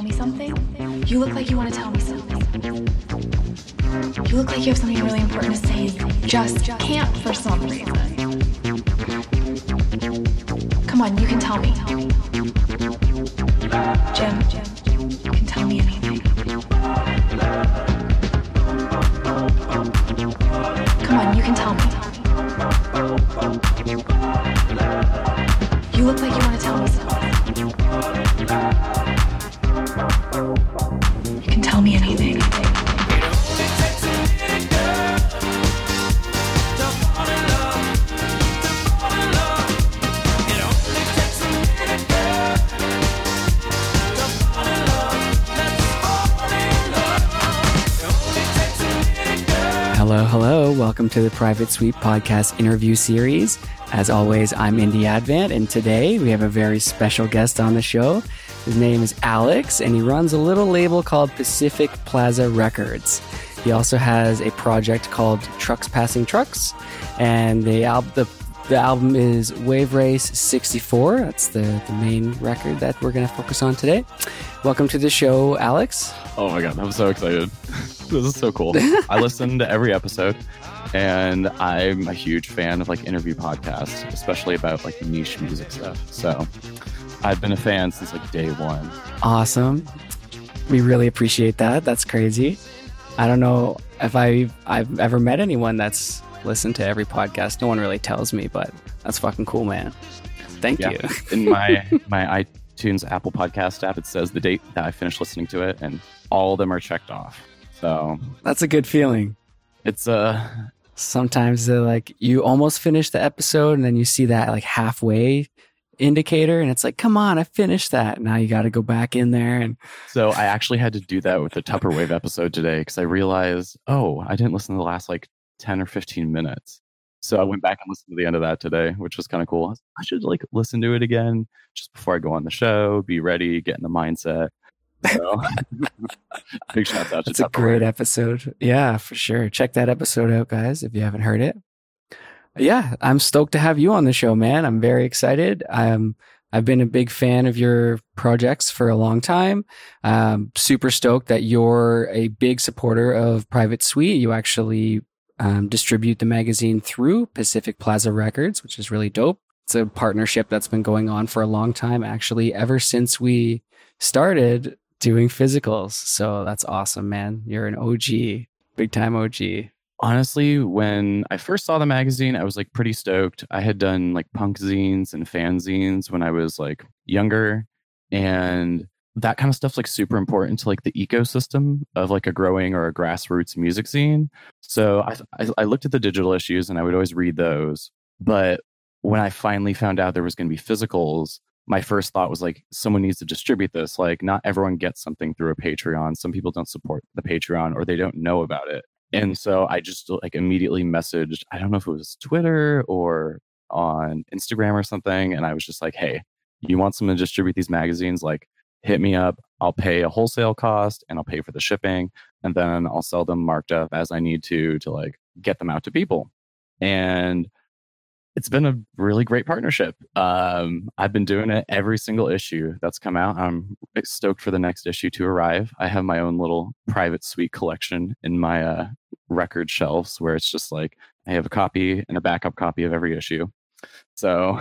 tell me something? You look like you want to tell me something. You look like you have something really important to say. You just can't for some reason. Come on, you can tell me. Jim, to the Private Suite podcast interview series. As always, I'm Indy Advent, and today we have a very special guest on the show. His name is Alex, and he runs a little label called Pacific Plaza Records. He also has a project called Trucks Passing Trucks, and the, al- the, the album is Wave Race 64. That's the, the main record that we're going to focus on today. Welcome to the show, Alex. Oh my god, I'm so excited. this is so cool. I listen to every episode and I'm a huge fan of like interview podcasts, especially about like niche music stuff. So I've been a fan since like day one. Awesome. We really appreciate that. That's crazy. I don't know if I I've ever met anyone that's listened to every podcast. No one really tells me, but that's fucking cool, man. Thank Yeah. you. In my my iTunes Apple podcast app, it says the date that I finished listening to it and all of them are checked off. So That's a good feeling. it's uh Sometimes they're like you almost finish the episode and then you see that like halfway indicator and it's like, come on, I finished that. Now you got to go back in there and so I actually had to do that with the Tupperwave episode today because I realized, oh, I didn't listen to the last like 10 or 15 minutes. So I went back and listened to the end of that today, which was kind of cool. I I should like listen to it again just before I go on the show, be ready, get in the mindset. So big shout out to That's a great episode. Yeah, for sure. Check that episode out, guys, if you haven't heard it. Yeah, I'm stoked to have you on the show, man. I'm very excited. I'm. I've been a big fan of your projects for a long time. Um, super stoked that you're a big supporter of Private Suite. You actually um, distribute the magazine through Pacific Plaza Records, which is really dope. It's a partnership that's been going on for a long time, actually, ever since we started doing physicals. So that's awesome, man. You're an OG, big time OG. honestly, when I first saw the magazine, I was like pretty stoked. I had done like punk zines and fanzines when I was like younger, and that kind of stuff's like super important to like the ecosystem of like a growing or a grassroots music scene. So I, I, I looked at the digital issues and I would always read those. But when I finally found out there was going to be physicals, my first thought was like, someone needs to distribute this. Like, not everyone gets something through a Patreon. Some people don't support the Patreon or they don't know about it. And so I just like immediately messaged, I don't know if it was Twitter or on Instagram or something. And I was just like, hey, you want someone to distribute these magazines? Like, hit me up. I'll pay a wholesale cost and I'll pay for the shipping. And then I'll sell them marked up as I need to to like get them out to people. And it's been a really great partnership. Um, I've been doing it every single issue that's come out. I'm stoked for the next issue to arrive. I have my own little private suite collection in my uh, record shelves where it's just like I have a copy and a backup copy of every issue. So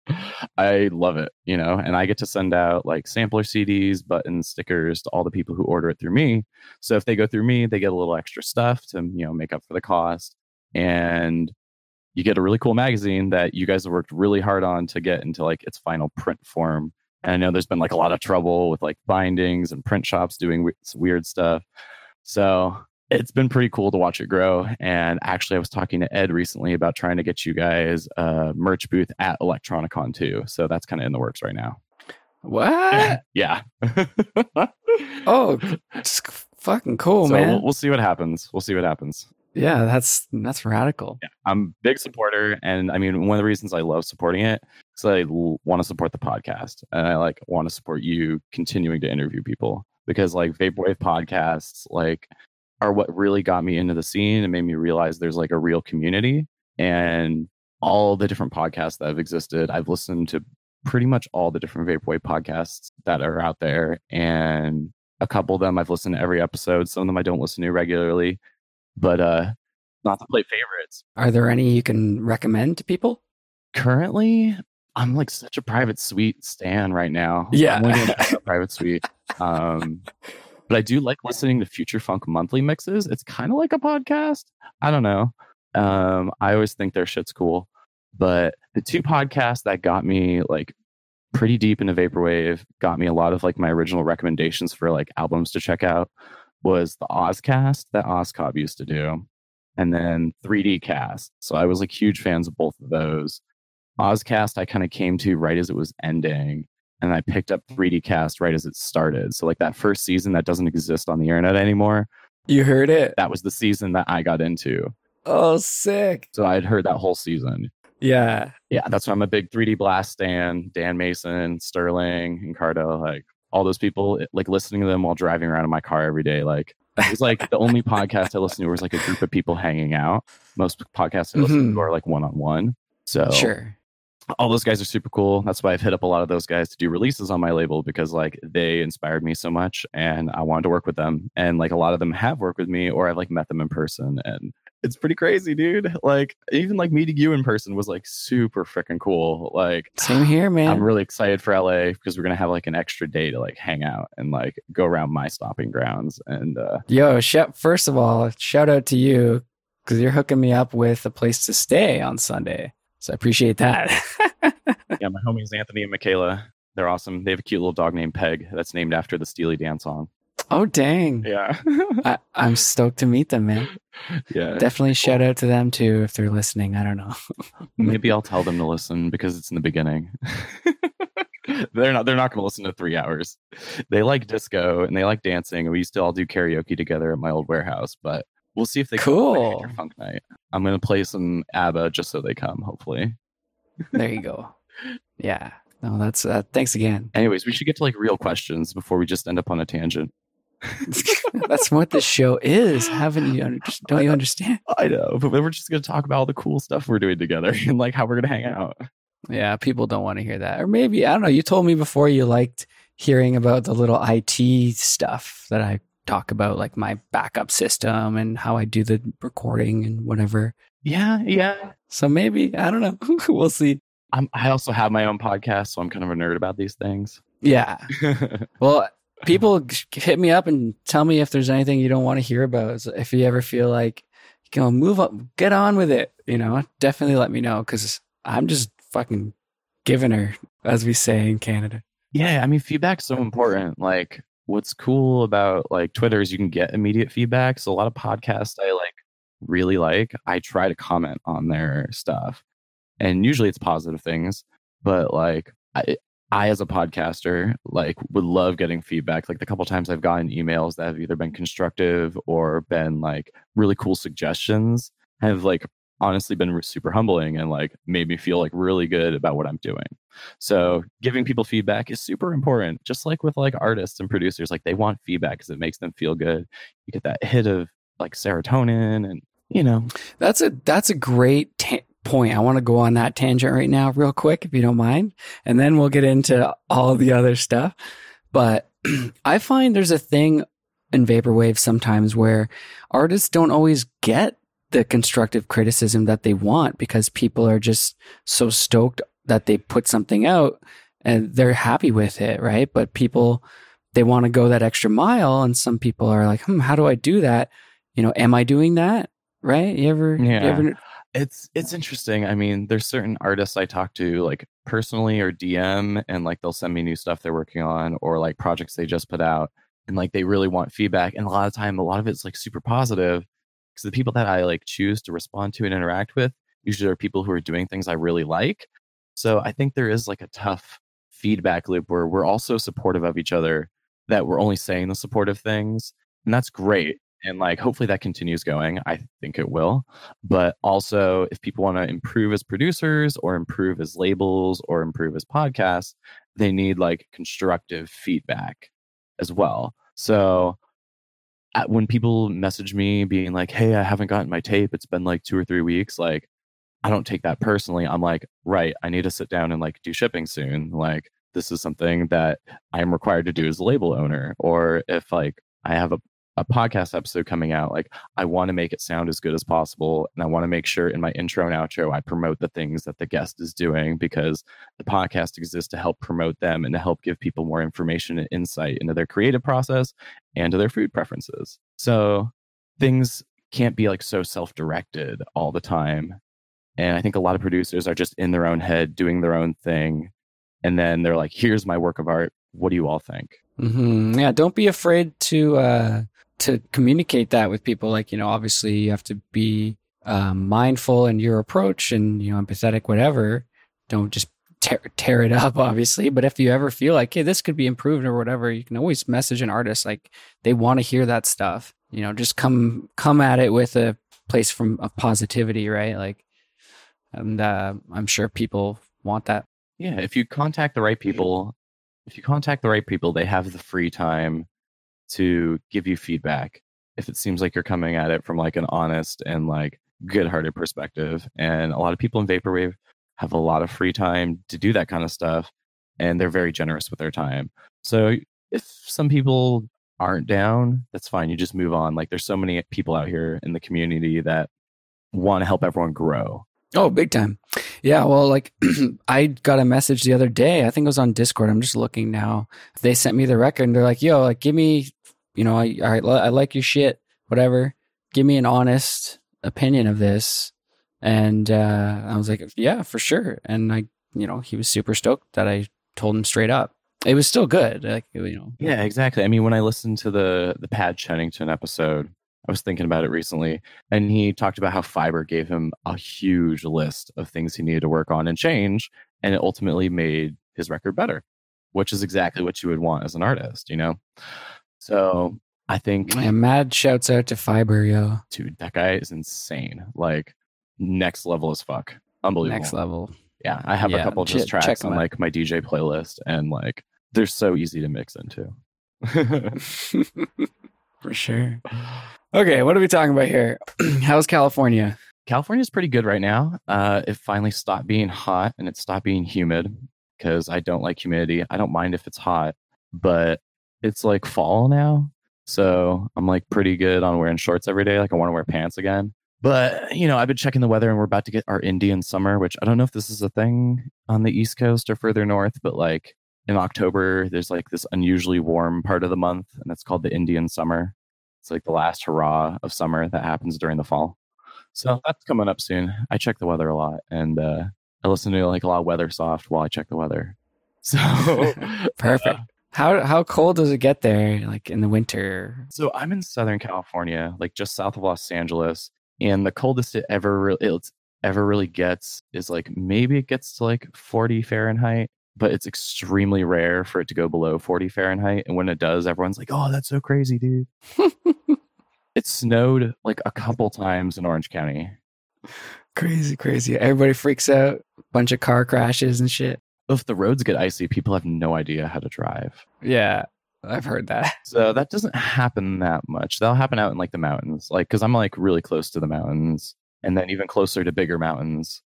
I love it, you know, and I get to send out like sampler CDs, buttons, stickers to all the people who order it through me. So if they go through me, they get a little extra stuff to, you know, make up for the cost. And you get a really cool magazine that you guys have worked really hard on to get into like its final print form. And I know there's been like a lot of trouble with like bindings and print shops doing we- weird stuff. So it's been pretty cool to watch it grow. And actually, I was talking to Ed recently about trying to get you guys a merch booth at Electronicon too. So that's kind of in the works right now. What? yeah. oh, it's fucking cool, so man. we'll, we'll see what happens. We'll see what happens. Yeah, that's that's radical. Yeah, I'm a big supporter, and I mean, one of the reasons I love supporting it is I l- want to support the podcast, and I like want to support you continuing to interview people because like vaporwave podcasts like are what really got me into the scene and made me realize there's like a real community and all the different podcasts that have existed. I've listened to pretty much all the different vaporwave podcasts that are out there, and a couple of them I've listened to every episode. Some of them I don't listen to regularly, but uh, not to play favorites. Are there any you can recommend to people? Currently, I'm like such a private suite stan right now. Yeah. I'm only a private suite. Um, but I do like listening to Future Funk monthly mixes. It's kind of like a podcast. I don't know. Um, I always think their shit's cool. But the two podcasts that got me like pretty deep into vaporwave, got me a lot of like my original recommendations for like albums to check out was the Ozcast that Ozcob used to do, and then 3D Cast. So I was like huge fans of both of those. Ozcast I kind of came to right as it was ending, and I picked up 3D Cast right as it started. So like that first season that doesn't exist on the internet anymore, You heard it. that was the season that I got into. Oh, sick. So I'd heard that whole season. Yeah. Yeah, that's why I'm a big 3D Cast stan. Dan Mason, Sterling, Encardo, like all those people, like listening to them while driving around in my car every day. Like it was like the only podcast I listened to was like a group of people hanging out. Most podcasts I listen Mhm. to are like one on one. So Sure. all those guys are super cool. That's why I've hit up a lot of those guys to do releases on my label because like they inspired me so much and I wanted to work with them. And like a lot of them have worked with me or I've like met them in person and it's pretty crazy, dude. Like even like meeting you in person was like super freaking cool. Like Same here, man. I'm really excited for LA because we're gonna have like an extra day to like hang out and like go around my stomping grounds. And uh Yo, shout, first of all, shout out to you because you're hooking me up with a place to stay on Sunday. So I appreciate that. yeah, my homies Anthony and Michaela, they're awesome. They have a cute little dog named Peg that's named after the Steely Dan song. oh, dang. Yeah. I, I'm stoked to meet them, man. Yeah. Definitely shout out to them too if they're listening. I don't know. Maybe I'll tell them to listen because it's in the beginning. they're not they're not going to listen to 3 hours. They like disco and they like dancing. We used to all do karaoke together at my old warehouse, but we'll see if they Cool. Funk night. I'm going to play some ABBA just so they come, hopefully. There you go. Yeah. No, that's uh, thanks again. Anyways, we should get to like real questions before we just end up on a tangent. that's what this show is. Haven't you? Don't you understand? I know, but we're just going to talk about all the cool stuff we're doing together and like how we're going to hang out. Yeah, people don't want to hear that. Or maybe, I don't know. You told me before you liked hearing about the little IT stuff that I talk about, like my backup system and how I do the recording and whatever. Yeah, yeah. So maybe, I don't know. we'll see. I'm, I also have my own podcast, so I'm kind of a nerd about these things. Yeah. Well, people hit me up and tell me if there's anything you don't want to hear about. If you ever feel like, you know, move up, get on with it, you know, definitely let me know because I'm just fucking giving her, as we say in Canada. Yeah, I mean, feedback's so important. Like, what's cool about like Twitter is you can get immediate feedback. So a lot of podcasts I like really like, I try to comment on their stuff, and usually it's positive things. But like, I, I as a podcaster, like, would love getting feedback. Like the couple times I've gotten emails that have either been constructive or been like really cool suggestions, have like honestly been super humbling and like made me feel like really good about what I'm doing. So giving people feedback is super important. Just like with like artists and producers, like they want feedback because it makes them feel good. You get that hit of like serotonin and you know, That's a that's a great ta- point. I want to go on that tangent right now, real quick, if you don't mind, and then we'll get into all the other stuff. But I find there's a thing in vaporwave sometimes where artists don't always get the constructive criticism that they want because people are just so stoked that they put something out and they're happy with it, right? But people they want to go that extra mile, and some people are like, "Hmm, how do I do that?" You know, am I doing that? Right? You ever? you Yeah. ever it's it's interesting. I mean, there's certain artists I talk to like personally or DM and like they'll send me new stuff they're working on or like projects they just put out and like they really want feedback and a lot of time a lot of it's like super positive because the people that I like choose to respond to and interact with usually are people who are doing things I really like. So I think there is like a tough feedback loop where we're also supportive of each other that we're only saying the supportive things and that's great and like hopefully that continues going. I think it will but also if people want to improve as producers or improve as labels or improve as podcasts they need like constructive feedback as well so when people message me being like hey i haven't gotten my tape it's been like two or three weeks like I don't take that personally. I'm like, right, I need to sit down and like do shipping soon. Like, this is something that I'm required to do as a label owner. Or if like I have a, a podcast episode coming out, like I want to make it sound as good as possible. And I want to make sure in my intro and outro, I promote the things that the guest is doing because the podcast exists to help promote them and to help give people more information and insight into their creative process and to their food preferences. So things can't be like so self directed all the time. And I think a lot of producers are just in their own head doing their own thing. And then they're like, here's my work of art. What do you all think? Mm-hmm. Yeah, don't be afraid to uh, to communicate that with people. Like you know, obviously you have to be um, mindful in your approach and you know empathetic, whatever. Don't just tear, tear it up, obviously. But if you ever feel like, hey, this could be improved or whatever, you can always message an artist. Like they want to hear that stuff. You know, just come come at it with a place from of positivity, right? Like, and uh, I'm sure people want that. Yeah, if you contact the right people, if you contact the right people, they have the free time to give you feedback. If it seems like you're coming at it from like an honest and like good-hearted perspective, and a lot of people in vaporwave have a lot of free time to do that kind of stuff, and they're very generous with their time. So if some people aren't down, that's fine. You just move on. Like there's so many people out here in the community that want to help everyone grow. Oh, big time. Yeah. Well, like I got a message the other day. I think it was on Discord. I'm just looking now. They sent me the record and they're like, yo, like, give me, you know, I, I, I like your shit, whatever. Give me an honest opinion of this. And uh, I was like, yeah, for sure. And I, you know, he was super stoked that I told him straight up. It was still good. Like, you know. Yeah, exactly. I mean, when I listened to the the Pad Chennington episode, I was thinking about it recently, and he talked about how Fiber gave him a huge list of things he needed to work on and change, and it ultimately made his record better, which is exactly what you would want as an artist, you know? So I think. Yeah, mad shouts out to Fiber, yo. Dude, that guy is insane. Like, next level as fuck. Unbelievable. Next level. Yeah, I have yeah, a couple of his tracks on like my DJ playlist, and like they're so easy to mix into. For sure. Okay, what are we talking about here? How's California? California is pretty good right now. Uh, it finally stopped being hot and it stopped being humid because I don't like humidity. I don't mind if it's hot, but it's like fall now. So I'm like pretty good on wearing shorts every day. Like I want to wear pants again. But, you know, I've been checking the weather and we're about to get our Indian summer, which I don't know if this is a thing on the East Coast or further north, but like in October, there's like this unusually warm part of the month, and it's called the Indian summer. It's like the last hurrah of summer that happens during the fall. So that's coming up soon. I check the weather a lot and uh, I listen to like a lot of weather soft while I check the weather. So perfect. Uh, how how cold does it get there, like in the winter? So I'm in Southern California, like just south of Los Angeles, and the coldest it ever really it ever really gets is like maybe it gets to like 40 Fahrenheit, but it's extremely rare for it to go below 40 Fahrenheit. And when it does, everyone's like, "Oh, that's so crazy, dude." it snowed like a couple times in Orange County. Crazy, crazy. Everybody freaks out. Bunch of car crashes and shit. If the roads get icy, people have no idea how to drive. Yeah, I've heard that. So that doesn't happen that much. That'll happen out in like the mountains, like because I'm like really close to the mountains, and then even closer to bigger mountains.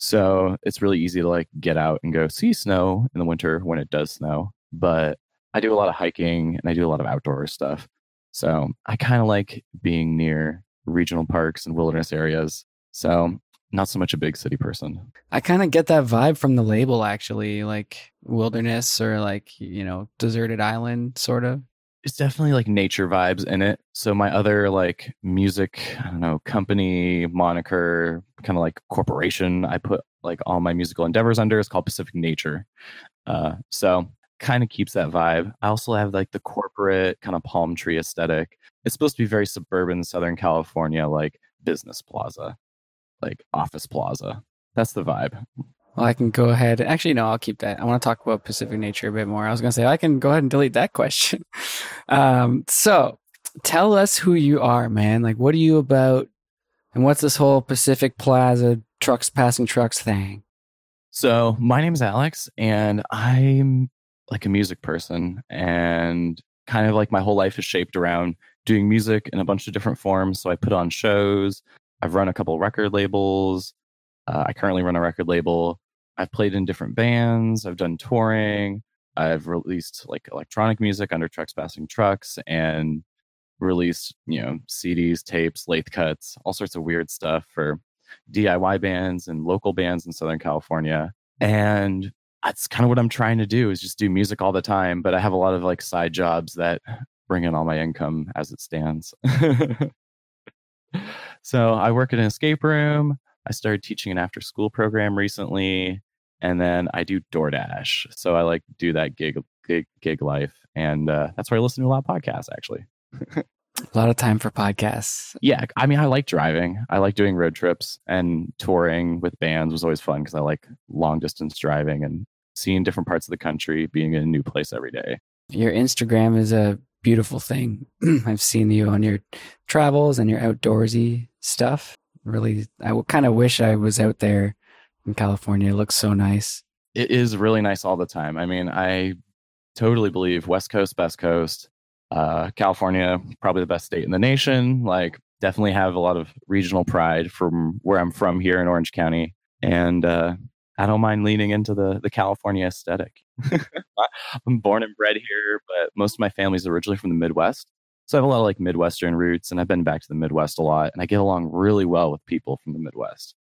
So it's really easy to like get out and go see snow in the winter when it does snow. But I do a lot of hiking and I do a lot of outdoor stuff. So I kind of like being near regional parks and wilderness areas. So not so much a big city person. I kind of get that vibe from the label actually, like wilderness or like, you know, deserted island sort of. It's definitely like nature vibes in it. So my other like music, I don't know, company moniker, kind of like corporation I put like all my musical endeavors under is called Pacific Nature. Uh, so kind of keeps that vibe. I also have like the corporate kind of palm tree aesthetic. It's supposed to be very suburban Southern California, like business plaza, like office plaza. That's the vibe. Well, I can go ahead. Actually, no, I'll keep that. I want to talk about Pacific Nature a bit more. I was going to say I can go ahead and delete that question. Um, so, tell us who you are, man. Like, what are you about, and what's this whole Pacific Plaza trucks passing trucks thing? So, my name is Alex, and I'm like a music person and kind of like my whole life is shaped around doing music in a bunch of different forms. So I put on shows, I've run a couple record labels, Uh, I currently run a record label. I've played in different bands. I've done touring. I've released like electronic music under Trucks Passing Trucks and released, you know, CDs, tapes, lathe cuts, all sorts of weird stuff for DIY bands and local bands in Southern California. And that's kind of what I'm trying to do is just do music all the time. But I have a lot of like side jobs that bring in all my income as it stands. so I work in an escape room. I started teaching an after school program recently. And then I do DoorDash. So I like do that gig gig, gig life. And uh, that's where I listen to a lot of podcasts actually. A lot of time for podcasts. Yeah, I mean, I like driving. I like doing road trips and touring with bands was always fun because I like long distance driving and seeing different parts of the country, being in a new place every day. Your Instagram is a beautiful thing. I've seen you on your travels and your outdoorsy stuff. Really, I kind of wish I was out there in California. It looks so nice. It is really nice all the time. I mean, I totally believe West Coast, best coast. Uh, California, probably the best state in the nation. Like, definitely have a lot of regional pride from where I'm from here in Orange County. And uh, I don't mind leaning into the, the California aesthetic. I'm born and bred here, but most of my family's originally from the Midwest. So I have a lot of like Midwestern roots, and I've been back to the Midwest a lot, and I get along really well with people from the Midwest.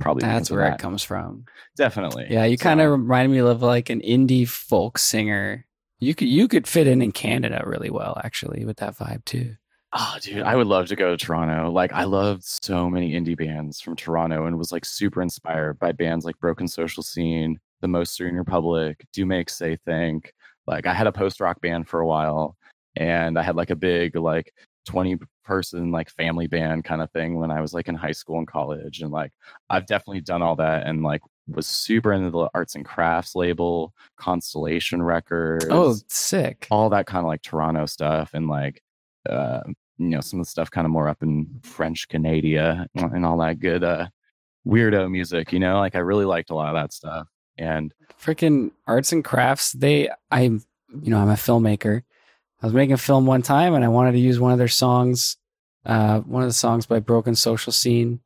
Probably that's where that. it comes from. Definitely. Yeah, you so, kind of remind me of like an indie folk singer you could you could fit in in Canada really well, actually, with that vibe too. Oh, dude, I would love to go to Toronto. Like, I loved so many indie bands from Toronto and was like super inspired by bands like Broken Social Scene, The Most Serene Republic, Do Make Say Think. Like, I had a post rock band for a while and I had like a big, like, 20 person, like, family band kind of thing when I was like in high school and college. And like, I've definitely done all that and like was super into the arts and crafts label, Constellation Records. Oh, sick. All that kind of like Toronto stuff and like uh, you know, some of the stuff kind of more up in French Canada and all that good uh weirdo music, you know? Like I really liked a lot of that stuff. And freaking arts and crafts, they I'm you know, I'm a filmmaker. I was making a film one time and I wanted to use one of their songs, uh, one of the songs by Broken Social Scene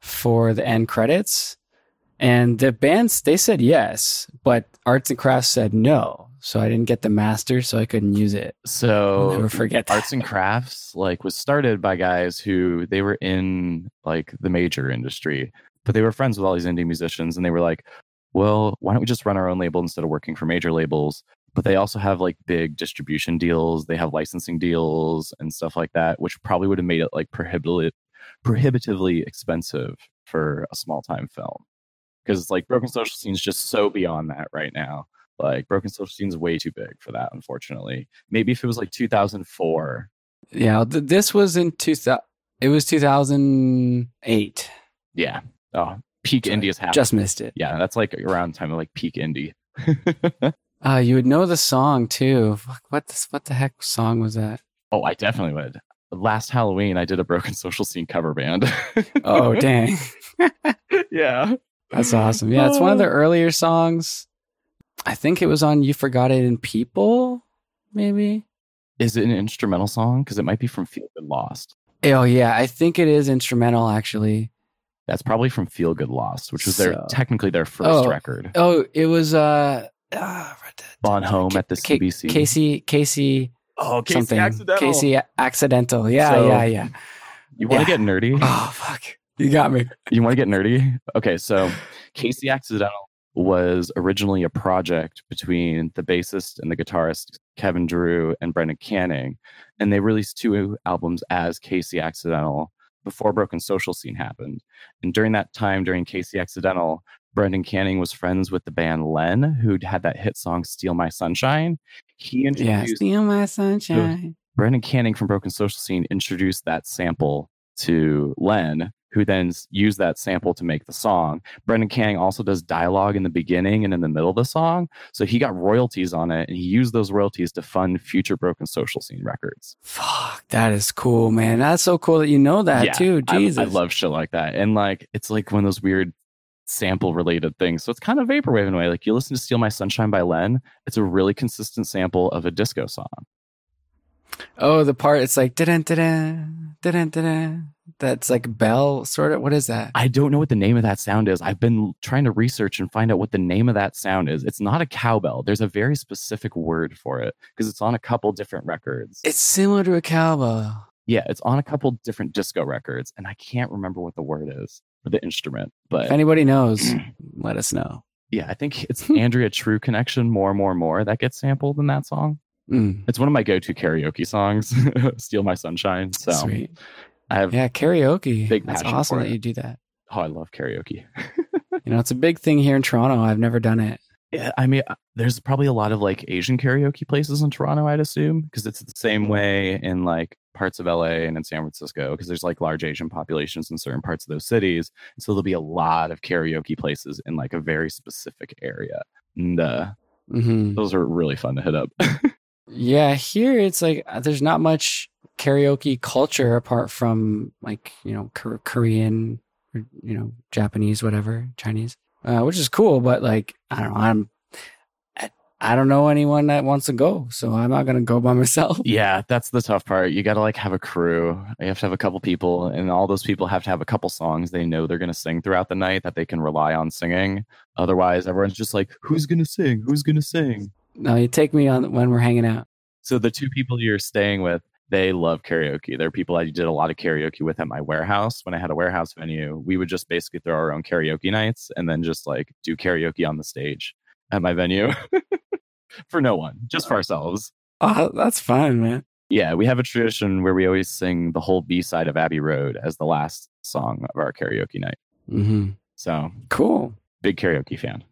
for the end credits and the bands, they said yes, but Arts and Crafts said no. So I didn't get the master, so I couldn't use it. So I'll never forget that. Arts and Crafts like was started by guys who they were in like the major industry, but they were friends with all these indie musicians, and they were like, "Well, why don't we just run our own label instead of working for major labels?" But they also have like big distribution deals, they have licensing deals and stuff like that, which probably would have made it like prohibitive, prohibitively expensive for a small time film. Because it's like broken social scenes just so beyond that right now. Like broken social scenes way too big for that unfortunately. Maybe if it was like 2004 yeah th- this was in 2000 it was 2008 yeah. Oh peak Sorry, indie just missed it. Yeah that's like around time of like peak indie uh you would know the song too what the, what the heck song was that oh i definitely would last halloween i did a broken social scene cover band oh dang yeah that's awesome. Yeah, it's one of the earlier songs. I think it was on You Forgot It in People, maybe. Is it an instrumental song? Because it might be from Feel Good Lost. Oh, yeah. I think it is instrumental, actually. That's probably from Feel Good Lost, which was so, their technically their first oh, record. Oh, it was uh, uh Bon Home at the K- CBC. Casey Casey Oh, Casey something. Accidental. KC Accidental. Yeah, so, yeah, yeah. You want to yeah. get nerdy? Oh, fuck. You got me. You want to get nerdy? Okay, so KC Accidental was originally a project between the bassist and the guitarist Kevin Drew and Brendan Canning, and they released two albums as KC Accidental before Broken Social Scene happened. And during that time, during KC Accidental, Brendan Canning was friends with the band Len, who had that hit song "Steal My Sunshine." He introduced yeah, "Steal My Sunshine." Brendan Canning from Broken Social Scene introduced that sample to Len, who then used that sample to make the song. Brendan Canning also does dialogue in the beginning and in the middle of the song. So he got royalties on it and he used those royalties to fund future Broken Social Scene records. Fuck, that is cool, man. That's so cool that you know that yeah, too. Jesus. I, I love shit like that. And like, it's like one of those weird sample related things. So it's kind of vaporwave in a way. Like you listen to Steal My Sunshine by Len, it's a really consistent sample of a disco song. Oh, the part it's like da da da da That's like bell sort of. What is that? I don't know what the name of that sound is. I've been trying to research and find out what the name of that sound is. It's not a cowbell. There's a very specific word for it because it's on a couple different records. It's similar to a cowbell. Yeah, it's on a couple different disco records, and I can't remember what the word is the instrument. But if anybody knows, let us know. Yeah, I think it's Andrea True Connection, More, More, More that gets sampled in that song. Mm. It's one of my go-to karaoke songs, "Steal My Sunshine." So Sweet. I have yeah karaoke. big That's awesome that you do that. oh, I love karaoke. You know, it's a big thing here in Toronto. I've never done it. Yeah, I mean, uh, there's probably a lot of like Asian karaoke places in Toronto, I'd assume, because it's the same way in like parts of LA and in San Francisco, because there's like large Asian populations in certain parts of those cities. So there'll be a lot of karaoke places in like a very specific area. And uh, hmm those are really fun to hit up. Yeah, here it's like uh, there's not much karaoke culture apart from like you know Kor- Korean, or, you know Japanese, whatever Chinese, uh, which is cool. But like I don't know, I'm I, don't know anyone that wants to go, so I'm not gonna go by myself. yeah, that's the tough part. You got to like have a crew. You have to have a couple people, and all those people have to have a couple songs they know they're going to sing throughout the night that they can rely on singing. Otherwise, everyone's just like, who's going to sing? Who's going to sing? No, you take me on when we're hanging out. So the two people you're staying with, they love karaoke. They're people I did a lot of karaoke with at my warehouse when I had a warehouse venue. We would just basically throw our own karaoke nights and then just like do karaoke on the stage at my venue for no one, just for ourselves. Oh, that's fine, man. Yeah, we have a tradition where we always sing the whole B side of Abbey Road as the last song of our karaoke night. hmm So Cool. big karaoke fan.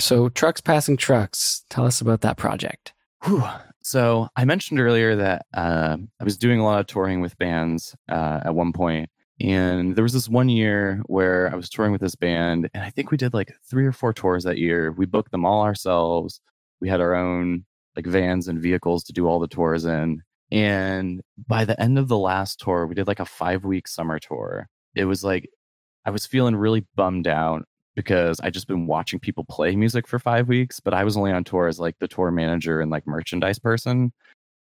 So trucks passing trucks. Tell us about that project. Whew. So I mentioned earlier that uh, I was doing a lot of touring with bands uh, at one point, and there was this one year where I was touring with this band, and I think we did like three or four tours that year. We booked them all ourselves. We had our own like vans and vehicles to do all the tours in. And by the end of the last tour, we did like a five week summer tour. It was like I was feeling really bummed out because I just been watching people play music for five weeks, but I was only on tour as like the tour manager and like merchandise person,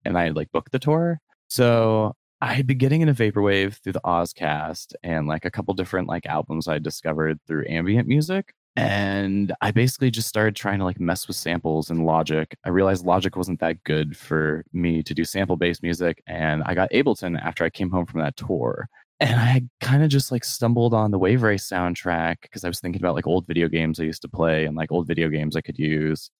and I had like booked the tour. So I had been getting into vaporwave through the Ozcast and like a couple different like albums I discovered through ambient music. And I basically just started trying to like mess with samples and Logic. I realized Logic wasn't that good for me to do sample based music. And I got Ableton after I came home from that tour and I had kind of just like stumbled on the Wave Race soundtrack because I was thinking about like old video games I used to play and like old video games I could use.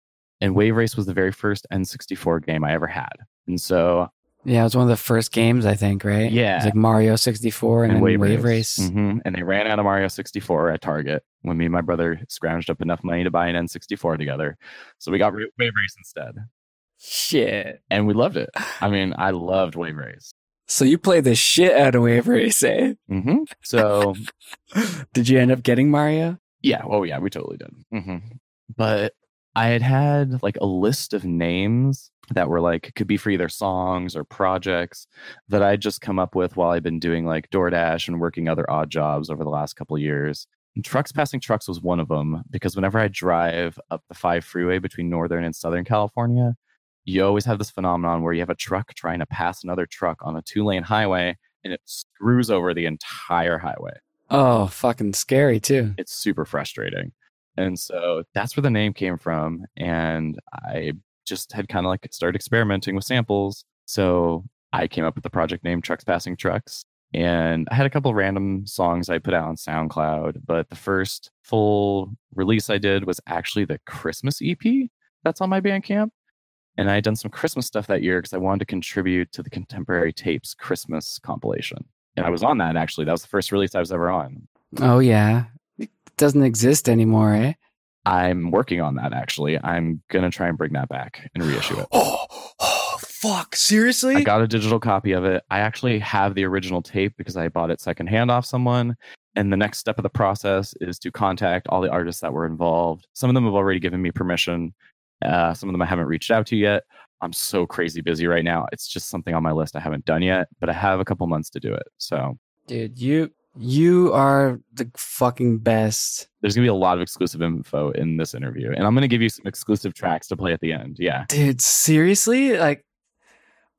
And Wave Race was the very first N64 game I ever had. And so, Yeah, it was one of the first games, I think, right? It Yeah. was like Mario 64 and, then Wave, Race. Mhm. and they ran out of Mario 64 at Target when me and my brother scrounged up enough money to buy an N64 together. So we got Wave Race instead. Shit. And we loved it. I mean, I loved Wave Race. So you played the shit out of Wave Race, eh? hmm So Did you end up getting Mario? Yeah. Oh, yeah. We totally did. hmm But I had had like a list of names that were like could be for either songs or projects that I'd just come up with while I'd been doing like DoorDash and working other odd jobs over the last couple of years. And trucks passing trucks was one of them because whenever I drive up the five freeway between northern and southern California, you always have this phenomenon where you have a truck trying to pass another truck on a two lane highway and it screws over the entire highway Oh, fucking scary too. it's super frustrating. And so that's where the name came from. And I just had kind of like started experimenting with samples. So I came up with the project name Trucks Passing Trucks. And I had a couple random songs I put out on SoundCloud, but the first full release I did was actually the Christmas EP that's on my Bandcamp. And I had done some Christmas stuff that year because I wanted to contribute to the Contemporary Tapes Christmas compilation. And I was on that actually. That was the first release I was ever on. Oh yeah. It doesn't exist anymore, eh? I'm working on that actually. I'm gonna try and bring that back and reissue it. Oh, oh fuck. Seriously? I got a digital copy of it. I actually have the original tape because I bought it secondhand off someone. And the next step of the process is to contact all the artists that were involved. Some of them have already given me permission. Uh, some of them I haven't reached out to yet. I'm so crazy busy right now. It's just something on my list I haven't done yet, but I have a couple months to do it. So Dude, you you are the fucking best. there's gonna be a lot of exclusive info in this interview, and I'm gonna give you some exclusive tracks to play at the end. Yeah. Dude, seriously? Like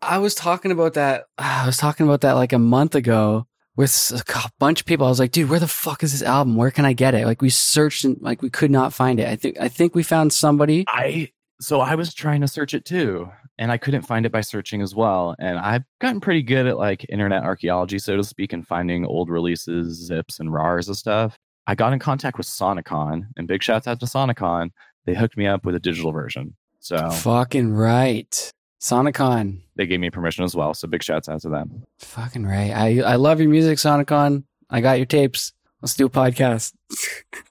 I was talking about that. I was talking about that like a month ago with a bunch of people. I was like, dude, where the fuck is this album? Where can I get it? Like we searched and like we could not find it. I think I think we found somebody. I so I was trying to search it too, and I couldn't find it by searching as well. And I've gotten pretty good at like internet archaeology, so to speak, and finding old releases, zips, and RARs and stuff. I got in contact with Sonicon, and big shouts out to Sonicon. They hooked me up with a digital version. So fucking right. Sonicon. They gave me permission as well. So big shouts out to them. Fucking right. I, I love your music, Sonicon. I got your tapes. Let's do a podcast.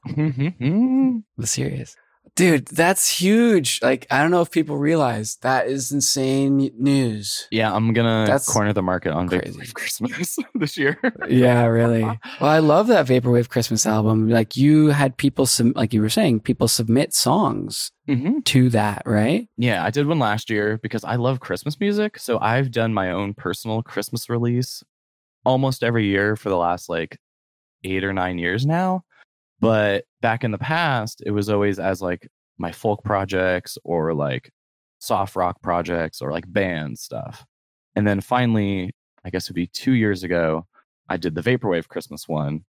Mm-hmm. the serious. Dude, that's huge. Like, I don't know if people realize that is insane news. Yeah, I'm gonna that's corner the market on crazy. Vaporwave Christmas this year. yeah, really. Well, I love that Vaporwave Christmas album. Like, you had people, sub- like you were saying, people submit songs mm-hmm. to that, right? Yeah, I did one last year because I love Christmas music. So I've done my own personal Christmas release almost every year for the last like eight or nine years now. But back in the past, it was always as like my folk projects or like soft rock projects or like band stuff. And then finally, I guess it'd be two years ago, I did the Vaporwave Christmas one.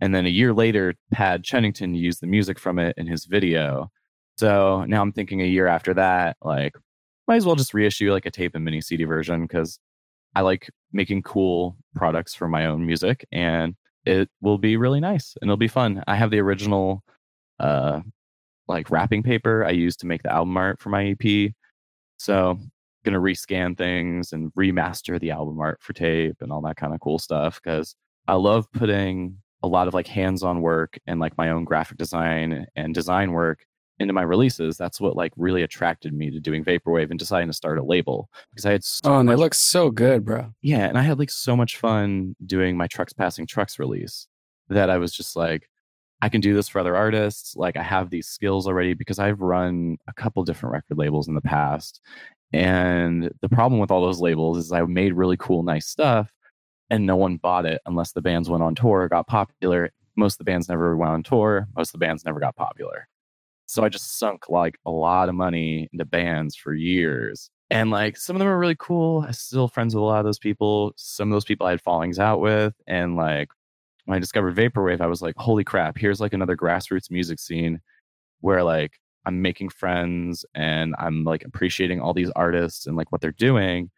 And then a year later, Pad Chennington used the music from it in his video. So now I'm thinking a year after that, like, might as well just reissue like a tape and mini CD version because I like making cool products for my own music. And it will be really nice and it'll be fun. I have the original uh like wrapping paper I used to make the album art for my EP. So gonna rescan things and remaster the album art for tape and all that kind of cool stuff because I love putting a lot of like hands-on work and like my own graphic design and design work into my releases. That's what like really attracted me to doing vaporwave and deciding to start a label because I had so oh, and much, they look so good, bro. Yeah, and I had like so much fun doing my trucks passing trucks release that I was just like, I can do this for other artists. Like I have these skills already because I've run a couple different record labels in the past. And the problem with all those labels is I made really cool, nice stuff and no one bought it unless the bands went on tour, or got popular. Most of the bands never went on tour. Most of the bands never got popular. So I just sunk like a lot of money into bands for years. And like some of them are really cool. I'm still friends with a lot of those people. Some of those people I had fallings out with. And like when I discovered Vaporwave, I was like, holy crap, here's like another grassroots music scene where like I'm making friends and I'm like appreciating all these artists and like what they're doing.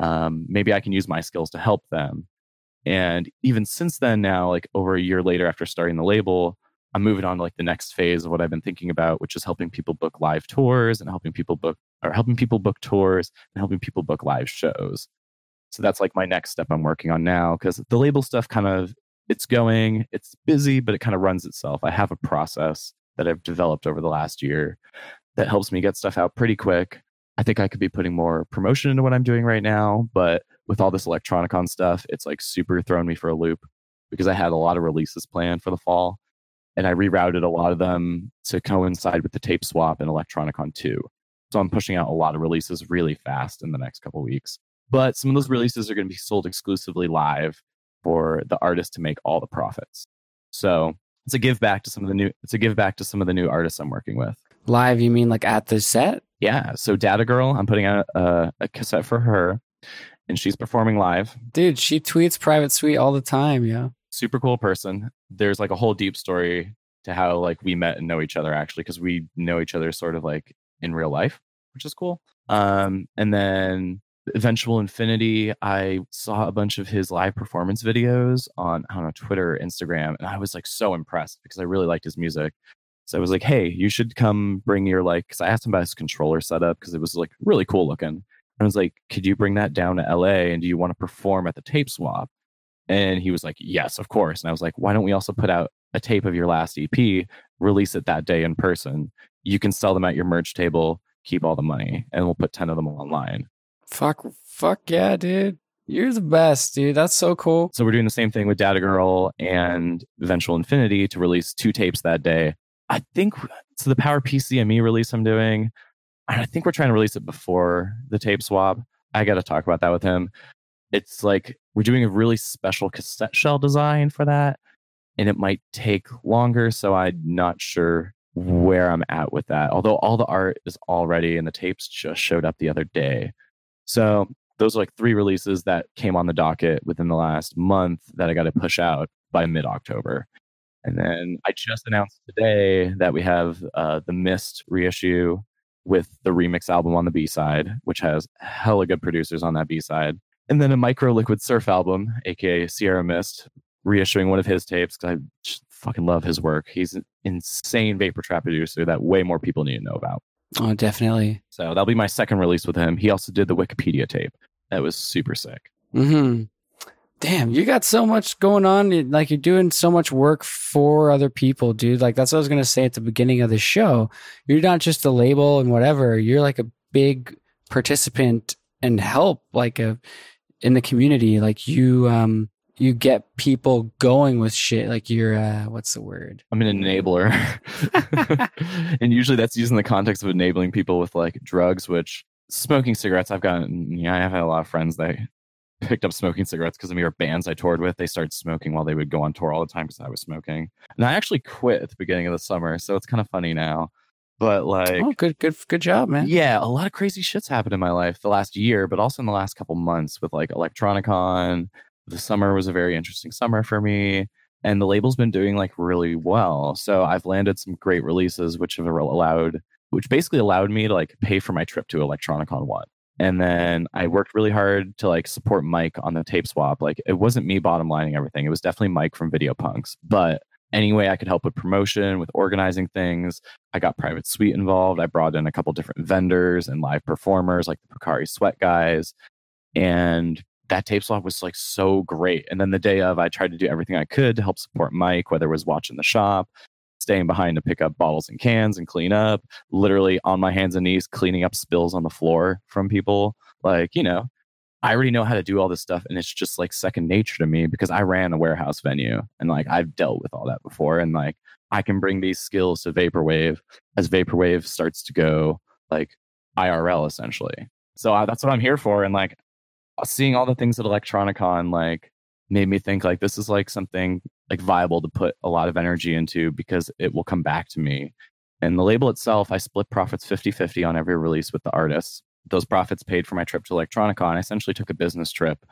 Um, maybe I can use my skills to help them. And even since then, now, like over a year later after starting the label, I'm moving on to like the next phase of what I've been thinking about, which is helping people book live tours and helping people book or helping people book tours and helping people book live shows. So that's like my next step I'm working on now because the label stuff kind of it's going, it's busy, but it kind of runs itself. I have a process that I've developed over the last year that helps me get stuff out pretty quick. I think I could be putting more promotion into what I'm doing right now, but with all this electronicon stuff, it's like super thrown me for a loop because I had a lot of releases planned for the fall and I rerouted a lot of them to coincide with the tape swap and Electronicon 2. So I'm pushing out a lot of releases really fast in the next couple weeks. But some of those releases are going to be sold exclusively live for the artist to make all the profits. So it's a give back to some of the new it's a give back to some of the new artists I'm working with. Live, you mean like at the set? Yeah. So Data Girl, I'm putting out a, a cassette for her and she's performing live. Dude, she tweets private suite all the time, yeah super cool person. There's like a whole deep story to how like we met and know each other actually because we know each other sort of like in real life, which is cool. Um, and then Eventual Infinity, I saw a bunch of his live performance videos on I don't know Twitter, Instagram, and I was like so impressed because I really liked his music. So I was like, hey, you should come bring your like, because I asked him about his controller setup because it was like really cool looking. and I was like, could you bring that down to LA and do you want to perform at the tape swap? And he was like, Yes, of course. And I was like, Why don't we also put out a tape of your last EP, release it that day in person? You can sell them at your merch table, keep all the money, and we'll put 10 of them online. Fuck, fuck yeah, dude. You're the best, dude. That's so cool. So we're doing the same thing with Data Girl and Eventual Infinity to release two tapes that day. I think so. The Power PCME release I'm doing, I think we're trying to release it before the tape swap. I got to talk about that with him it's like we're doing a really special cassette shell design for that and it might take longer so i'm not sure where i'm at with that although all the art is already and the tapes just showed up the other day so those are like three releases that came on the docket within the last month that I got to push out by mid October. And then I just announced today that we have uh, the Mist reissue with the remix album on the B side, which has hella good producers on that B side. And then a micro liquid surf album, aka Sierra Mist, reissuing one of his tapes because I fucking love his work. He's an insane vapor trap producer that way more people need to know about. Oh, definitely. So that'll be my second release with him. He also did the Wikipedia tape. That was super sick. Hmm. Damn, you got so much going on. Like you're doing so much work for other people, dude. Like that's what I was gonna say at the beginning of the show. You're not just a label and whatever. You're like a big participant and help, like a in the community. Like you, um, you get people going with shit. Like you're, uh, what's the word? I'm an enabler. and usually that's used in the context of enabling people with like drugs, which smoking cigarettes, I've gotten, yeah, I've had a lot of friends that picked up smoking cigarettes because of me or bands I toured with. They started smoking while they would go on tour all the time because I was smoking. And I actually quit at the beginning of the summer. So it's kind of funny now. But oh, like, oh, good, good, good job, man. Yeah, a lot of crazy shit's happened in my life the last year, but also in the last couple months with like Electronicon. The summer was a very interesting summer for me, and the label's been doing like really well. So I've landed some great releases, which have allowed, which basically allowed me to like pay for my trip to Electronicon One. And then I worked really hard to like support Mike on the tape swap. Like it wasn't me bottom lining everything. It was definitely Mike from Video Punks. But any way I could help with promotion, with organizing things. I got Private Suite involved. I brought in a couple different vendors and live performers like the Pocari Sweat guys. And that tape swap was like so great. And then the day of, I tried to do everything I could to help support Mike, whether it was watching the shop, staying behind to pick up bottles and cans and clean up, literally on my hands and knees, cleaning up spills on the floor from people. Like, you know, I already know how to do all this stuff and it's just like second nature to me because I ran a warehouse venue and like I've dealt with all that before and like I can bring these skills to vaporwave as vaporwave starts to go like IRL essentially. So I, that's what I'm here for and like seeing all the things at Electronicon like made me think like this is like something like viable to put a lot of energy into because it will come back to me. And the label itself, I split profits 50-50 on every release with the artists those profits paid for my trip to Electronicon. I essentially took a business trip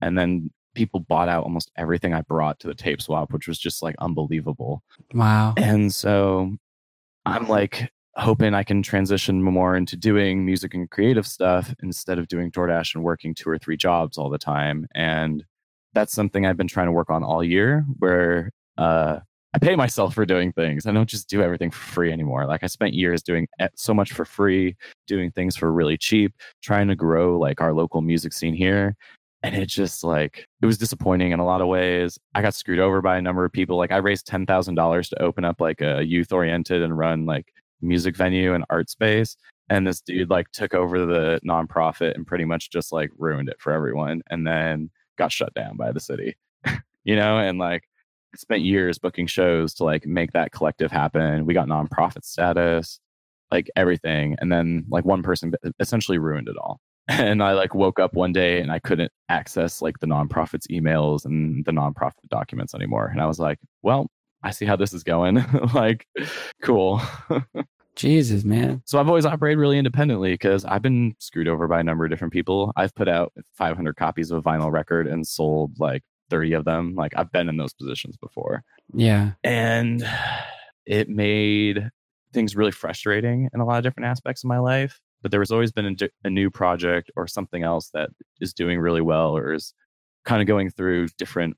and then people bought out almost everything I brought to the tape swap, which was just like unbelievable. Wow. And so I'm like hoping I can transition more into doing music and creative stuff instead of doing DoorDash and working two or three jobs all the time. And that's something I've been trying to work on all year where uh, I pay myself for doing things. I don't just do everything for free anymore. Like I spent years doing so much for free, doing things for really cheap, trying to grow like our local music scene here. And it just like it was disappointing in a lot of ways. I got screwed over by a number of people. Like I raised ten thousand dollars to open up like a youth oriented and run like music venue and art space. And this dude like took over the nonprofit and pretty much just like ruined it for everyone and then got shut down by the city. you know, and like spent years booking shows to like make that collective happen. We got nonprofit status, like everything. And then like one person essentially ruined it all. And I like woke up one day and I couldn't access like the nonprofit's emails and the nonprofit documents anymore. And I was like, well, I see how this is going. like, cool. Jesus, man. So I've always operated really independently because I've been screwed over by a number of different people. I've put out 500 copies of a vinyl record and sold like 30 of them. Like I've been in those positions before. Yeah. And it made things really frustrating in a lot of different aspects of my life. But there was always been a, a new project or something else that is doing really well or is kind of going through different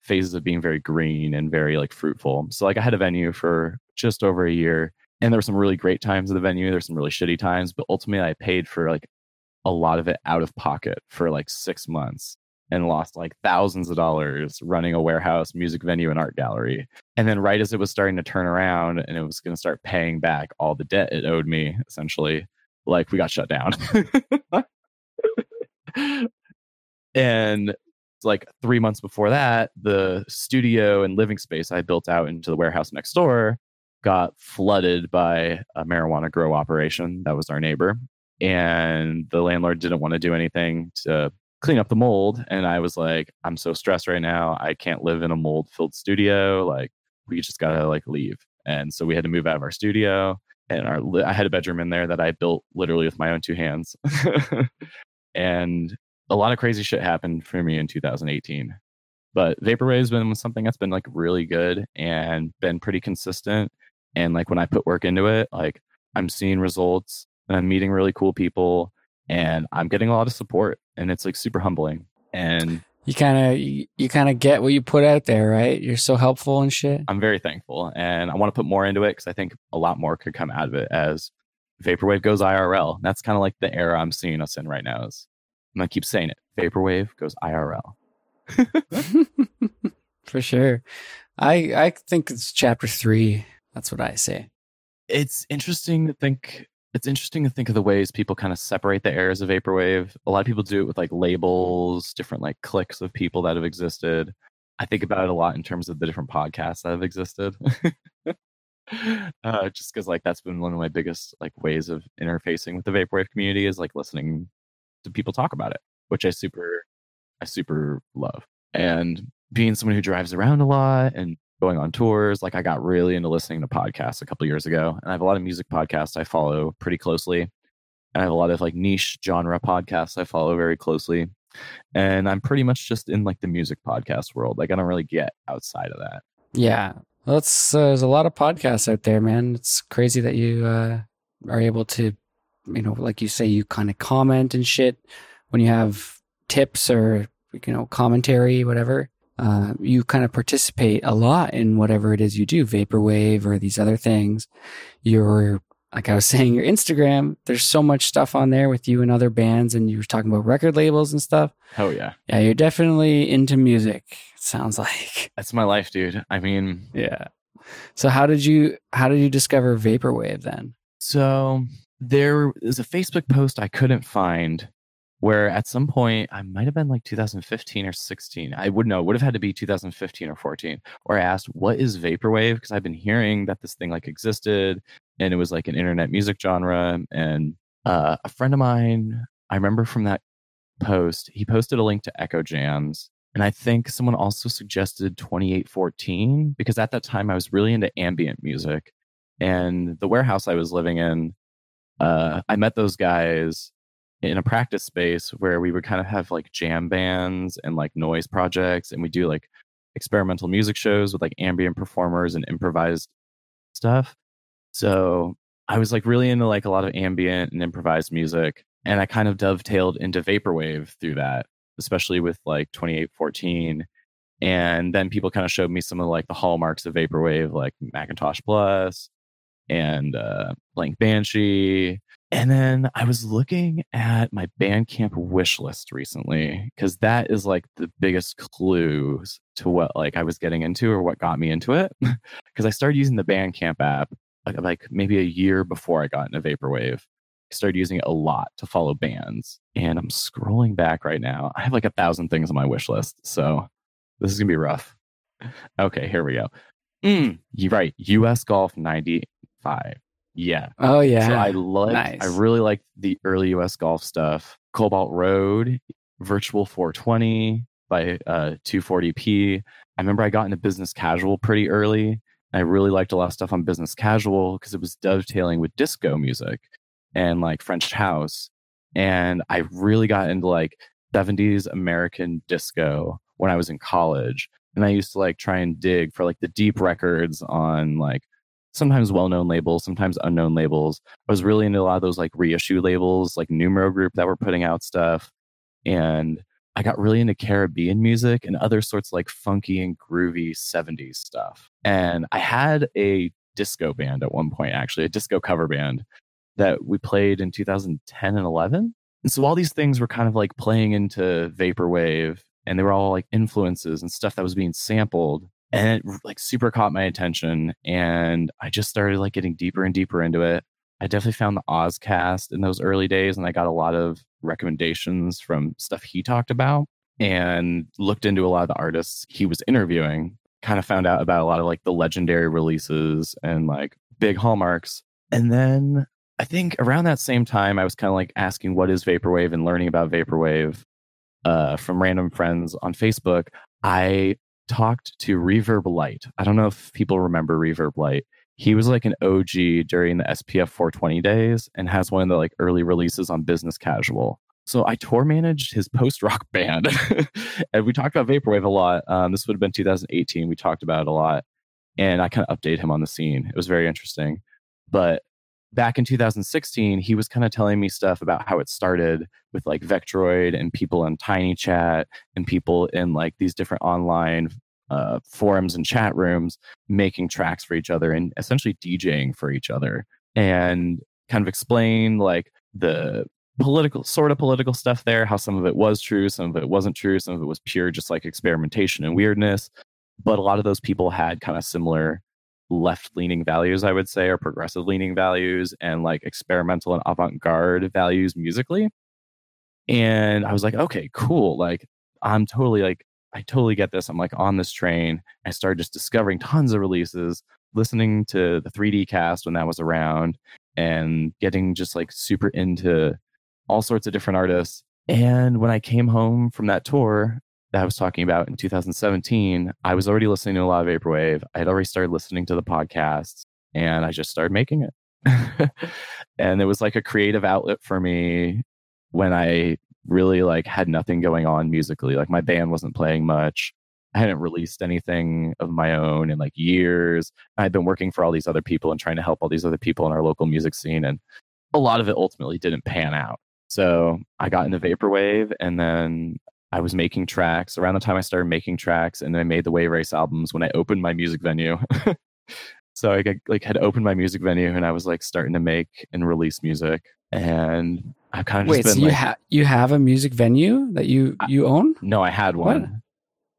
phases of being very green and very like fruitful. So like I had a venue for just over a year and there were some really great times at the venue. There's some really shitty times, but ultimately I paid for like a lot of it out of pocket for like six months and lost like thousands of dollars running a warehouse, music venue, and art gallery. And then, right as it was starting to turn around and it was going to start paying back all the debt it owed me, essentially, like we got shut down. and like three months before that, the studio and living space I built out into the warehouse next door got flooded by a marijuana grow operation that was our neighbor. And the landlord didn't want to do anything to clean up the mold. And I was like, I'm so stressed right now. I can't live in a mold filled studio. Like, we just gotta like leave. And so we had to move out of our studio. And our I had a bedroom in there that I built literally with my own two hands. and a lot of crazy shit happened for me in 2018. But Vaporwave's been something that's been like really good and been pretty consistent. And like when I put work into it, like I'm seeing results and I'm meeting really cool people and I'm getting a lot of support and it's like super humbling. And you kind of you, you kind of get what you put out there, right? You're so helpful and shit. I'm very thankful and I want to put more into it because I think a lot more could come out of it as Vaporwave goes IRL. That's kind of like the era I'm seeing us in right now. Is I'm gonna keep saying it. Vaporwave goes IRL. For sure. I I think it's chapter three. That's what I say. It's interesting to think it's interesting to think of the ways people kind of separate the eras of vaporwave. A lot of people do it with like labels, different like cliques of people that have existed. I think about it a lot in terms of the different podcasts that have existed. uh, just because like that's been one of my biggest like ways of interfacing with the vaporwave community is like listening to people talk about it, which I super I super love. And being someone who drives around a lot and going on tours, like I got really into listening to podcasts a couple years ago. And I have a lot of music podcasts I follow pretty closely. And I have a lot of like niche genre podcasts I follow very closely. And I'm pretty much just in like the music podcast world. Like I don't really get outside of that. Yeah. It's, uh, there's a lot of podcasts out there, man. It's crazy that you uh, are able to, you know, like you say, you kind of comment and shit when you have tips or, you know, commentary, whatever. Uh, you kind of participate a lot in whatever it is you do, vaporwave or these other things. You're, like I was saying, your Instagram, there's so much stuff on there with you and other bands, and you were talking about record labels and stuff. Oh, yeah. Yeah, you're definitely into music, It sounds like. That's my life, dude. I mean, yeah. So how did you how did you discover vaporwave then? So there is a Facebook post I couldn't find where at some point I might have been like 2015 or 16. I would know, would have had to be 2015 or 14, Or I asked, what is Vaporwave? Because I've been hearing that this thing like existed and it was like an internet music genre. And uh, a friend of mine, I remember from that post, he posted a link to Echo Jams. And I think someone also suggested 2814 because at that time I was really into ambient music. And the warehouse I was living in, uh, I met those guys in a practice space where we would kind of have like jam bands and like noise projects and we do like experimental music shows with like ambient performers and improvised stuff. So i was like really into like a lot of ambient and improvised music and i kind of dovetailed into vaporwave through that especially with like 2814 and then people kind of showed me some of like the hallmarks of vaporwave like macintosh plus and uh blank banshee and then I was looking at my Bandcamp wish list recently because that is like the biggest clues to what like I was getting into or what got me into it. Because I started using the Bandcamp app like, maybe a year before I got into Vaporwave. I started using it a lot to follow bands. And I'm scrolling back right now. I have like a thousand things on my wish list. So this is to be rough. Okay, here we go. Mm, you're right. US Golf 95. Yeah. Oh yeah. So I like nice. I really like the early US golf stuff. Cobalt Road, Virtual 420 by uh 240p. I remember I got into business casual pretty early. I really liked a lot of stuff on business casual because it was dovetailing with disco music and like French house. And I really got into like 70s American disco when I was in college. And I used to like try and dig for like the deep records on like sometimes well-known labels, sometimes unknown labels. I was really into a lot of those like reissue labels, like Numero Group that were putting out stuff, and I got really into Caribbean music and other sorts like funky and groovy 70s stuff. And I had a disco band at one point, actually, a disco cover band that we played in 2010 and 11. And so all these things were kind of like playing into vaporwave and they were all like influences and stuff that was being sampled and it like super caught my attention and i just started like getting deeper and deeper into it. I definitely found the ozcast in those early days and i got a lot of recommendations from stuff he talked about and looked into a lot of the artists he was interviewing kind of found out about a lot of like the legendary releases and like big hallmarks. And then i think around that same time i was kind of like asking what is vaporwave and learning about vaporwave uh, from random friends on facebook. I talked to Reverb Light. I don't know if people remember Reverb Light. He was like an OG during the SPF 420 days and has one of the like early releases on Business Casual. So I tour managed his post rock band, and we talked about vaporwave a lot. Um, this would have been 2018. We talked about it a lot, and I kind of updated him on the scene. It was very interesting. But back in 2016, he was kind of telling me stuff about how it started with like Vektroid and people in Tiny Chat and people in like these different online uh, forums and chat rooms making tracks for each other and essentially DJing for each other and kind of explain like the political sort of political stuff there how some of it was true some of it wasn't true some of it was pure just like experimentation and weirdness. But a lot of those people had kind of similar left leaning values i would say or progressive leaning values and like experimental and avant-garde values musically and i was like okay cool like i'm totally like i totally get this i'm like on this train i started just discovering tons of releases listening to the 3d cast when that was around and getting just like super into all sorts of different artists. And when I came home from that tour that I was talking about in 2017, I was already listening to a lot of Vaporwave. I had already started listening to the podcasts and I just started making it. and it was like a creative outlet for me when I really like had nothing going on musically. Like my band wasn't playing much. I hadn't released anything of my own in like years. I'd been working for all these other people and trying to help all these other people in our local music scene. And a lot of it ultimately didn't pan out. So I got into vaporwave, and then I was making tracks around the time I started making tracks, and then I made the Wave Race albums when I opened my music venue. so I like had opened my music venue, and I was like starting to make and release music, and I've kind of wait. so you have you have a music venue that you you own? No, I had one. What?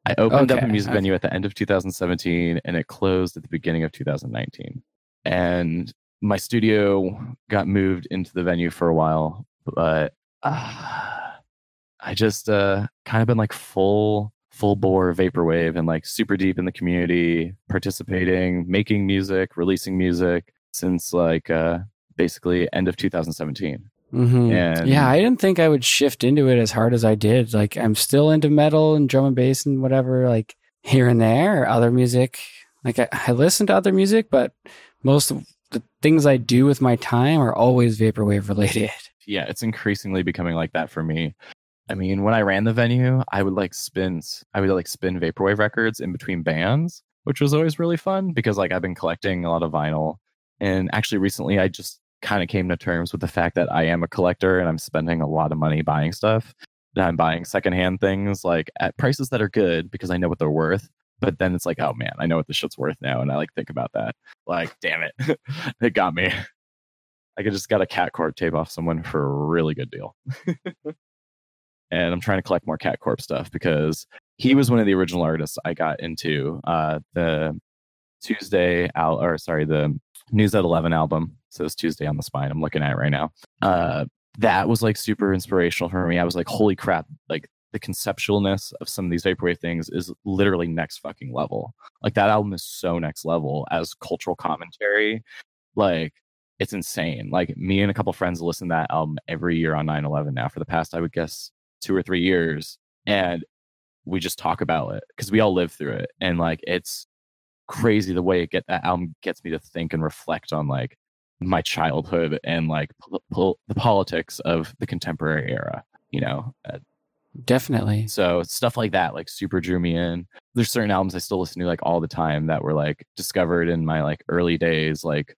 I opened okay. up a music venue at the end of 2017, and it closed at the beginning of 2019. And my studio got moved into the venue for a while but uh, I just uh, kind of been like full full bore vaporwave and like super deep in the community, participating, making music, releasing music since like uh, basically end of 2017. Mm-hmm. And yeah, I didn't think I would shift into it as hard as I did. Like I'm still into metal and drum and bass and whatever, like here and there, other music. Like I, I listen to other music, but most of the things I do with my time are always vaporwave related yeah, it's increasingly becoming like that for me. I mean, when I ran the venue, I would like spin, I would like spin vaporwave records in between bands, which was always really fun because like I've been collecting a lot of vinyl, and actually recently I just kind of came to terms with the fact that I am a collector and I'm spending a lot of money buying stuff. That I'm buying secondhand things like at prices that are good because I know what they're worth. But then it's like, oh man, I know what the shit's worth now, and I like think about that. Like, damn it, it got me. I just got a cat corp tape off someone for a really good deal. and I'm trying to collect more cat corp stuff because he was one of the original artists I got into. Uh, the Tuesday out or sorry, the News at Eleven album. So it's Tuesday on the Spine. I'm looking at it right now. Uh, that was like super inspirational for me. I was like, holy crap! Like the conceptualness of some of these vaporwave things is literally next fucking level. Like that album is so next level as cultural commentary. Like it's insane. Like me and a couple friends listen to that album every year on 9-11 now for the past, I would guess, two or three years. And we just talk about it because we all live through it. And like it's crazy the way it get that album gets me to think and reflect on like my childhood and like pol- pol- the politics of the contemporary era, you know. Uh, Definitely. So stuff like that like super drew me in. There's certain albums I still listen to like all the time that were like discovered in my like early days like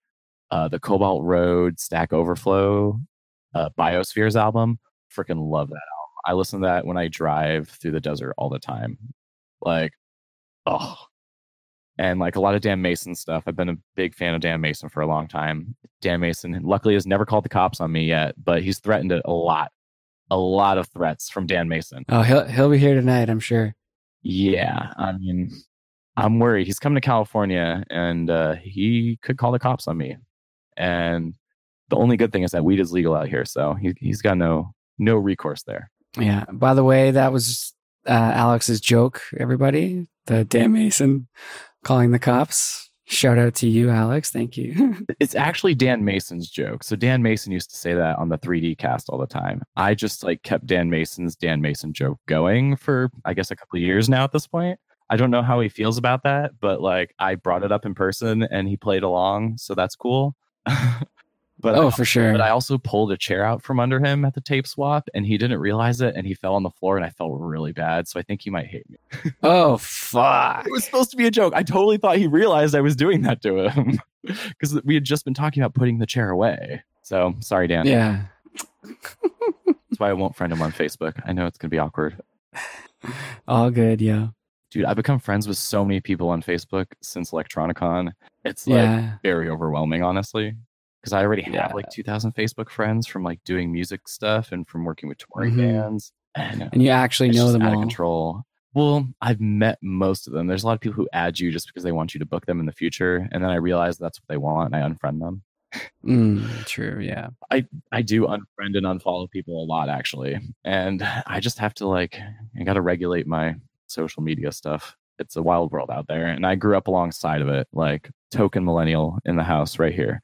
uh, the Cobalt Road Stack Overflow uh, Biospheres album. Freaking love that album. I listen to that when I drive through the desert all the time. Like, oh. And like a lot of Dan Mason stuff. I've been a big fan of Dan Mason for a long time. Dan Mason, luckily, has never called the cops on me yet, but he's threatened it a lot. A lot of threats from Dan Mason. Oh, he'll he'll be here tonight, I'm sure. Yeah, I mean, I'm worried. He's coming to California, and uh, he could call the cops on me. And the only good thing is that weed is legal out here, so he, he's got no no recourse there. Yeah. By the way, that was uh, Alex's joke. Everybody, the Dan Mason calling the cops. Shout out to you, Alex. Thank you. it's actually Dan Mason's joke. So Dan Mason used to say that on the 3D cast all the time. I just like kept Dan Mason's Dan Mason joke going for I guess a couple years now at this point. I don't know how he feels about that, but like I brought it up in person and he played along, so that's cool. But oh, I, for sure. but I also pulled a chair out from under him at the tape swap, and he didn't realize it, and he fell on the floor, and I felt really bad. So I think he might hate me. oh, fuck. It was supposed to be a joke. I totally thought he realized I was doing that to him because we had just been talking about putting the chair away. So sorry, Dan. Yeah. That's why I won't friend him on Facebook. I know it's gonna be awkward. All good, yeah. Dude, I've become friends with so many people on Facebook since Electronicon. It's like Yeah. very overwhelming, honestly. Because I already have Yeah. like 2,000 Facebook friends from like doing music stuff and from working with touring Mhm. bands. And uh, And you actually know them out all. of control. Well, I've met most of them. There's a lot of people who add you just because they want you to book them in the future, and then I realize that's what they want, and I unfriend them. Mm, true, yeah. I I do unfriend and unfollow people a lot actually, and I just have to like I got to regulate my social media stuff. It's a wild world out there, and I grew up alongside of it, like token millennial in the house right here,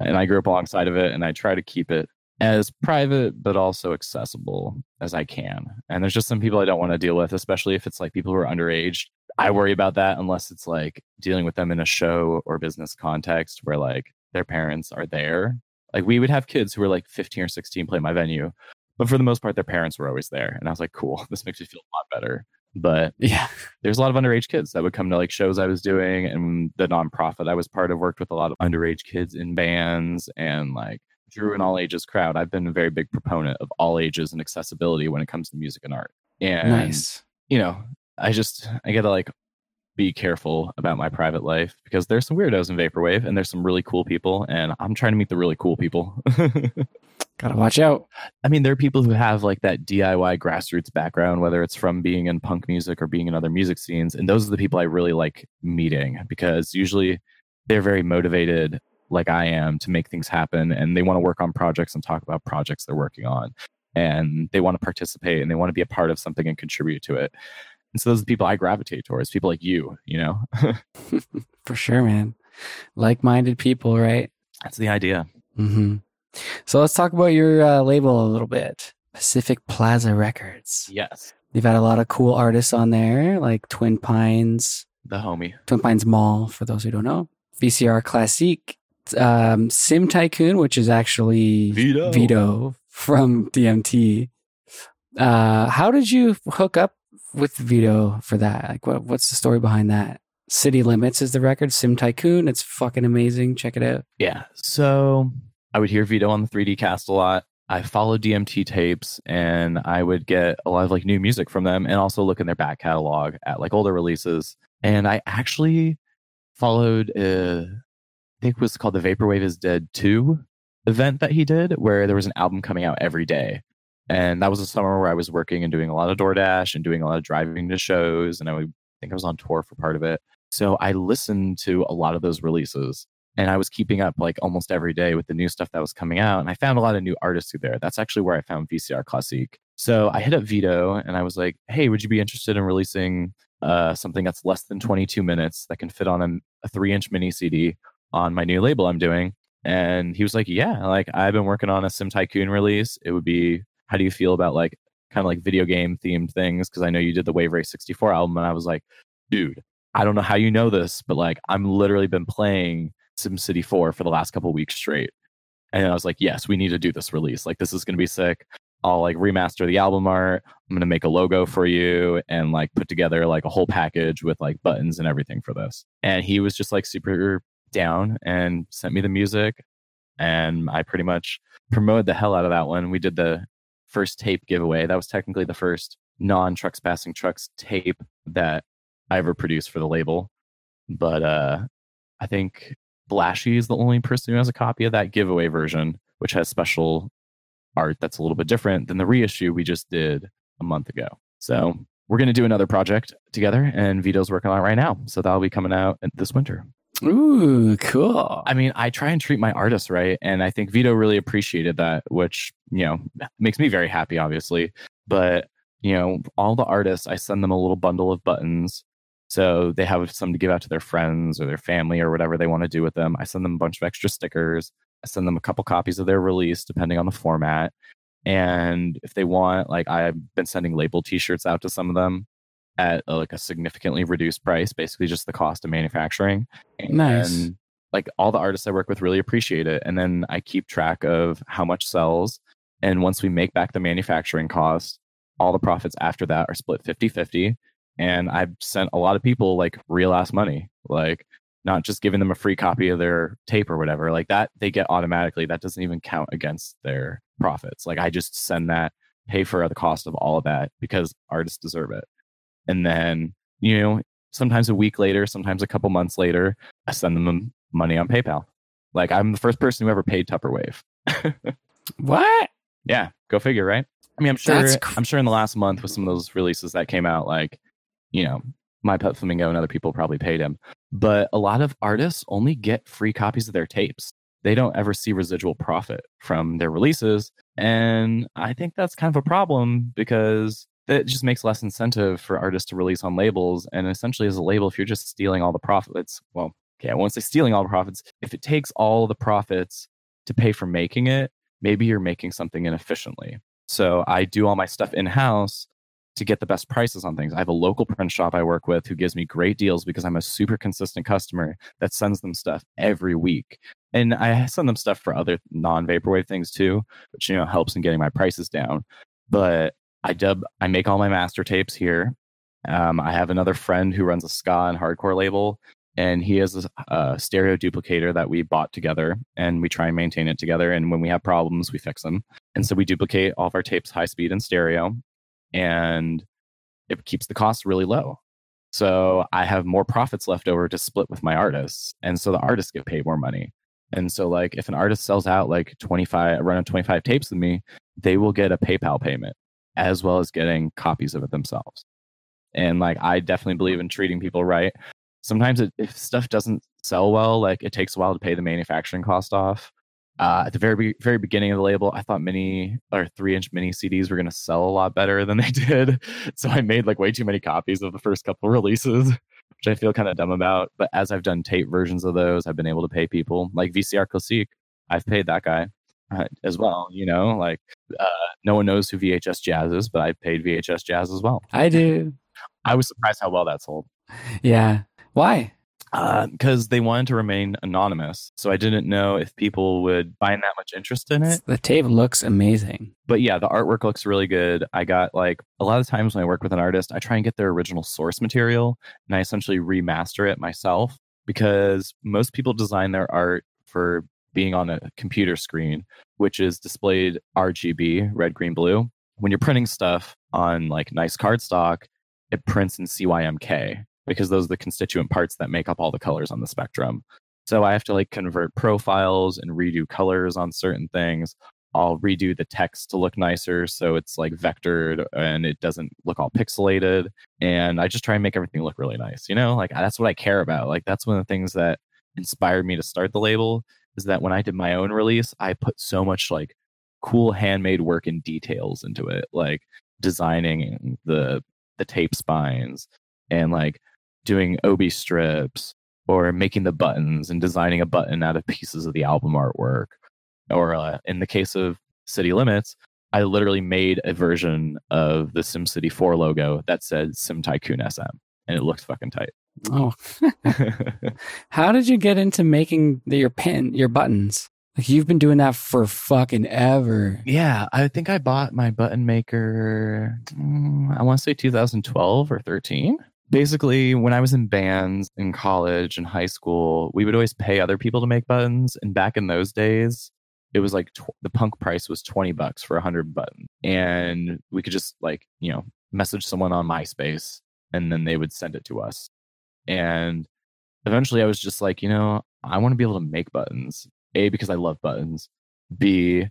and I grew up alongside of it, and I try to keep it as private but also accessible as I can. And there's just some people I don't want to deal with, especially if it's like people who are underage. I worry about that unless it's like dealing with them in a show or business context where like their parents are there. Like we would have kids who were like 15 or 16 play my venue, but for the most part, their parents were always there. And I was like, cool, this makes me feel a lot better. But Yeah. there's a lot of underage kids that would come to like shows I was doing, and the nonprofit I was part of worked with a lot of underage kids in bands and like drew an all ages crowd. I've been a very big proponent of all ages and accessibility when it comes to music and art. And nice. you know, I just I gotta like be careful about my private life because there's some weirdos in vaporwave and there's some really cool people and I'm trying to meet the really cool people. Gotta watch out. I mean, there are people who have like that DIY grassroots background, whether it's from being in punk music or being in other music scenes. And those are the people I really like meeting because usually they're very motivated, like I am, to make things happen. And they want to work on projects and talk about projects they're working on. And they want to participate and they want to be a part of something and contribute to it. And so those are the people I gravitate towards, people like you, you know? For sure, man. Like minded people, right? That's the idea. hmm So let's talk about your uh, label a little bit. Pacific Plaza Records. Yes. You've had a lot of cool artists on there, like Twin Pines, The homie. Twin Pines Mall, for those who don't know, VCR Classique, um, Sim Tycoon, which is actually Vito. Vito from DMT. Uh, how did you hook up with Vito for that? Like, what, what's the story behind that? City Limits is the record. Sim Tycoon, it's fucking amazing. Check it out. Yeah. So I would hear Vito on the 3D cast a lot. I followed DMT tapes and I would get a lot of like new music from them and also look in their back catalog at like older releases. And I actually followed, uh, I think it was called the Vaporwave is Dead 2 event that he did, where there was an album coming out every day. And that was a summer where I was working and doing a lot of DoorDash and doing a lot of driving to shows. And I would I think I was on tour for part of it. So I listened to a lot of those releases and I was keeping up like almost every day with the new stuff that was coming out. And I found a lot of new artists through there. That's actually where I found VCR Classique. So I hit up Vito and I was like, hey, would you be interested in releasing uh, something that's less than 22 minutes that can fit on a, a three inch mini CD on my new label I'm doing? And he was like, yeah, like I've been working on a Sim Tycoon release. It would be, how do you feel about like kind of like video game themed things? Cause I know you did the Wave Race 64 album. And I was like, dude, I don't know how you know this, but like I'm literally been playing SimCity 4 for the last couple weeks straight. And I was like, yes, we need to do this release. Like this is gonna be sick. I'll like remaster the album art. I'm gonna make a logo for you and like put together like a whole package with like buttons and everything for this. And he was just like super down and sent me the music. And I pretty much promoted the hell out of that one. We did the first tape giveaway. That was technically the first non trucks passing trucks tape that I ever produced for the label. But uh I think Blashy is the only person who has a copy of that giveaway version, which has special art that's a little bit different than the reissue we just did a month ago. So we're going to do another project together, and Vito's working on it right now. So that'll be coming out this winter. Ooh, cool. I mean, I try and treat my artists right, and I think Vito really appreciated that, which you know makes me very happy, obviously. But you know, all the artists, I send them a little bundle of buttons, so they have some to give out to their friends or their family or whatever they want to do with them. I send them a bunch of extra stickers. I send them a couple copies of their release, depending on the format. And if they want, like I've been sending label T-shirts out to some of them at uh, like a significantly reduced price, basically just the cost of manufacturing. And Nice. like all the artists I work with really appreciate it. And then I keep track of how much sells. And once we make back the manufacturing cost, all the profits after that are split 50 50. And I've sent a lot of people like real ass money, like not just giving them a free copy of their tape or whatever. Like that, they get automatically. That doesn't even count against their profits. Like I just send that, pay for the cost of all of that because artists deserve it. And then, you know, sometimes a week later, sometimes a couple months later, I send them money on PayPal. Like I'm the first person who ever paid Tupperwave. what? Yeah, go figure, right? I mean, I'm sure. Cr- I'm sure in the last month with some of those releases that came out, like you know, my pet flamingo and other people probably paid him. But a lot of artists only get free copies of their tapes. They don't ever see residual profit from their releases, and I think that's kind of a problem because it just makes less incentive for artists to release on labels. And essentially, as a label, if you're just stealing all the profits, well, okay, I won't say stealing all the profits. If it takes all the profits to pay for making it, maybe you're making something inefficiently. So I do all my stuff in house to get the best prices on things. I have a local print shop I work with who gives me great deals because I'm a super consistent customer that sends them stuff every week. And I send them stuff for other non vaporwave things too, which you know helps in getting my prices down. But I dub I make all my master tapes here. Um, I have another friend who runs a ska and hardcore label and he has a, a, stereo duplicator that we bought together and we try and maintain it together and when we have problems we fix them and so we duplicate all of our tapes high speed and stereo and it keeps the costs really low. So i have more profits left over to split with my artists and so the artists get paid more money. And so like if an artist sells out like 25 a run of 25 tapes with me they will get a paypal payment as well as getting copies of it themselves. And like i definitely believe in treating people right. Sometimes it, if stuff doesn't sell well, like it takes a while to pay the manufacturing cost off. Uh, at the very very beginning of the label, I thought mini or three inch mini CDs were going to sell a lot better than they did, so I made like way too many copies of the first couple releases, which I feel kind of dumb about. But as I've done tape versions of those, I've been able to pay people like VCR Classique. I've paid that guy uh, as well. You know, like uh, no one knows who VHS Jazz is, but I paid VHS Jazz as well. I do. I was surprised how well that sold. Yeah, why? Because uh, they wanted to remain anonymous. So I didn't know if people would find that much interest in it. The tape looks amazing. But yeah, the artwork looks really good. I got like a lot of times when I work with an artist, I try and get their original source material and I essentially remaster it myself because most people design their art for being on a computer screen, which is displayed RGB, red, green, blue. When you're printing stuff on like nice cardstock, it prints in CYMK, because those are the constituent parts that make up all the colors on the spectrum. So I have to like convert profiles and redo colors on certain things. I'll redo the text to look nicer so it's like vectored and it doesn't look all pixelated. And I just try and make everything look really nice. You know, like that's what I care about. Like that's one of the things that inspired me to start the label is that when I did my own release, I put so much like cool handmade work and details into it, like designing the the tape spines and like doing obi strips or making the buttons and designing a button out of pieces of the album artwork or uh, in the case of city limits i literally made a version of the simcity 4 logo that said sim tycoon sm and it looked fucking tight oh how did you get into making the, your pen your buttons like you've been doing that for fucking ever. Yeah, I think I bought my button maker. Mm, I want to say 2012 or 13 basically when i was in bands in college and high school we would always pay other people to make buttons and back in those days it was like tw- the punk price was 20 bucks for a 100 button and we could just like you know message someone on myspace and then they would send it to us. And eventually i was just like you know i want to be able to make buttons. A because i love buttons. B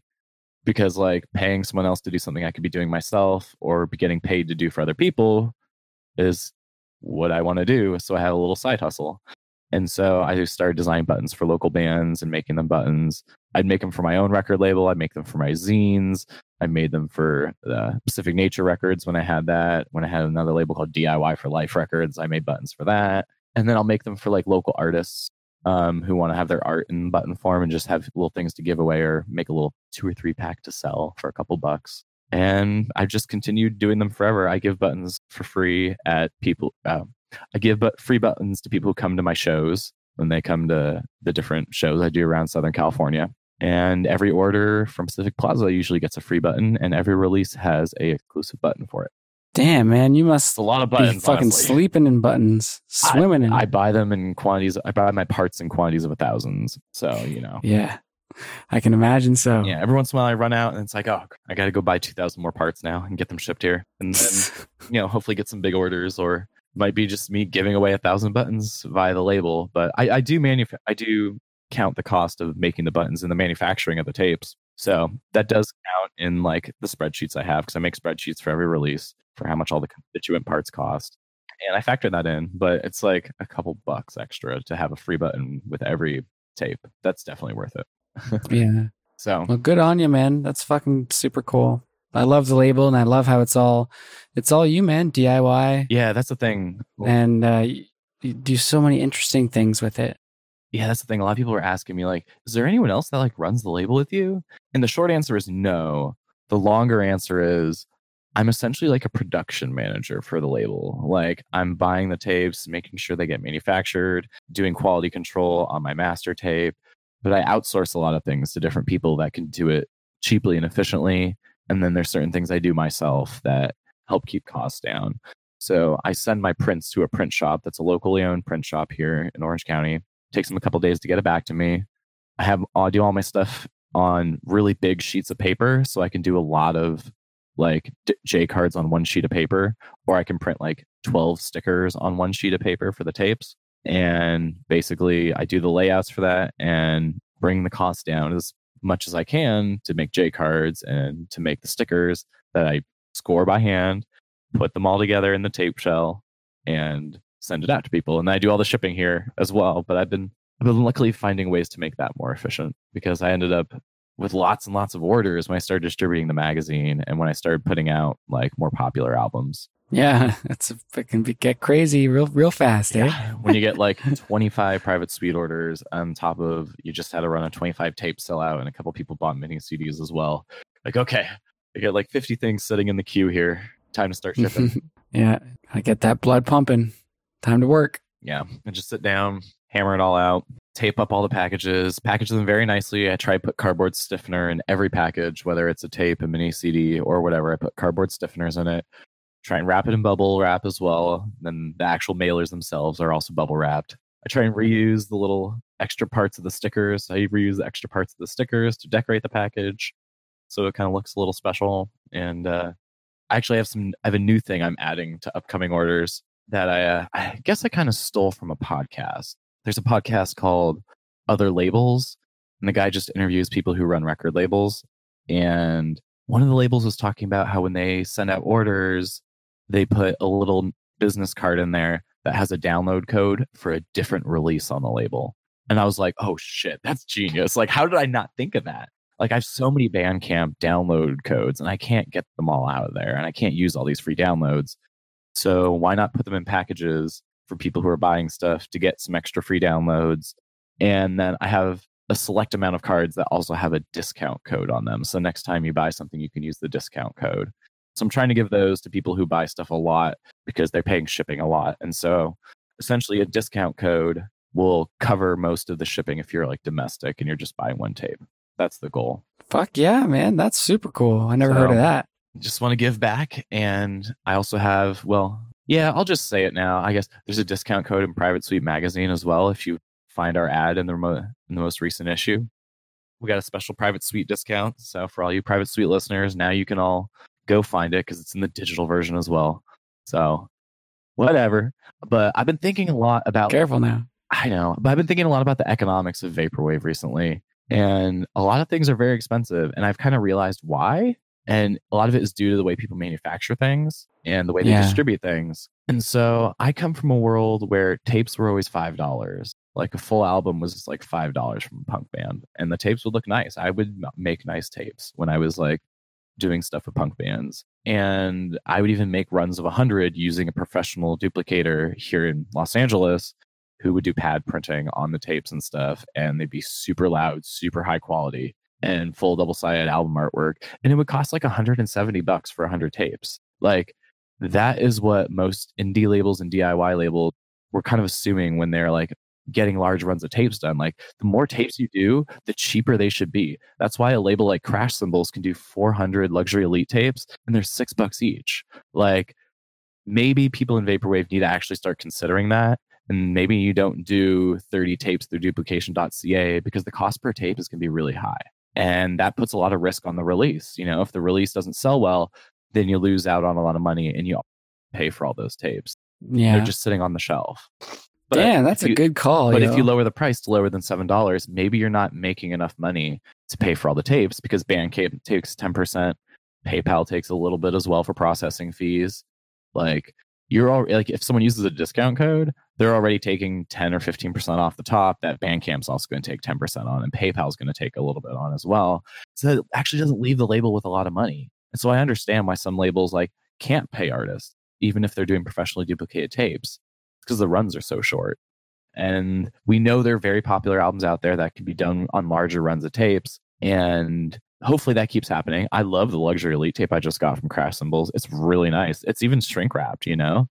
because like paying someone else to do something i could be doing myself or be getting paid to do for other people is what I want to do. So I had a little side hustle. And so I started designing buttons for local bands and making them buttons. I'd make them for my own record label. I'd make them for my zines. I made them for the Pacific Nature Records when I had that. When I had another label called DIY for Life Records, I made buttons for that. And then I'll make them for like local artists um, who want to have their art in button form and just have little things to give away or make a little two or three pack to sell for a couple bucks and I've just continued doing them forever. I give buttons for free at people. Uh, I give but free buttons to people who come to my shows when they come to the different shows I do around Southern California. And every order from Pacific Plaza usually gets a free button, and every release has a exclusive button for it. Damn, man, you must a lot of be buttons. fucking honestly. sleeping in buttons, swimming in. I buy them in quantities. I buy my parts in quantities of thousands. So you know, yeah, I can imagine so. yeah. Every once in a while, I run out, and it's like, oh, I got to go buy two thousand more parts now and get them shipped here, and then you know, hopefully get some big orders, or might be just me giving away a thousand buttons via the label. But I, I do manuf- I do count the cost of making the buttons and the manufacturing of the tapes. So that does count in like the spreadsheets I have because I make spreadsheets for every release for how much all the constituent parts cost. And I factor that in, but it's like a couple bucks extra to have a free button with every tape. That's definitely worth it. Yeah. So Well, good on you, man. That's fucking super cool. I love the label, and I love how it's all, it's all you, man. DIY, yeah, that's the thing. and uh, you, you do so many interesting things with it. yeah, that's the thing. A lot of people are asking me, like, is there anyone else that like runs the label with you? And the short answer is no. The longer answer is I'm essentially like a production manager for the label. Like I'm buying the tapes, making sure they get manufactured, doing quality control on my master tape. But I outsource a lot of things to different people that can do it cheaply and efficiently. And then there's certain things I do myself that help keep costs down. So I send my prints to a print shop that's a locally owned print shop here in Orange County takes them a couple days to get it back to me. I have I do all my stuff on really big sheets of paper, so I can do a lot of like J cards on one sheet of paper, or I can print like twelve stickers on one sheet of paper for the tapes. And basically, I do the layouts for that and bring the cost down as much as I can to make J cards and to make the stickers that I score by hand, put them all together in the tape shell, and send it out to people. And I do all the shipping here as well. But I've been I've been luckily finding ways to make that more efficient because I ended up with lots and lots of orders when I started distributing the magazine and when I started putting out like more popular albums. Yeah, it's it can be, get crazy real real fast, eh? when you get like 25 private suite orders on top of you just had to run a 25 tape sellout and a couple people bought mini CDs as well. Like, okay, I got like 50 things sitting in the queue here. Time to start shipping. yeah, I get that blood pumping. Time to work. yeah, and just sit down, hammer it all out, tape up all the packages, package them very nicely. I try to put cardboard stiffener in every package, whether it's a tape, a mini CD, or whatever. I put cardboard stiffeners in it. Try and wrap it in bubble wrap as well. Then the actual mailers themselves are also bubble wrapped. I try and reuse the little extra parts of the stickers. I reuse the extra parts of the stickers to decorate the package, so it kind of looks a little special. And uh, I actually have some. I have a new thing I'm adding to upcoming orders that I, uh, I guess I kind of stole from a podcast. There's a podcast called Other Labels, and the guy just interviews people who run record labels. And one of the labels was talking about how when they send out orders, they put a little business card in there that has a download code for a different release on the label. And I was like, oh shit, that's genius. Like, how did I not think of that? Like, I have so many Bandcamp download codes and I can't get them all out of there and I can't use all these free downloads. So why not put them in packages for people who are buying stuff to get some extra free downloads? And then I have a select amount of cards that also have a discount code on them. So next time you buy something, you can use the discount code. So I'm trying to give those to people who buy stuff a lot because they're paying shipping a lot. And so essentially a discount code will cover most of the shipping if you're like domestic and you're just buying one tape. That's the goal. Fuck yeah, man. That's super cool. I never heard of that. just want to give back. And I also have, well, yeah, I'll just say it now. I guess there's a discount code in Private Suite magazine as well. If you find our ad in the, mo- in the most recent issue, we got a special Private Suite discount. So for all you Private Suite listeners, now you can all go find it because it's in the digital version as well. So whatever. But I've been thinking a lot about Careful now. I know, but I've been thinking a lot about the economics of vaporwave recently, and a lot of things are very expensive, and I've kind of realized why. And a lot of it is due to the way people manufacture things and the way they Yeah. distribute things. And so I come from a world where tapes were always five dollars. Like a full album was like five dollars from a punk band, and the tapes would look nice. I would make nice tapes when I was like doing stuff with punk bands, and I would even make runs of a hundred using a professional duplicator here in Los Angeles who would do pad printing on the tapes and stuff, and they'd be super loud, super high quality, and full double sided album artwork, and it would cost like 170 bucks for 100 tapes. Like that is what most indie labels and DIY labels were kind of assuming when they're like, getting large runs of tapes done. Like the more mm-hmm. tapes you do, the cheaper they should be. That's why a label like Crash Symbols can do 400 luxury elite tapes and they're six bucks each. Like maybe people in Vaporwave need to actually start considering that. And maybe you don't do 30 tapes through duplication.ca because the cost per tape is going to be really high. And that puts a lot of risk on the release. You know, if the release doesn't sell well, then you lose out on a lot of money and you pay for all those tapes. Yeah. They're just sitting on the shelf. But Damn, that's a you- good call. But yo. if you lower the price to lower than seven dollars, maybe you're not making enough money to pay for all the tapes because Bandcamp takes ten percent, PayPal takes a little bit as well for processing fees. Like you're all like if someone uses a discount code, they're already taking ten or fifteen percent off the top. That Bandcamp's also going to take ten percent on, and PayPal's going to take a little bit on as well. So it actually doesn't leave the label with a lot of money. And so I understand why some labels like can't pay artists even if they're doing professionally duplicated tapes because the runs are so short. And we know there are very popular albums out there that can be done on larger runs of tapes. And hopefully that keeps happening. I love the luxury elite tape I just got from Crash Symbols. It's really nice. It's even shrink wrapped, you know?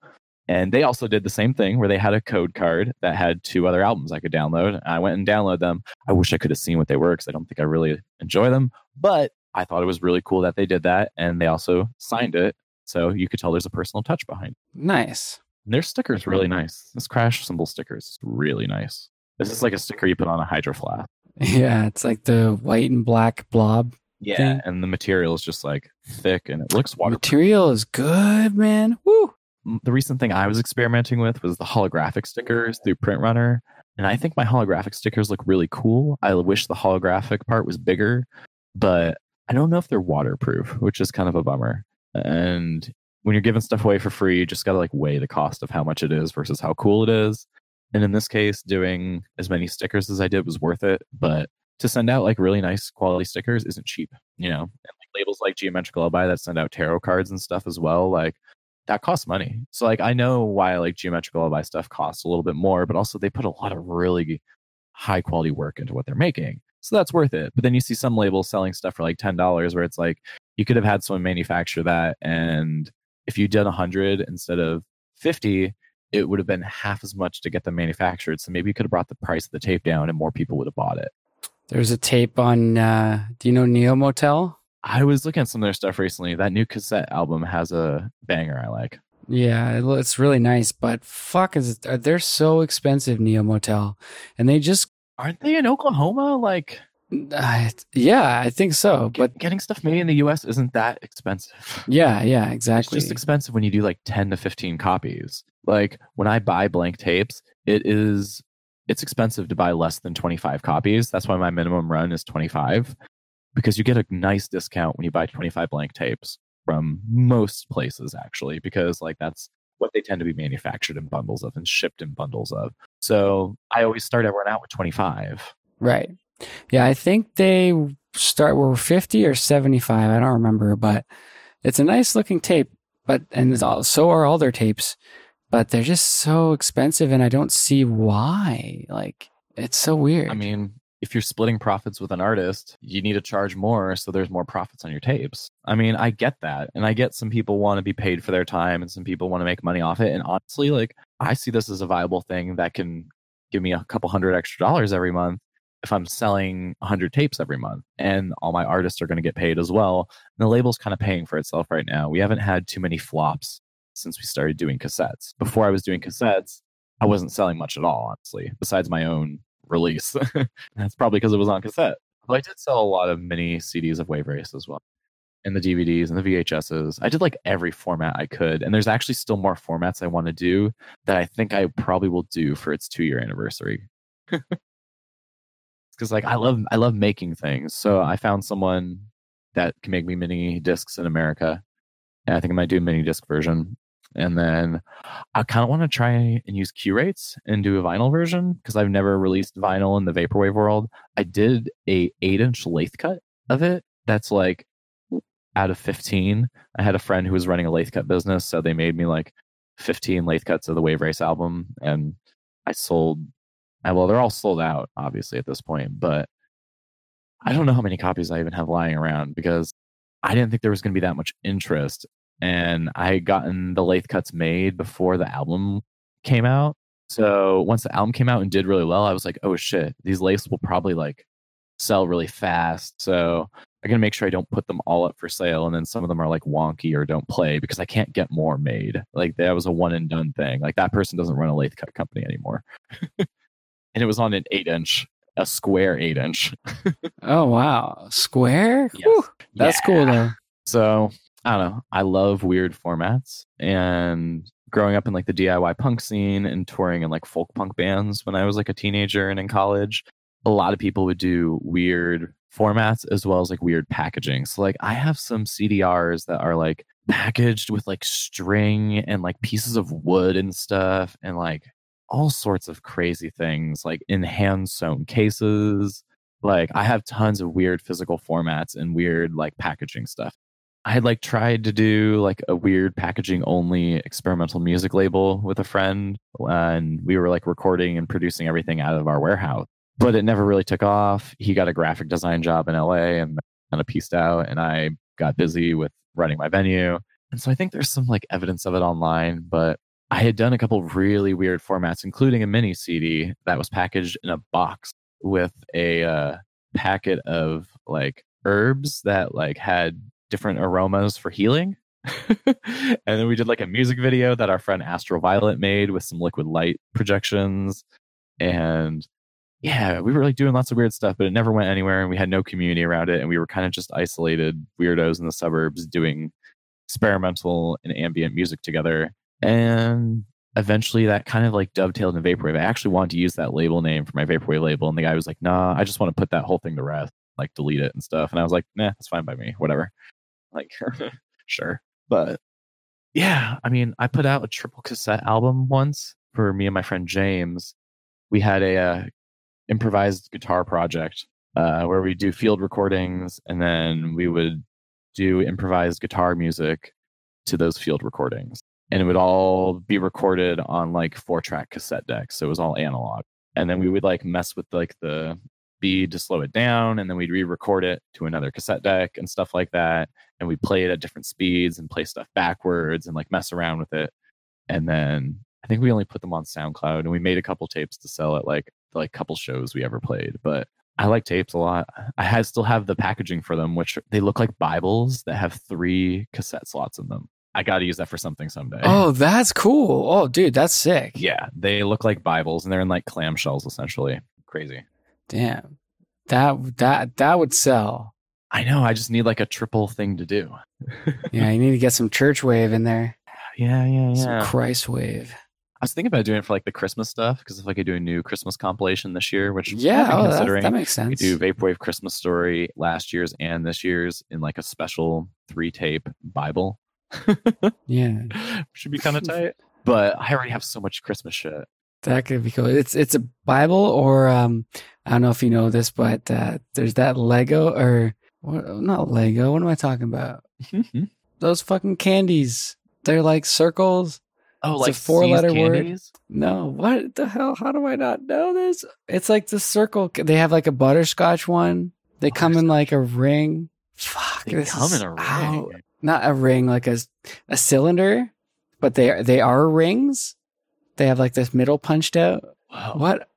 And they also did the same thing where they had a code card that had two other albums I could download. I went and downloaded them. I wish I could have seen what they were because I don't think I really enjoy them. But I thought it was really cool that they did that. And they also signed it. So you could tell there's a personal touch behind it. nice. And Their sticker's really nice. This crash symbol sticker is really nice. This is like a sticker you put on a hydro flask. Yeah, it's like the white and black blob. Yeah. Thing. And the material is just like thick and it looks waterproof. Material is good, man. Woo. The recent thing I was experimenting with was the holographic stickers through Print Runner. And I think my holographic stickers look really cool. I wish the holographic part was bigger, but I don't know if they're waterproof, which is kind of a bummer. And when you're giving stuff away for free, you just got to like weigh the cost of how much it is versus how cool it is. And in this case, doing as many stickers as I did was worth it. But to send out like really nice quality stickers isn't cheap, you know? And like labels like Geometric Lullaby that send out tarot cards and stuff as well, like that costs money. So like I know why like Geometric Lullaby stuff costs a little bit more, but also they put a lot of really high quality work into what they're making. So that's worth it. But then you see some labels selling stuff for like ten dollars where it's like you could have had someone manufacture that and if you did 100 instead of 50 it would have been half as much to get them manufactured so maybe you could have brought the price of the tape down and more people would have bought it There's a tape on. Uh, do you know Neo Motel? i was looking at some of their stuff recently that new cassette album has a banger i like Yeah, it's really nice, but fuck, is it, they're so expensive, Neo Motel, and they just. aren't they in oklahoma like Uh, yeah, I think so. But getting stuff made in the us isn't that expensive yeah, yeah, exactly. it's just expensive when you do like 10 to 15 copies like when i buy blank tapes it is it's expensive to buy less than 25 copies that's why my minimum run is 25 because you get a nice discount when you buy 25 blank tapes from most places actually because like that's what they tend to be manufactured in bundles of and shipped in bundles of so i always start everyone out with 25 Right. Yeah, I think they start were 50 or 75. I don't remember, but it's a nice looking tape. But and all, so are all their tapes, but they're just so expensive, and I don't see why. Like it's so weird. i mean if you're splitting profits with an artist, you need to charge more so there's more profits on your tapes. I mean, I get that. And I get some people want to be paid for their time and some people want to make money off it. And honestly, like I see this as a viable thing that can give me a couple hundred extra dollars every month if I'm selling 100 tapes every month. And all my artists are going to get paid as well. And the label's kind of paying for itself right now. We haven't had too many flops since we started doing cassettes. Before I was doing cassettes, I wasn't selling much at all, honestly, besides my own release. That's probably because it was on cassette. But I did sell a lot of mini CDs of Wave Race as well. And the DVDs and the VHSs. I did like every format I could. And there's actually still more formats I want to do that I think I probably will do for its two year anniversary. Because like I love I love making things. So I found someone that can make me mini discs in America. And I think I might do a mini disc version. And then I kind of want to try and use Qrates and do a vinyl version because I've never released vinyl in the vaporwave world. I did a eight inch lathe cut of it. That's like out of 15. I had a friend who was running a lathe cut business. So they made me like 15 lathe cuts of the Wave Race album. And I sold, uh, well, they're all sold out, obviously, at this point. But I don't know how many copies I even have lying around because I didn't think there was going to be that much interest. And I had gotten the lathe cuts made before the album came out. So once the album came out and did really well, I was like, oh shit, these lathes will probably like sell really fast. So I'm going to make sure I don't put them all up for sale, and then some of them are like wonky or don't play because I can't get more made. Like that was a one and done thing. Like that person doesn't run a lathe cut company anymore. and it was on an eight inch, a square eight inch. oh wow, square. Yes. Whew, that's Yeah. cool though. So I don't know. I love weird formats and growing up in like the DIY punk scene and touring in like folk punk bands when I was like a teenager and in college, a lot of people would do weird formats as well as like weird packaging. So like I have some CDRs that are like packaged with like string and like pieces of wood and stuff and like all sorts of crazy things like in hand sewn cases. Like I have tons of weird physical formats and weird like packaging stuff. I had like tried to do like a weird packaging only experimental music label with a friend and we were like recording and producing everything out of our warehouse but it never really took off he got a graphic design job in la and kind of pieced out and i got busy with running my venue and so i think there's some like evidence of it online but i had done a couple really weird formats including a mini cd that was packaged in a box with a uh, packet of like herbs that like had different aromas for healing. and then we did like a music video that our friend Astro Violet made with some liquid light projections. And yeah, we were like doing lots of weird stuff, but it never went anywhere and we had no community around it. And we were kind of just isolated weirdos in the suburbs doing experimental and ambient music together. And eventually that kind of like dovetailed in Vaporwave. I actually wanted to use that label name for my Vaporwave label. And the guy was like, nah, I just want to put that whole thing to rest, like delete it and stuff. And I was like, nah, that's fine by me, whatever. Like, sure. But yeah, I mean, I put out a triple cassette album once for me and my friend James. We had a uh, improvised guitar project uh, where we do field recordings and then we would do improvised guitar music to those field recordings. And it would all be recorded on like four track cassette decks. So it was all analog. And then we would like mess with like the bead to slow it down. And then we'd re record it to another cassette deck and stuff like that. And we play it at different speeds and play stuff backwards and like mess around with it. And then I think we only put them on SoundCloud and we made a couple tapes to sell at like like couple shows we ever played. But I like tapes a lot. I had, still have the packaging for them, which they look like Bibles that have three cassette slots in them. I got to use that for something someday. Oh, that's cool. Oh, dude, that's sick. yeah, they look like Bibles and they're in like clamshells essentially. Crazy. Damn. That that that would sell. I know. I just need like a triple thing to do. Yeah, you need to get some church wave in there. Yeah, yeah, Some Christ wave. I was thinking about doing it for like the Christmas stuff because if I could do a new Christmas compilation this year, which Yeah, oh, that, considering, that makes sense. we do Vaporwave Christmas Story last year's and this year's in like a special three tape Bible. Yeah, Should be kind of tight. But I already have so much Christmas shit. that could be cool. It's it's a Bible or um I don't know if you know this, but uh, there's that Lego or what, not Lego. What am I talking about? Those fucking candies. They're like circles. oh, It's like four-letter See's word. No, what the hell? How do I not know this? It's like the circle. They have like a butterscotch one. They come in like a ring. Fuck, They this come is in a ring. out. Not a ring, like a a cylinder, but they they are rings. They have like this middle punched out. Wow. What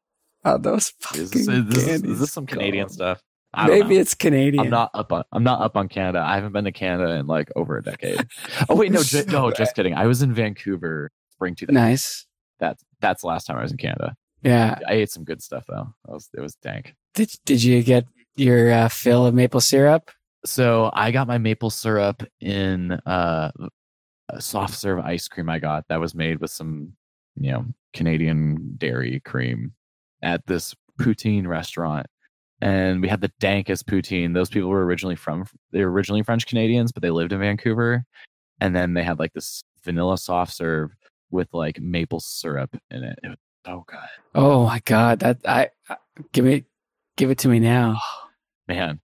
are those fucking Is this, is, this, candies is this some Canadian called? stuff? I don't Maybe know. it's Canadian. I'm not up on I'm not up on Canada. I haven't been to Canada in like over a decade. oh wait, no, ju- no, just kidding. I was in Vancouver spring 2000. nice. That's that's the last time I was in Canada. Yeah. I ate some good stuff though. It was it was dank. Did Did you get your uh, fill of maple syrup? So I got my maple syrup in uh, a soft serve ice cream I got that was made with some, you know, Canadian dairy cream at this poutine restaurant. And we had the dankest poutine. Those people were originally from they were originally French Canadians, but they lived in Vancouver. And then they had like this vanilla soft serve with like maple syrup in it. It was so good. Oh my god! That I, I give me give it to me now. man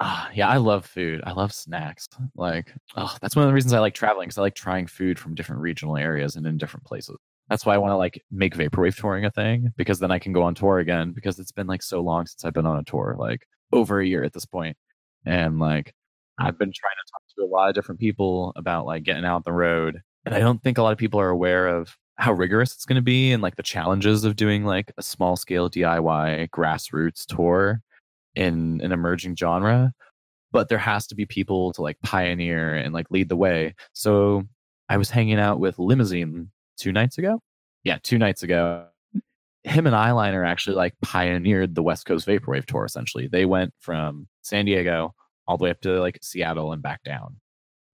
ah, yeah i love food. I love snacks like oh that's one of the reasons i like traveling because i like trying food from different regional areas and in different places. That's why i want to like make vaporwave touring a thing because then i can go on tour again because it's been like so long since i've been on a tour like over a year at this point. point and like i've been trying to talk to a lot of different people about like getting out the road and i don't think a lot of people are aware of how rigorous it's going to be and like the challenges of doing like a small scale DIY grassroots tour in an emerging genre. But there has to be people to like pioneer and like lead the way. So I was hanging out with Limousine two nights ago. Yeah, two nights ago. Him and Eyeliner actually like pioneered the West Coast Vaporwave tour essentially. They went from San Diego all the way up to like Seattle and back down.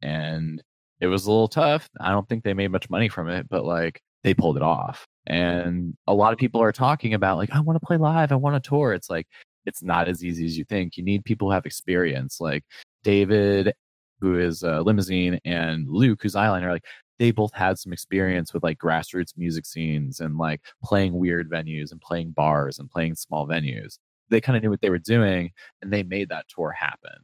And it was a little tough. I don't think they made much money from it, but like they pulled it off. And a lot of people are talking about like, I want to play live, I want to tour. It's like it's not as easy as you think. You need people who have experience. Like David, who is a limousine, and Luke, who's eyeliner, like they both had some experience with like grassroots music scenes and like playing weird venues and playing bars and playing small venues. They kind of knew what they were doing and they made that tour happen.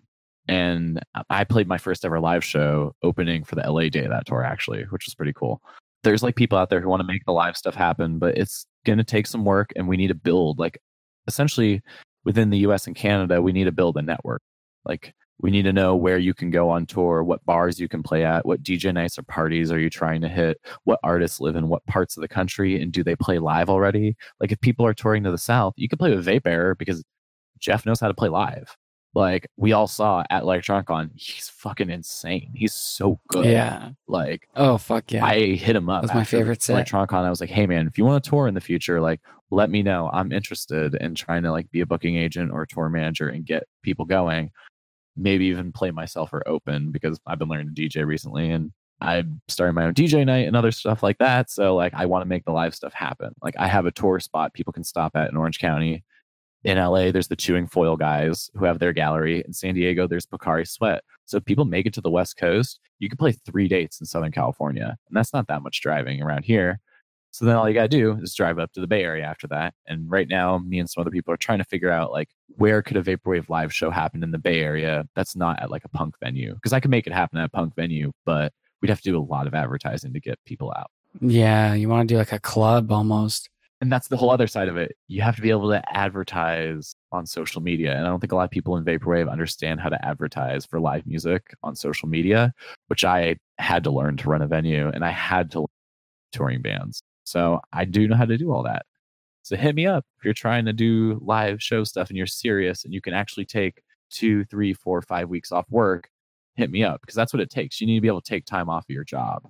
And I played my first ever live show opening for the LA day of that tour, actually, which was pretty cool. There's like people out there who want to make the live stuff happen, but it's going to take some work and we need to build like essentially within the US and Canada, we need to build a network. Like we need to know where you can go on tour, what bars you can play at, what DJ nights or parties are you trying to hit, what artists live in what parts of the country, and do they play live already? Like if people are touring to the South, you can play with Vape because Jeff knows how to play live like we all saw at Electronicon, he's fucking insane. He's so good. Yeah. Like, oh fuck yeah. I hit him up. That's my favorite set. Electronicon. I was like, hey man, if you want to tour in the future, like let me know. I'm interested in trying to like be a booking agent or a tour manager and get people going. Maybe even play myself or open because I've been learning to DJ recently and I'm starting my own DJ night and other stuff like that. So like I want to make the live stuff happen. Like I have a tour spot people can stop at in Orange County in LA, there's the Chewing Foil guys who have their gallery. In San Diego, there's Pocari Sweat. So if people make it to the West Coast, you can play three dates in Southern California. And that's not that much driving around here. So then all you got to do is drive up to the Bay Area after that. And right now, me and some other people are trying to figure out like where could a Vaporwave live show happen in the Bay Area that's not at like a punk venue? Because I could make it happen at a punk venue, but we'd have to do a lot of advertising to get people out. Yeah, you want to do like a club almost and that's the whole other side of it. You have to be able to advertise on social media. And I don't think a lot of people in Vaporwave understand how to advertise for live music on social media, which I had to learn to run a venue and I had to touring bands. So I do know how to do all that. So hit me up if you're trying to do live show stuff and you're serious and you can actually take two, three, four, five weeks off work. Hit me up because that's what it takes. You need to be able to take time off of your job.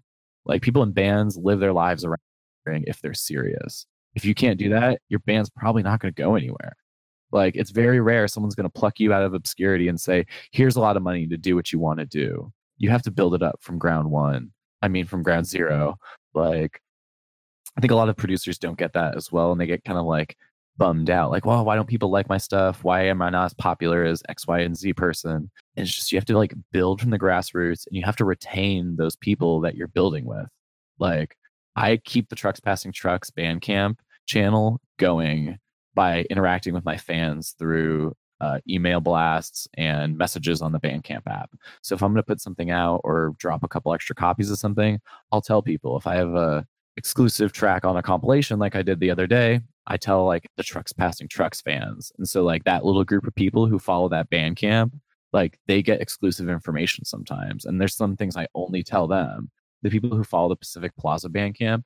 Like people in bands live their lives around if they're serious. If you can't do that, your band's probably not going to go anywhere. Like it's very rare someone's going to pluck you out of obscurity and say, "Here's a lot of money to do what you want to do." You have to build it up from ground one. I mean, from ground zero. Like I think a lot of producers don't get that as well, and they get kind of like bummed out. Like, well, why don't people like my stuff? Why am I not as popular as X, Y, and Z person? And it's just you have to like build from the grassroots, and you have to retain those people that you're building with. Like I keep the Trucks Passing Trucks Bandcamp channel going by interacting with my fans through uh, email blasts and messages on the Bandcamp app. So if I'm going to put something out or drop a couple extra copies of something, I'll tell people. If I have a exclusive track on a compilation like I did the other day, I tell like the Trucks Passing Trucks fans. And so like that little group of people who follow that Bandcamp, like they get exclusive information sometimes. And there's some things I only tell them the people who follow the Pacific Plaza Bandcamp,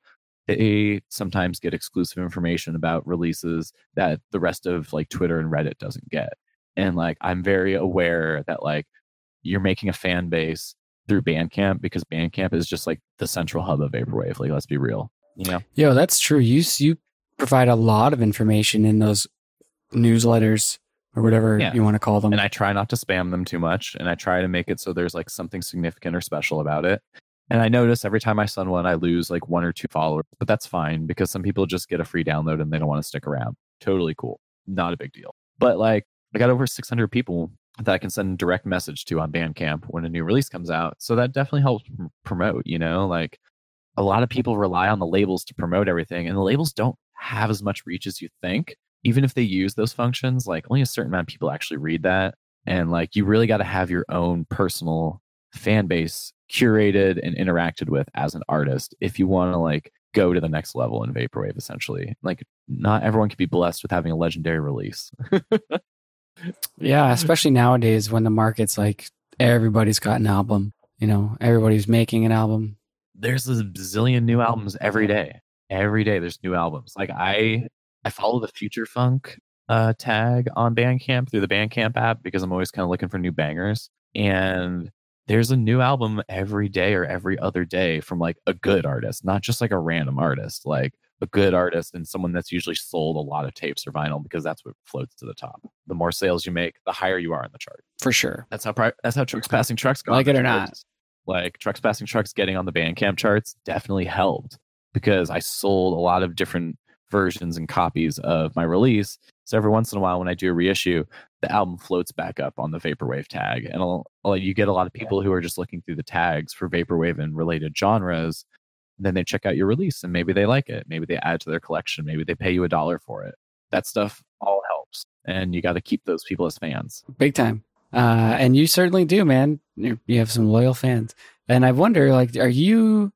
they sometimes get exclusive information about releases that the rest of like Twitter and Reddit doesn't get. And like I'm very aware that like you're making a fan base through Bandcamp because Bandcamp is just like the central hub of Vaporwave. Like let's be real. You know? Yo, that's true. You you provide a lot of information in those newsletters or whatever yeah. you want to call them. And I try not to spam them too much and I try to make it so there's like something significant or special about it. And I notice every time I send one, I lose like one or two followers, but that's fine because some people just get a free download and they don't want to stick around. Totally cool. Not a big deal. But like, I got over 600 people that I can send direct message to on Bandcamp when a new release comes out. So that definitely helps promote, you know, like a lot of people rely on the labels to promote everything, and the labels don't have as much reach as you think. Even if they use those functions, like only a certain amount of people actually read that. And like, you really got to have your own personal fan base curated and interacted with as an artist if you want to like go to the next level in vaporwave essentially like not everyone can be blessed with having a legendary release yeah especially nowadays when the market's like everybody's got an album you know everybody's making an album there's a zillion new albums every day every day there's new albums. Like I I follow the Future Funk uh, tag on Bandcamp through the Bandcamp app because I'm always kind of looking for new bangers. And there's a new album every day or every other day from like a good artist, not just like a random artist, like a good artist and someone that's usually sold a lot of tapes or vinyl because that's what floats to the top. The more sales you make, the higher you are in the chart. For sure. That's how pri- that's how trucks passing trucks got Like it or not. charts. Like trucks passing trucks getting on the Bandcamp charts definitely helped because I sold a lot of different versions and copies of my release. So every once in a while, when I do a reissue, the album floats back up on the vaporwave tag, and I'll, I'll- you get a lot of people who are just looking through the tags for vaporwave and related genres. Then they check out your release, and maybe they like it. Maybe they add to their collection. Maybe they pay you a dollar for it. That stuff all helps, and you got to keep those people as fans. Big time. Uh, and you certainly do, man. You you have some loyal fans. And I wonder, like, are you?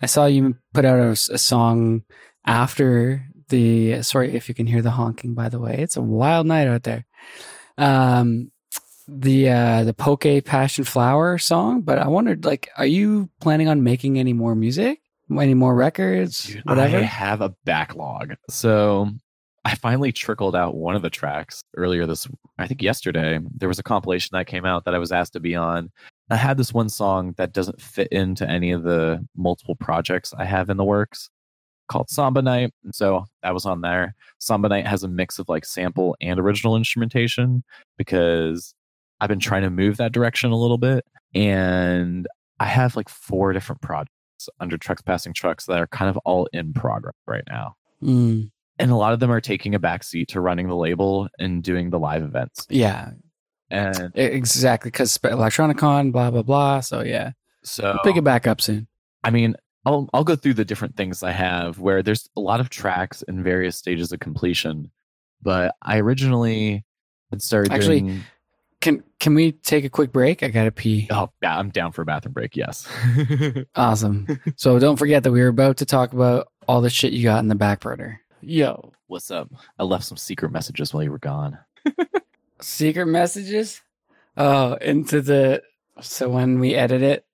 I saw you put out a song after the. Sorry if you can hear the honking. By the way, it's a wild night out there. Um, the uh, the Poke Passion Flower song. But I wondered, like, are you planning on making any more music? Any more records? Dude, whatever. I have a backlog. So I finally trickled out one of the tracks earlier this, I think yesterday. There was a compilation that came out that I was asked to be on. I had this one song that doesn't fit into any of the multiple projects I have in the works called Samba Night. And so that was on there. Samba Night has a mix of like sample and original instrumentation because I've been trying to move that direction a little bit. And I have like four different projects under Trucks Passing Trucks that are kind of all in progress right now. Mm, And a lot of them are taking a backseat to running the label and doing the live events. yeah, And exactly. Because Electronicon, blah blah blah. So yeah, so pick it back up soon. I mean, I'll I'll go through the different things I have where there's a lot of tracks in various stages of completion. But I originally had started Actually- doing Can can we take a quick break? I gotta pee. Oh, yeah, I'm down for a bathroom break. Yes. Awesome. so don't forget that we were about to talk about all the shit you got in the back burner. Yo, What's up? I left some secret messages while you were gone. secret messages. Oh, into the so when we edit it,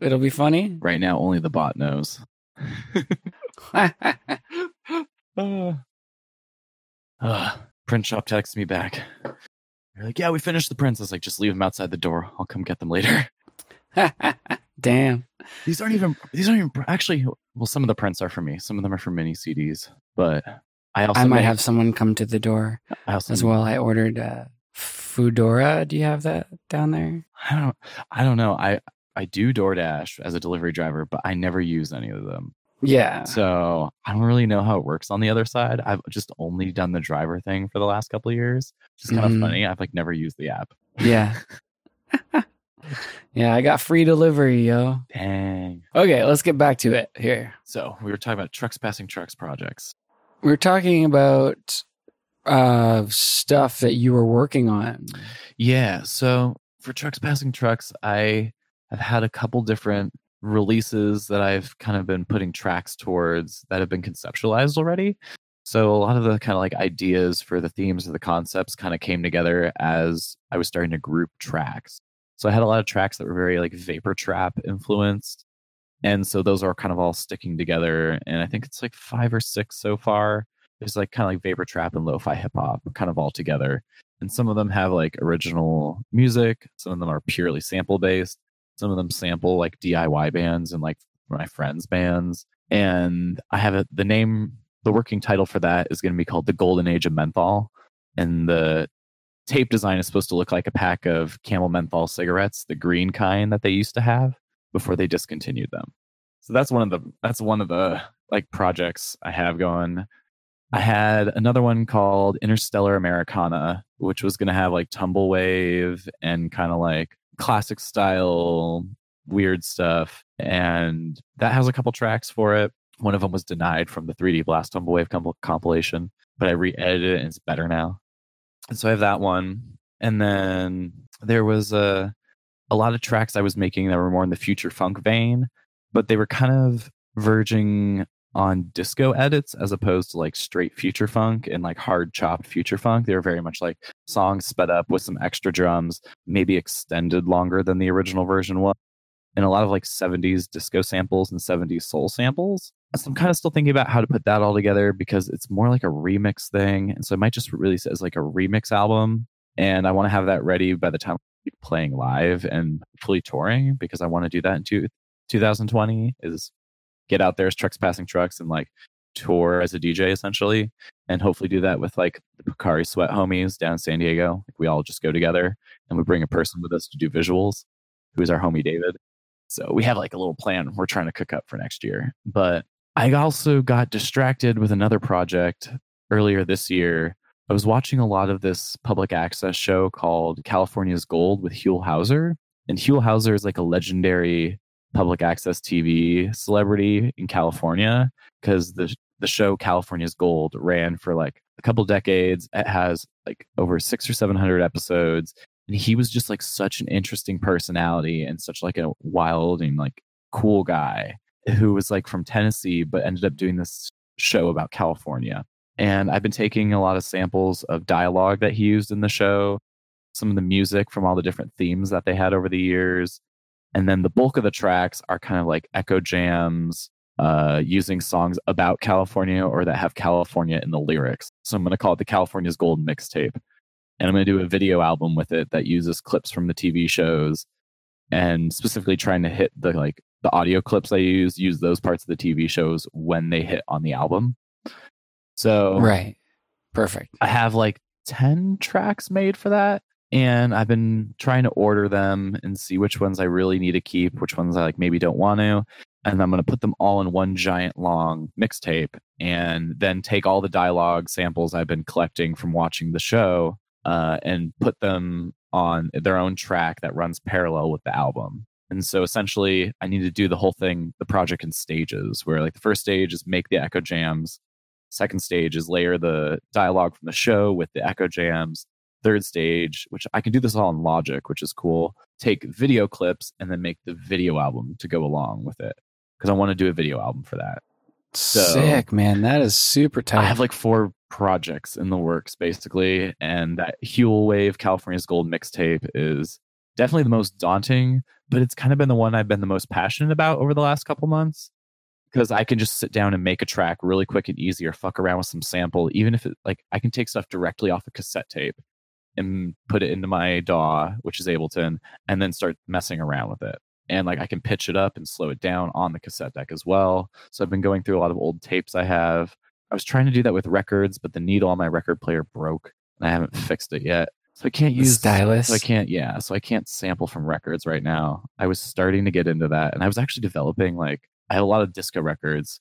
it'll be funny. Right now, only the bot knows. Uh, uh, print shop texts me back. They're like, yeah, we finished the prints. I was like, just leave them outside the door. I'll come get them later. Damn. These aren't even, these aren't even, actually, well, some of the prints are for me. Some of them are for mini CDs, but I also I might make- have someone come to the door as well. I ordered uh, Foodora. Do you have that down there? I don't, I don't know. I, I do DoorDash as a delivery driver, but I never use any of them. Yeah. So I don't really know how it works on the other side. I've just only done the driver thing for the last couple of years. It's is kind Mhm. of funny. I've like never used the app. Yeah. yeah, I got free delivery, yo. Dang. Okay, let's get back to it here. So we were talking about trucks passing trucks projects. We're talking about uh stuff that you were working on. Yeah. So for trucks passing trucks, I have had a couple different releases that I've kind of been putting tracks towards that have been conceptualized already. So a lot of the kind of like ideas for the themes or the concepts kind of came together as I was starting to group tracks. So I had a lot of tracks that were very like vapor trap influenced. And so those are kind of all sticking together. And I think it's like five or six so far. There's like kind of like vapor trap and lo-fi hip hop kind of all together and some of them have like original music some of them are purely sample based some of them sample like diy bands and like my friends bands and i have a, the name the working title for that is going to be called the golden age of menthol and the tape design is supposed to look like a pack of camel menthol cigarettes the green kind that they used to have before they discontinued them. So that's one of the that's one of the like projects i have going. I had another one called Interstellar Americana, which was going to have like tumbleweave and kind of like classic style weird stuff. And that has a couple tracks for it. One of them was denied from the 3D Blast Tumbleweave comp- compilation, but I re edited it and it's better now. And so I have that one. And then there was a, a lot of tracks I was making that were more in the future funk vein, but they were kind of verging on disco edits as opposed to like straight future funk and like hard chopped future funk. They were very much like songs sped up with some extra drums, maybe extended longer than the original version was. And a lot of like 70s disco samples and 70s soul samples. so I'm kind of still thinking about how to put that all together because it's more like a remix thing. And so I might just release it as like a remix album. And I want to have that ready by the time I'm playing live and fully touring because I want to do that in two, 2020 is get out there as trucks passing trucks and like tour as a DJ essentially. And hopefully do that with like the Pocari Sweat homies down in San Diego. Like we all just go together and we bring a person with us to do visuals, who is our homie David. So we have like a little plan we're trying to cook up for next year. But I also got distracted with another project earlier this year. I was watching a lot of this public access show called California's Gold with Huell Hauser. And Huell Hauser is like a legendary public access TV celebrity in California because the the show California's Gold ran for like a couple decades. It has like over six or seven hundred episodes, and he was just like such an interesting personality and such like a wild and like cool guy who was like from Tennessee, but ended up doing this show about California. And I've been taking a lot of samples of dialogue that he used in the show, some of the music from all the different themes that they had over the years. And then the bulk of the tracks are kind of like echo jams, uh, using songs about California or that have California in the lyrics. So I'm going to call it the California's Gold mixtape. And I'm going to do a video album with it that uses clips from the TV shows and specifically trying to hit the like the audio clips I use use those parts of the TV shows when they hit on the album. So right, perfect. I have like ten tracks made for that, and I've been trying to order them and see which ones I really need to keep, which ones I like maybe don't want to, and I'm going to put them all in one giant long mixtape, and then take all the dialogue samples I've been collecting from watching the show, uh, and put them on their own track that runs parallel with the album. And so essentially, I need to do the whole thing, the project in stages, where like the first stage is make the echo jams. Second stage is layer the dialogue from the show with the echo jams. Third stage, which I can do this all in Logic, which is cool, take video clips and then make the video album to go along with it. Because I want to do a video album for that. So, Sick, man. That is super tight. I have like four projects in the works basically. And that Huell Wave California's Gold mixtape is definitely the most daunting, but it's kind of been the one I've been the most passionate about over the last couple months because I can just sit down and make a track really quick and easy or fuck around with some sample, even if it like I can take stuff directly off a cassette tape and put it into my DAW, which is Ableton, and then start messing around with it. And like I can pitch it up and slow it down on the cassette deck as well. So I've been going through a lot of old tapes I have. I was trying to do that with records, but the needle on my record player broke and I haven't fixed it yet. So I can't use stylus. So I can't, yeah. So I can't sample from records right now. I was starting to get into that, and I was actually developing like I had a lot of disco records,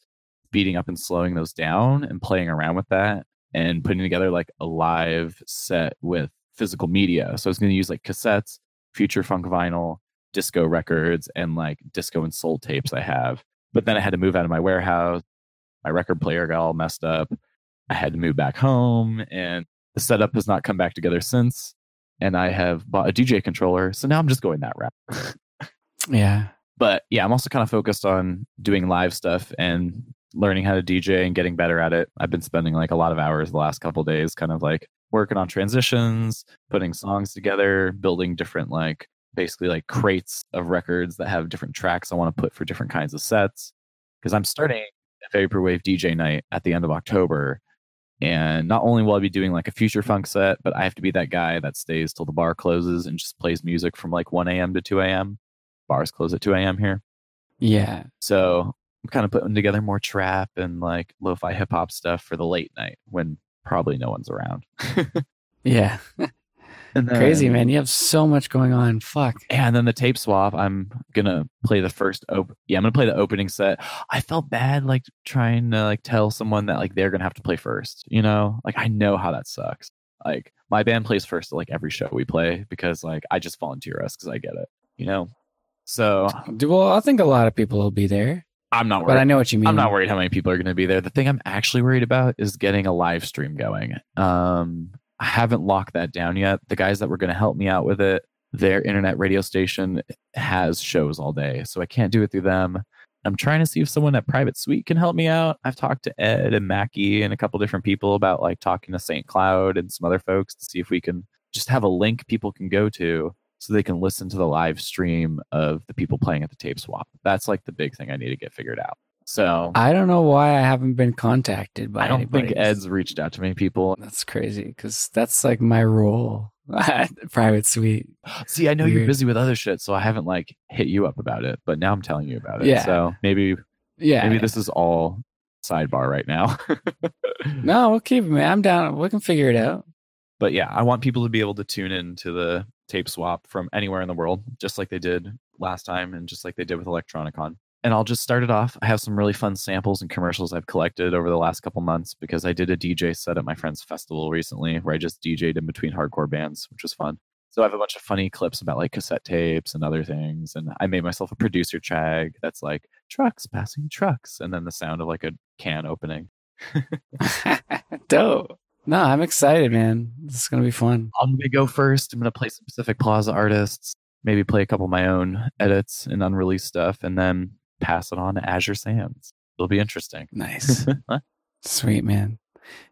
beating up and slowing those down and playing around with that and putting together like a live set with physical media. So I was going to use like cassettes, future funk vinyl, disco records, and like disco and soul tapes I have. But then I had to move out of my warehouse. My record player got all messed up. I had to move back home, and the setup has not come back together since, and I have bought a DJ controller. So now I'm just going that route. yeah. But yeah, I'm also kind of focused on doing live stuff and learning how to DJ and getting better at it. I've been spending like a lot of hours the last couple days, kind of like working on transitions, putting songs together, building different like basically like crates of records that have different tracks I want to put for different kinds of sets. Because I'm starting a Vaporwave DJ night at the end of October and not only will I be doing like a future funk set, but I have to be that guy that stays till the bar closes and just plays music from like 1 a.m. to 2 a.m. Bars close at 2 a.m. here. Yeah. So I'm kind of putting together more trap and like lo fi hip hop stuff for the late night when probably no one's around. yeah. Then, Crazy man, you have so much going on. Fuck. And then the tape swap, I'm gonna play the first op- yeah, I'm gonna play the opening set. I felt bad like trying to like tell someone that like they're gonna have to play first, you know? Like I know how that sucks. Like my band plays first at like every show we play because like I just volunteer us because I get it, you know? So well, I think a lot of people will be there. I'm not worried. But I know what you mean. I'm not worried how many people are going to be there. The thing I'm actually worried about is getting a live stream going. Um, I haven't locked that down yet. The guys that were going to help me out with it, their internet radio station has shows all day, so I can't do it through them. I'm trying to see if someone at Private Suite can help me out. I've talked to Ed and Mackie and a couple different people about like talking to St. Cloud and some other folks to see if we can just have a link people can go to so they can listen to the live stream of the people playing at the tape swap. That's like the big thing I need to get figured out. So I don't know why I haven't been contacted by I don't anybody. think Ed's reached out to many people. That's crazy because that's like my role at Private Suite. See, I know you're busy with other shit, so I haven't like hit you up about it, but now I'm telling you about it. Yeah. So maybe Yeah. maybe this is all sidebar right now. No, we'll keep it, man. I'm down. We can figure it out. But yeah, I want people to be able to tune in to the tape swap from anywhere in the world, just like they did last time and just like they did with Electronicon. And I'll just start it off. I have some really fun samples and commercials I've collected over the last couple months because I did a DJ set at my friend's festival recently where I just DJ'd in between hardcore bands, which was fun. So I have a bunch of funny clips about like cassette tapes and other things. And I made myself a producer tag that's like trucks passing trucks and then the sound of like a can opening. Dope. No, I'm excited, man. This is gonna be fun. I'm gonna go first. I'm gonna play some Pacific Plaza artists, maybe play a couple of my own edits and unreleased stuff, and then pass it on to Azure Sands. It'll be interesting. Nice. Sweet, man.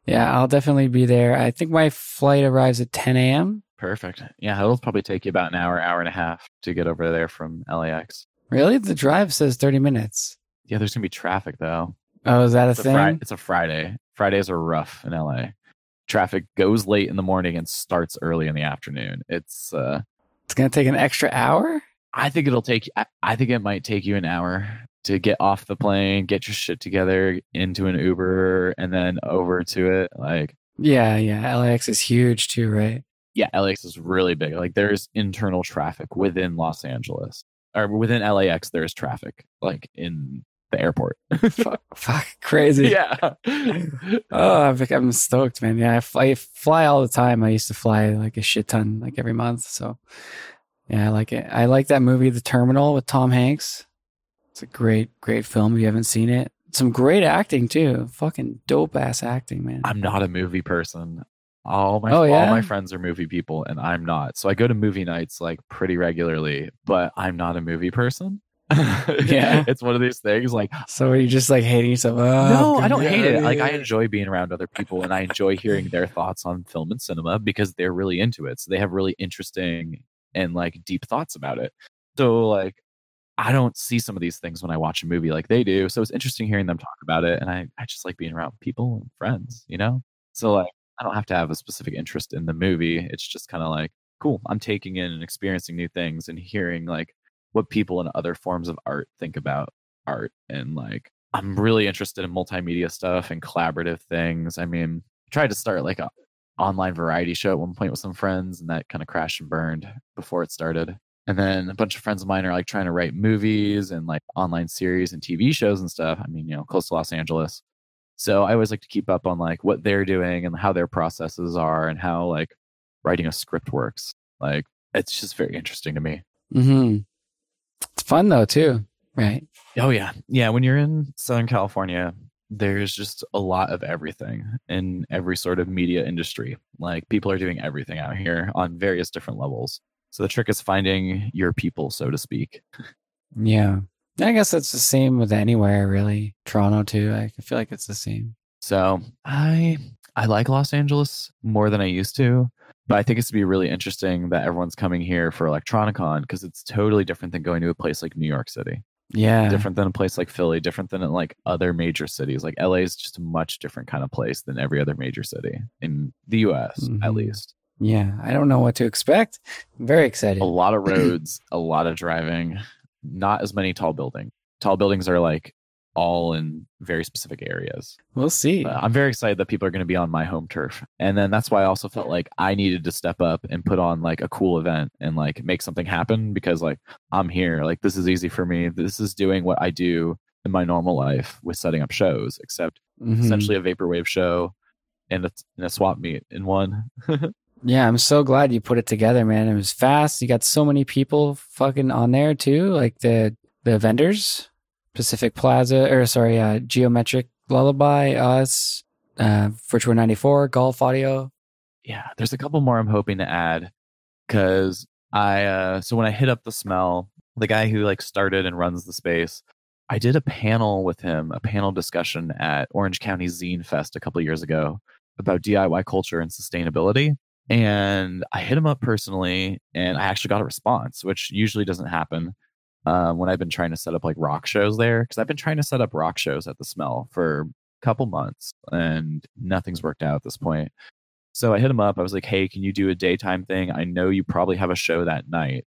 Yeah, I'll definitely be there. I think my flight arrives at 10 a.m. Perfect. Yeah, it'll probably take you about an hour, hour and a half to get over there from LAX. Really? The drive says 30 minutes. Yeah, there's gonna be traffic though. Oh, is that a It's a, thing? Fri- it's a Friday. Fridays are rough in LA. Traffic goes late in the morning and starts early in the afternoon. It's uh It's gonna take an extra hour? I think it'll take. I, I think it might take you an hour to get off the plane, get your shit together, into an Uber, and then over to it. Like, Yeah, yeah. LAX is huge too, right? yeah, LAX is really big. Like, there's internal traffic within Los Angeles or within LAX. There's traffic like in the airport. fuck, fuck, crazy. yeah. Oh, I'm, I'm stoked, man. Yeah, I fly, I fly all the time. I used to fly like a shit ton, like every month. So, yeah, I like it. I like that movie, The Terminal, with Tom Hanks. It's a great, great film. If you haven't seen it, some great acting too. Fucking dope ass acting, man. I'm not a movie person. All my Oh, all my friends are movie people, and I'm not. So I go to movie nights like pretty regularly, but I'm not a movie person. Yeah. it's one of these things. Like, So are you just like hating yourself? Oh, no, I don't hate it. Like, I enjoy being around other people, and I enjoy hearing their thoughts on film and cinema because they're really into it. So they have really interesting and like deep thoughts about it. So like. I don't see some of these things when I watch a movie like they do. So it's interesting hearing them talk about it. And I, I just like being around people and friends, you know? So like I don't have to have a specific interest in the movie. It's just kind of like, cool, I'm taking in and experiencing new things and hearing like what people in other forms of art think about art. And like I'm really interested in multimedia stuff and collaborative things. I mean, I tried to start like a online variety show at one point with some friends and that kind of crashed and burned before it started. And then a bunch of friends of mine are like trying to write movies and like online series and TV shows and stuff. I mean, you know, close to Los Angeles. So I always like to keep up on like what they're doing and how their processes are and how like writing a script works. Like it's just very interesting to me. Mm-hmm. It's fun though too, right? Oh yeah. Yeah, when you're in Southern California, there's just a lot of everything in every sort of media industry. Like people are doing everything out here on various different levels. So the trick is finding your people, so to speak. Yeah. I guess that's the same with anywhere really. Toronto too. I feel like it's the same. So I I like Los Angeles more than I used to, but I think it's to be really interesting that everyone's coming here for Electronicon because it's totally different than going to a place like New York City. Yeah. Different than a place like Philly, different than like other major cities. Like LA is just a much different kind of place than every other major city in the US at Mhm. least. Yeah. I don't know what to expect. I'm very excited. A lot of roads, a lot of driving, not as many tall buildings. Tall buildings are like all in very specific areas. We'll see. But I'm very excited that people are going to be on my home turf. And then that's why I also felt like I needed to step up and put on like a cool event and like make something happen because like I'm here. Like this is easy for me. This is doing what I do in my normal life with setting up shows, except Mhm. essentially a vaporwave show and a, and a swap meet in one. Yeah, I'm so glad you put it together, man. It was fast. You got so many people fucking on there too, like the the vendors, Pacific Plaza, or sorry, uh, Geometric Lullaby, us, uh, Virtual 94, Golf Audio. yeah, there's a couple more I'm hoping to add because I uh so when I hit up the smell, the guy who like started and runs the space, I did a panel with him, a panel discussion at Orange County Zine Fest a couple years ago about DIY culture and sustainability. And I hit him up personally and I actually got a response, which usually doesn't happen. Um, when I've been trying to set up like rock shows there because I've been trying to set up rock shows at the Smell for a couple months and nothing's worked out at this point. So I hit him up. I was like, "Hey, can you do a daytime thing? I know you probably have a show that night,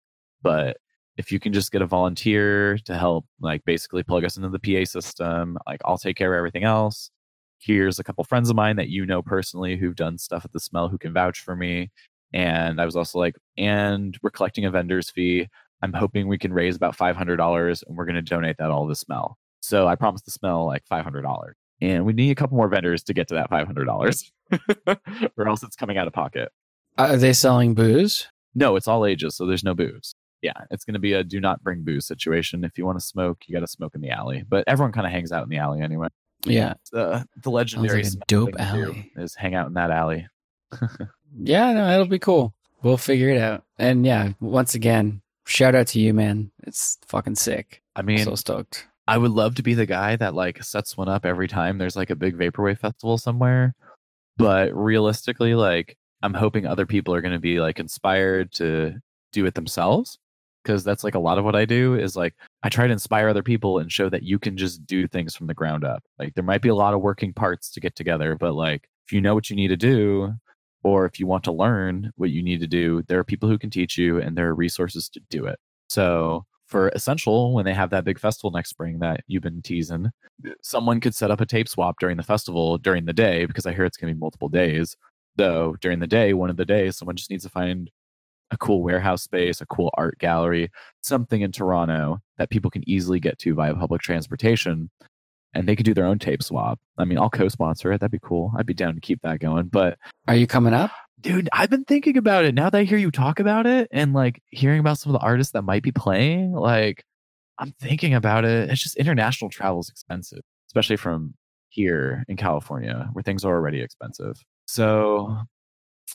but if you can just get a volunteer to help, like basically plug us into the PA system, like I'll take care of everything else. Here's a couple friends of mine that you know personally who've done stuff at the Smell who can vouch for me." And I was also like, "And we're collecting a vendor's fee. I'm hoping we can raise about $500 and we're going to donate that all to Smell. So I promised the Smell like $500. And we need a couple more vendors to get to that $500 or else it's coming out of pocket. Are they selling booze? No, it's all ages. So there's no booze. Yeah, it's going to be a do not bring booze situation. If you want to smoke, you got to smoke in the alley. But everyone kind of hangs out in the alley anyway. Yeah. Uh, the legendary like dope to alley. is hang out in that alley. Yeah, no, it'll be cool. We'll figure it out. And yeah, once again, shout out to you, man. It's fucking sick. I mean, so stoked. I would love to be the guy that like sets one up every time there's like a big vaporwave festival somewhere. But realistically, like I'm hoping other people are going to be like inspired to do it themselves because that's like a lot of what I do is like I try to inspire other people and show that you can just do things from the ground up. Like there might be a lot of working parts to get together, but like if you know what you need to do or if you want to learn what you need to do, there are people who can teach you and there are resources to do it. So for Essential, when they have that big festival next spring that you've been teasing, someone could set up a tape swap during the festival during the day because I hear it's going to be multiple days. Though during the day, one of the days, someone just needs to find a cool warehouse space, a cool art gallery, something in Toronto that people can easily get to via public transportation. And they could do their own tape swap. I mean, I'll co sponsor it. That'd be cool. I'd be down to keep that going. But Are you coming up? dude i've been thinking about it now that i hear you talk about it and like hearing about some of the artists that might be playing like i'm thinking about it it's just international travel is expensive especially from here in california where things are already expensive so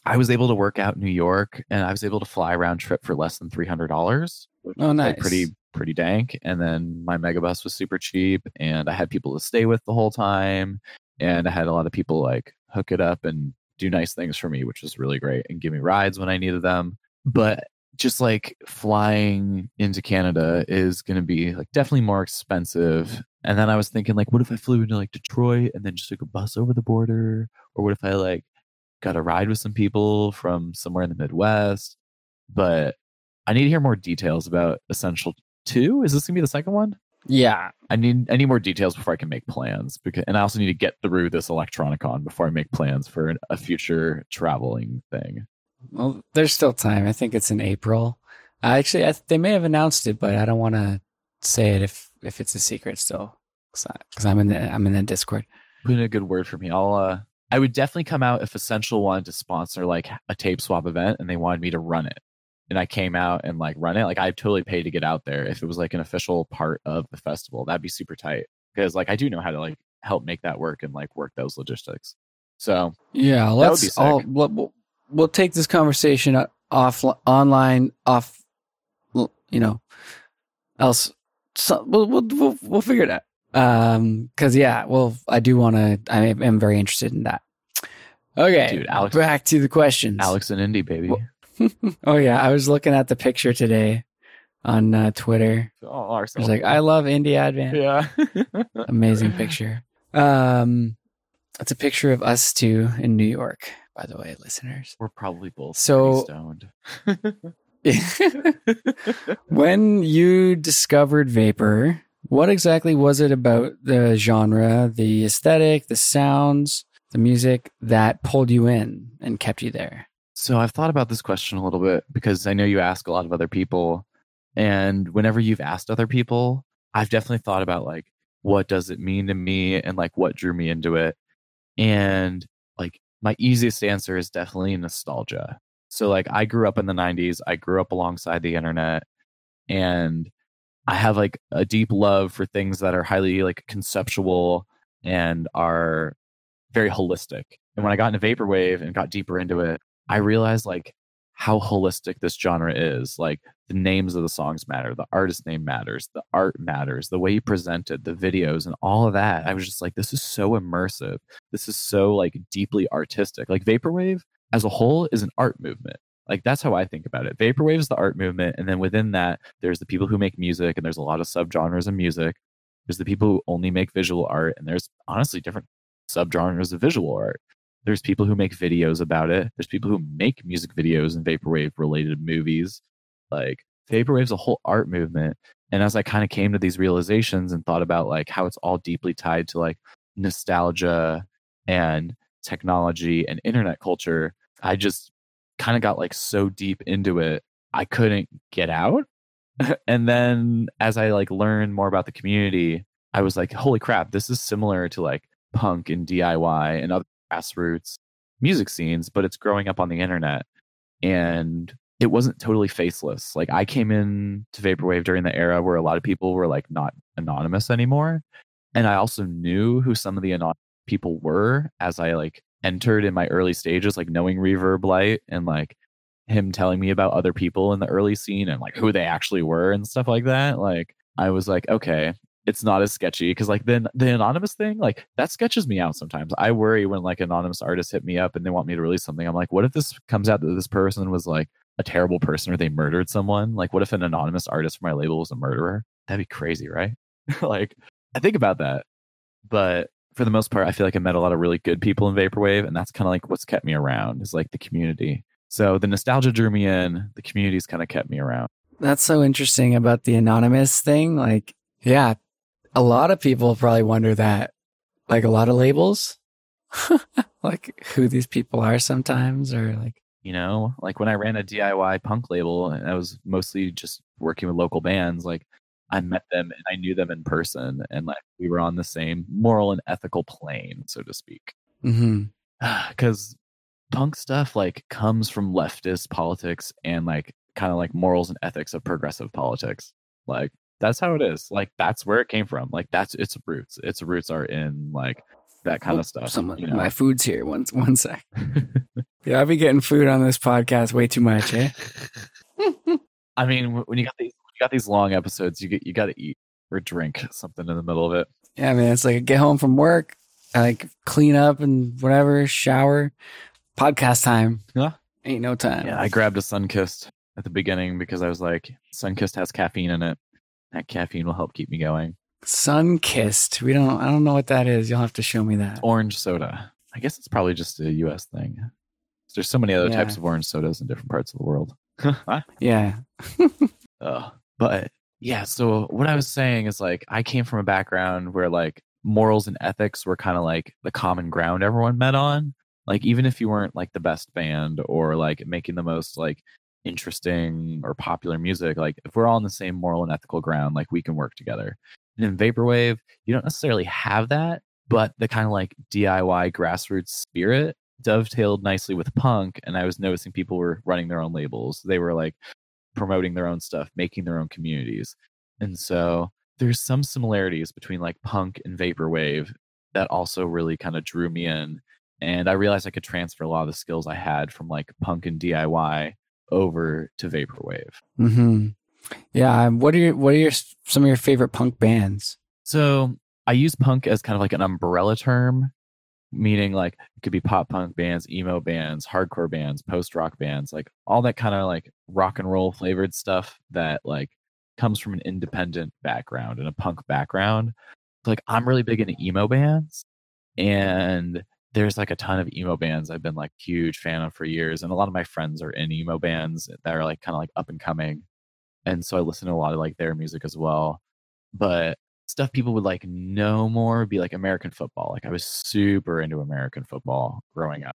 i was able to work out new york and i was able to fly round trip for less than $300 Oh, nice. like pretty pretty dank and then my megabus was super cheap and i had people to stay with the whole time and i had a lot of people like hook it up and do nice things for me which was really great and give me rides when i needed them. But just like flying into canada is going to be like definitely more expensive and then i was thinking like what if i flew into like detroit and then just took a bus over the border? Or what if i like got a ride with some people from somewhere in the midwest? But i need to hear more details about essential 2 is this going to be the second one Yeah. I need I need more details before I can make plans because and I also need to get through this electronicon before I make plans for an, a future traveling thing. Well, there's still time. I think it's in April. Uh, actually, I, they may have announced it, but I don't want to say it if if it's a secret still, because I'm in the I'm in the Discord. Put in a good word for me. I'll uh I would definitely come out if Essential wanted to sponsor like a tape swap event and they wanted me to run it. And I came out and like run it. Like I'd totally pay to get out there if it was like an official part of the festival. That'd be super tight. Because like I do know how to like help make that work and like work those logistics. So Yeah, let's all we'll, we'll- take this conversation off online off you know else so we'll we'll we'll, we'll figure it out. Um cuz yeah, well I do want to I am very interested in that. Okay. Dude, Alex- back to the questions. Alex and Indy, baby. Well- oh yeah, I was looking at the picture today on uh, Twitter. Oh, I was like, I love Indie Advent. yeah. Amazing picture. Um, it's a picture of us two in New York, by the way, listeners. We're probably both So- stoned. when you discovered vapor, what exactly was it about the genre, the aesthetic, the sounds, the music that pulled you in and kept you there? So I've thought about this question a little bit because I know you ask a lot of other people. And whenever you've asked other people, I've definitely thought about like, what does it mean to me and like what drew me into it? And like, my easiest answer is definitely nostalgia. So, like, I grew up in the 90s, I grew up alongside the internet, and I have like a deep love for things that are highly like conceptual and are very holistic. And when I got into vaporwave and got deeper into it, I realized like how holistic this genre is. Like the names of the songs matter, the artist name matters, the art matters, the way you present it, the videos, and all of that. I was just like, this is so immersive. This is so like deeply artistic. Like vaporwave as a whole is an art movement. Like that's how I think about it. Vaporwave is the art movement, and then within that, there's the people who make music, and there's a lot of subgenres of music. There's the people who only make visual art, and there's honestly different subgenres of visual art. There's people who make videos about it. There's people who make music videos and vaporwave related movies. Like vaporwave's a whole art movement. And as I kind of came to these realizations and thought about like how it's all deeply tied to like nostalgia and technology and internet culture, I just kind of got like so deep into it, I couldn't get out. and then as I like learned more about the community, I was like, holy crap, this is similar to like punk and DIY and other grassroots music scenes, but it's growing up on the internet. And it wasn't totally faceless. Like I came in to Vaporwave during the era where a lot of people were like not anonymous anymore. And I also knew who some of the anonymous people were as I like entered in my early stages, like knowing Reverb Light and like him telling me about other people in the early scene and like who they actually were and stuff like that. Like I was like, okay, it's not as sketchy because like then the anonymous thing like that sketches me out sometimes. I worry when like anonymous artists hit me up and they want me to release something i'm like what if this comes out that this person was like a terrible person or they murdered someone? Like what if an anonymous artist for my label was a murderer? That'd be crazy right? Like i think about that. But for the most part i feel like i met a lot of really good people in vaporwave and that's kind of like what's kept me around is like the community. So the nostalgia drew me in the community's kind of kept me around. That's so interesting about the anonymous thing like yeah a lot of people probably wonder that, like a lot of labels, like who these people are sometimes, or like, you know, like when I ran a DIY punk label and I was mostly just working with local bands, like I met them and I knew them in person and like we were on the same moral and ethical plane, so to speak. Because mm-hmm. punk stuff like comes from leftist politics and like kind of like morals and ethics of progressive politics. Like that's how it is. Like that's where it came from. Like that's its roots. Its roots are in like that kind oh, of stuff. You know? My food's here. One one sec. yeah, I've been getting food on this podcast way too much, eh? I mean, when you got these you got these long episodes, you get you got to eat or drink something in the middle of it. Yeah, man. It's like I get home from work, I like clean up and whatever, shower, podcast time. Yeah, ain't no time. Yeah, I grabbed a Sunkist at the beginning because I was like, Sunkist has caffeine in it. That caffeine will help keep me going. Sunkist. We don't. I don't know what that is. You'll have to show me that. Orange soda. I guess it's probably just a U.S. thing. There's so many other yeah. types of orange sodas in different parts of the world. yeah. uh, but yeah. So what I was saying is like I came from a background where like morals and ethics were kind of like the common ground everyone met on. Like even if you weren't like the best band or like making the most like interesting or popular music, like if we're all on the same moral and ethical ground, like we can work together. And in Vaporwave, you don't necessarily have that, but the kind of like DIY grassroots spirit dovetailed nicely with punk. And I was noticing people were running their own labels. They were like promoting their own stuff, making their own communities. And so there's some similarities between like punk and Vaporwave that also really kind of drew me in. And I realized I could transfer a lot of the skills I had from like punk and DIY over to vaporwave. Hmm. Yeah. What are your What are your some of your favorite punk bands? So I use punk as kind of like an umbrella term, meaning like it could be pop punk bands, emo bands, hardcore bands, post rock bands, like all that kind of like rock and roll flavored stuff that like comes from an independent background and a punk background. Like I'm really big into emo bands and there's like a ton of emo bands I've been like huge fan of for years, and a lot of my friends are in emo bands that are like kind of like up and coming, and so I listen to a lot of like their music as well. But stuff people would like know more would be like American football. Like I was super into American football growing up,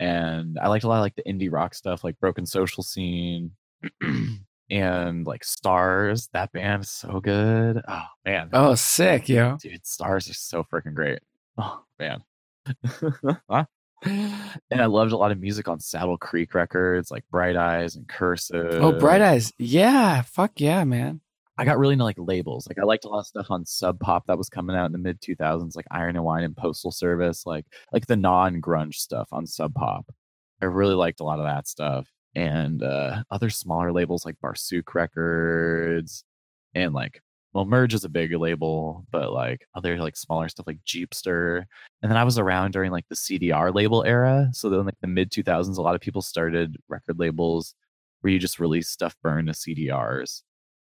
and I liked a lot of like the indie rock stuff, like Broken Social Scene. and like stars that band is so good oh man oh sick yo dude stars are so freaking great oh man and I loved a lot of music on Saddle Creek records, like Bright Eyes and Cursive. Oh, Bright Eyes. Yeah. Fuck yeah, man. I got really into like labels. Like I liked a lot of stuff on Sub Pop that was coming out in the mid 2000s, like Iron and Wine and Postal Service, like like the non grunge stuff on Sub Pop. I really liked a lot of that stuff, and uh, other smaller labels like Barsuk Records, and like well, Merge is a big label, but like other like smaller stuff like Jeepster. And then I was around during like the CDR label era. So then like the mid 2000s, a lot of people started record labels where you just release stuff burned to CDRs.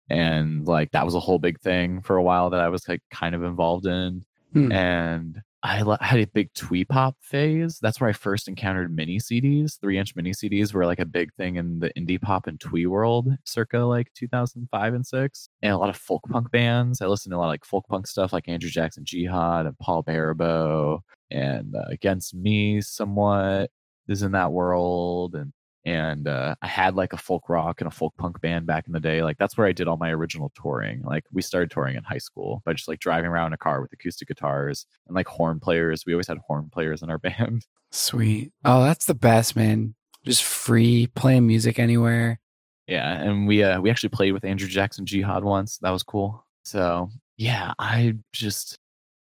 And like that was a whole big thing for a while that I was like kind of involved in. Hmm. And I had a big twee pop phase. That's where I first encountered mini CDs. Three inch mini CDs were like a big thing in the indie pop and twee world, circa like 2005 and six. And a lot of folk punk bands. I listened to a lot of like folk punk stuff, like Andrew Jackson Jihad and Paul Baribeau and uh, Against Me, somewhat is in that world. And and uh, I had like a folk rock and a folk punk band back in the day. Like that's where I did all my original touring. Like we started touring in high school by just like driving around in a car with acoustic guitars and like horn players. We always had horn players in our band. Sweet. Oh, that's the best, man. Just free playing music anywhere. Yeah, and we uh we actually played with Andrew Jackson Jihad once. That was cool. So yeah, I just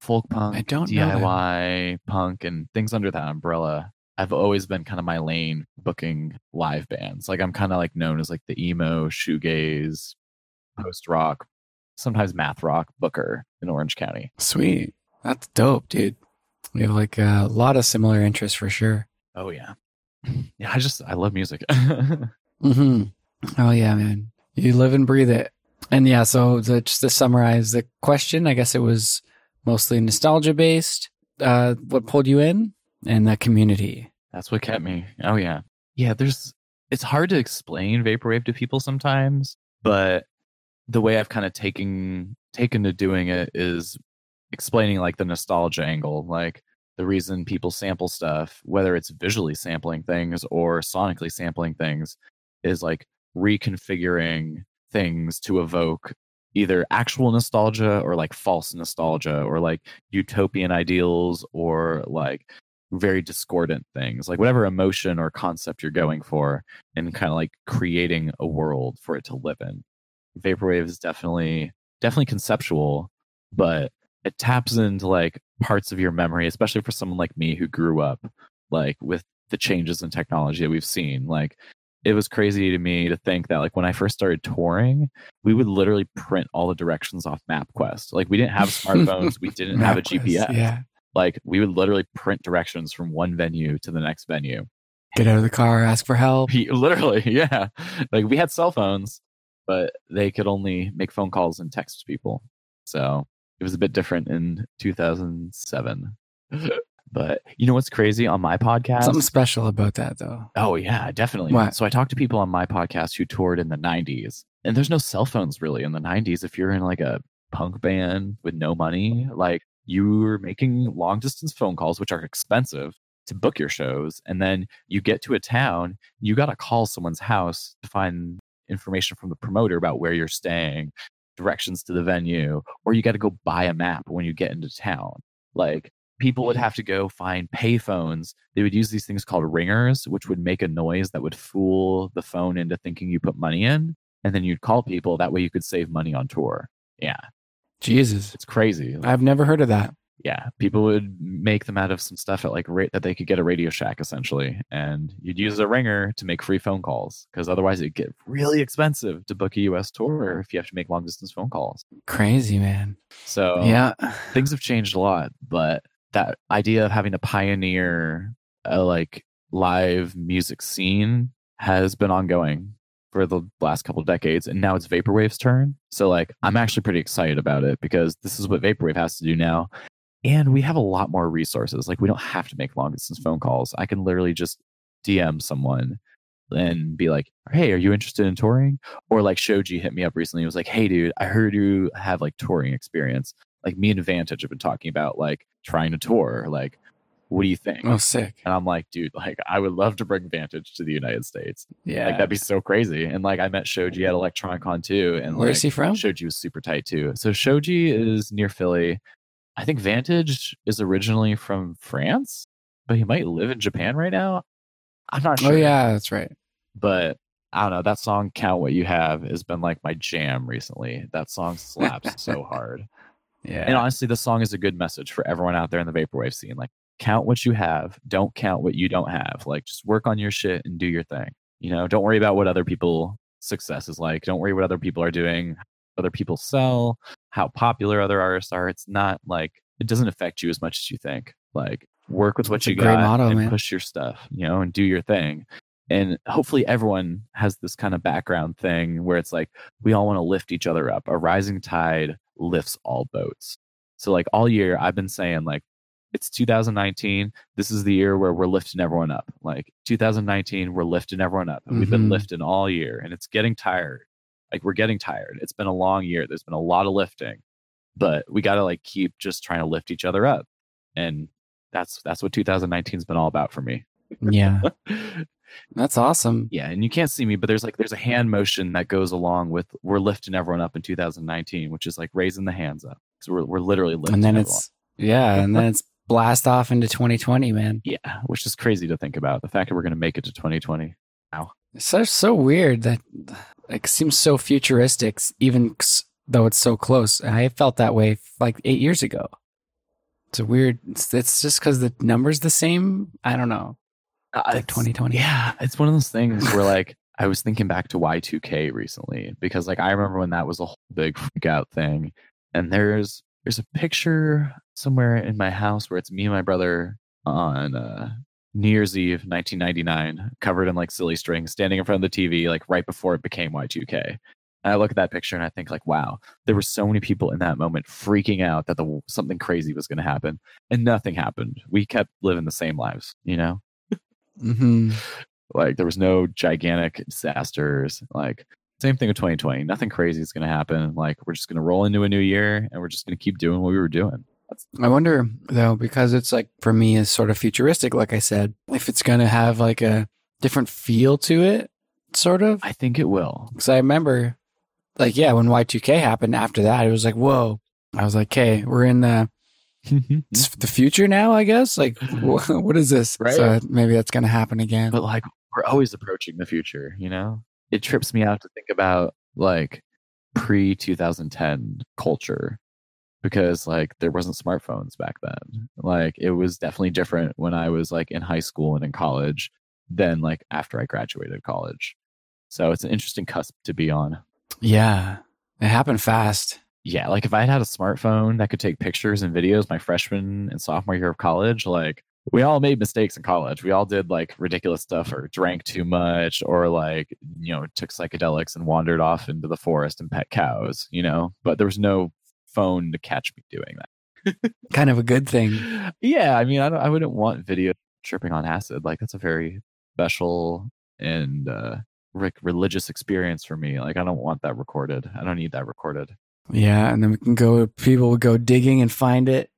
folk punk, I don't know. DIY punk, and things under that umbrella. I've always been kind of my lane booking live bands. Like I'm kind of like known as like the emo, shoegaze, post rock, sometimes math rock booker in Orange County. Sweet. That's dope, dude. We have like a lot of similar interests for sure. Oh yeah, yeah. I just I love music. hmm Oh yeah, man. You live and breathe it. And yeah, so the, just to summarize the question, I guess it was mostly nostalgia based. Uh, what pulled you in, and that community. That's what kept me. Oh yeah. Yeah, there's it's hard to explain vaporwave to people sometimes, but the way I've kind of taken taken to doing it is explaining like the nostalgia angle, like the reason people sample stuff, whether it's visually sampling things or sonically sampling things, is like reconfiguring things to evoke either actual nostalgia or like false nostalgia or like utopian ideals or like very discordant things like whatever emotion or concept you're going for and kind of like creating a world for it to live in. Vaporwave is definitely definitely conceptual but it taps into like parts of your memory especially for someone like me who grew up like with the changes in technology that we've seen. Like it was crazy to me to think that like when i first started touring we would literally print all the directions off mapquest. Like we didn't have smartphones we didn't have a gps Yeah. Like we would literally print directions from one venue to the next venue Get out of the car, ask for help. He- literally yeah like we had cell phones but they could only make phone calls and text people so it was a bit different in 2007 but you know what's crazy on my podcast Something special about that, though. Oh yeah, definitely. What? So I talked to people on my podcast who toured in the '90s, and there's no cell phones really in the '90s. If you're in like a punk band with no money, like you were making long distance phone calls, which are expensive to book your shows, and then you get to a town, you got to call someone's house to find information from the promoter about where you're staying, directions to the venue, or you got to go buy a map when you get into town. Like people would mm-hmm. have to go find payphones. They would use these things called ringers, which would make a noise that would fool the phone into thinking you put money in. And then you'd call people. That way you could save money on tour. Yeah, Jesus. it's crazy. I've never heard of that. Yeah, people would make them out of some stuff at like rate that they could get a Radio Shack essentially, and you'd use a ringer to make free phone calls because otherwise it'd get really expensive to book a U.S. tour if you have to make long distance phone calls. Crazy, man. So Yeah. things have changed a lot, but that idea of having to pioneer a like live music scene has been ongoing for the last couple of decades and now it's vaporwave's turn. So like i'm actually pretty excited about it because this is what vaporwave has to do now. And we have a lot more resources. Like we don't have to make long distance phone calls. I can literally just dm someone and be like hey are you interested in touring? Or like shoji hit me up recently and was like hey dude i heard you have like touring experience. Like me and Vantage have been talking about like trying to tour. Like, what do you think? Oh, sick. And I'm like, dude, like I would love to bring Vantage to the United States. Yeah. Like that'd be so crazy. And like I met Shoji at Electronicon too. And Where's like, he from? Shoji was super tight too. So Shoji is near Philly. I think Vantage is originally from France, but he might live in Japan right now. I'm not oh, sure. Oh, yeah, that's right. But I don't know. That song "Count What You Have" has been like my jam recently. That song slaps so hard. Yeah. And honestly, the song is a good message for everyone out there in the vaporwave scene. Like, count what you have. Don't count what you don't have. Like, just work on your shit and do your thing. You know, don't worry about what other people success is like. Don't worry what other people are doing. other people sell, how popular other artists are. It's not like it doesn't affect you as much as you think. Like work with what That's you got motto, and man. push your stuff, you know, and do your thing. And hopefully everyone has this kind of background thing where it's like we all want to lift each other up. A rising tide lifts all boats. So like all year I've been saying like it's 2019. This is the year where we're lifting everyone up. Like 2019, we're lifting everyone up. And we've been Mhm. lifting all year and it's getting tired. Like we're getting tired. It's been a long year. There's been a lot of lifting. But we got to like keep just trying to lift each other up. And that's that's what 2019's been all about for me. Yeah. That's awesome. Yeah, and you can't see me, but there's like there's a hand motion that goes along with we're lifting everyone up in 2019, which is like raising the hands up. So we're we're literally lifting And then everyone. it's yeah, and then it's blast off into 2020, man. yeah, which is crazy to think about. The fact that we're going to make it to 2020. It's so so weird that like seems so futuristic, even though it's so close. I felt that way like eight years ago. It's a weird. It's, it's just because the number's the same. I don't know. Uh, Like 2020. Yeah, it's one of those things where like I was thinking back to Y2K recently because like I remember when that was a whole big freak out thing. And there's there's a picture somewhere in my house where it's me and my brother on uh New Year's Eve 1999 covered in like silly string standing in front of the TV like right before it became Y2K. And I look at that picture and I think like wow, there were so many people in that moment freaking out that the something crazy was going to happen and nothing happened. We kept living the same lives, you know? hmm Like there was no gigantic disasters. Like same thing with 2020. Nothing crazy is going to happen. Like we're just going to roll into a new year and we're just going to keep doing what we were doing. I wonder though, because it's like for me is sort of futuristic, like I said, if it's gonna have like a different feel to it, sort of. I think it will. Because I remember, like, yeah, when Y2K happened after that, it was like, whoa. I was like, okay, we're in the the future now, I guess. Like, what is this? Right. So maybe that's gonna happen again. but like we're always approaching the future, you know? It trips me out to think about like pre 2010 culture because like there wasn't smartphones back then. Like it was definitely different when I was like in high school and in college than like after I graduated college. So it's an interesting cusp to be on. Yeah, it happened fast. yeah, like if I had had a smartphone that could take pictures and videos my freshman and sophomore year of college, like we all made mistakes in college. We all did like ridiculous stuff or drank too much or like, you know, took psychedelics and wandered off into the forest and pet cows, you know, but there was no phone to catch me doing that. Kind of a good thing. Yeah, I mean, I, don't, I wouldn't want video tripping on acid. Like that's a very special and uh, re- religious experience for me. Like I don't want that recorded. I don't need that recorded. Yeah, and then we can go. People would go digging and find it.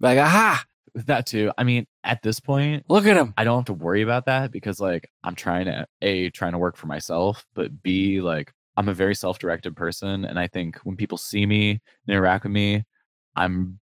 Like, aha! That too. I mean, at this point, Look at him. I don't have to worry about that because like I'm trying to a trying to work for myself, but b like I'm a very self-directed person, and I think when people see me and interact with me, I'm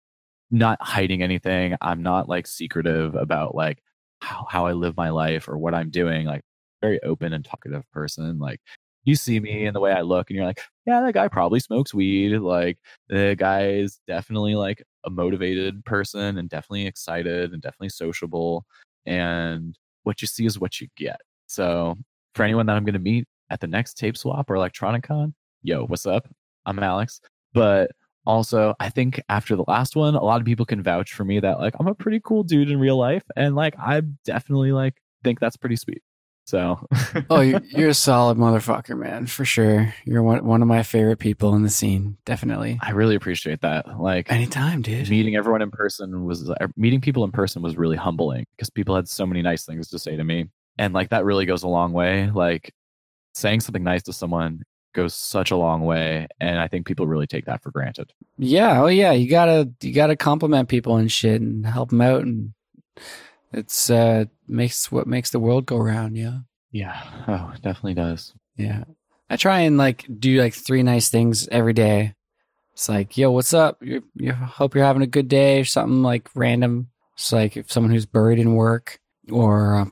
not hiding anything. I'm not like secretive about like how how I live my life or what I'm doing. Like very open and talkative person. Like you see me and the way I look, and you're like, yeah, that guy probably smokes weed. Like the guy is definitely like a motivated person and definitely excited and definitely sociable. And what you see is what you get. So for anyone that I'm going to meet at the next tape swap or electronicon, yo, what's up? I'm Alex. But also, I think after the last one, a lot of people can vouch for me that like I'm a pretty cool dude in real life, and like I definitely like think that's pretty sweet. So, Oh, you're, a solid motherfucker, man, for sure. You're one one of my favorite people in the scene, definitely. I really appreciate that. Like Anytime, dude. meeting everyone in person was uh, meeting people in person was really humbling because people had so many nice things to say to me, and like that really goes a long way. Like saying something nice to someone goes such a long way, and I think people really take that for granted. Yeah, oh yeah, you gotta you gotta compliment people and shit and help them out, and it's uh makes what makes the world go round. Yeah, Yeah, oh, it definitely does. yeah. I try and like do like three nice things every day. It's like, yo, what's up? You, you hope you're having a good day or something like random. It's like if someone who's buried in work or uh,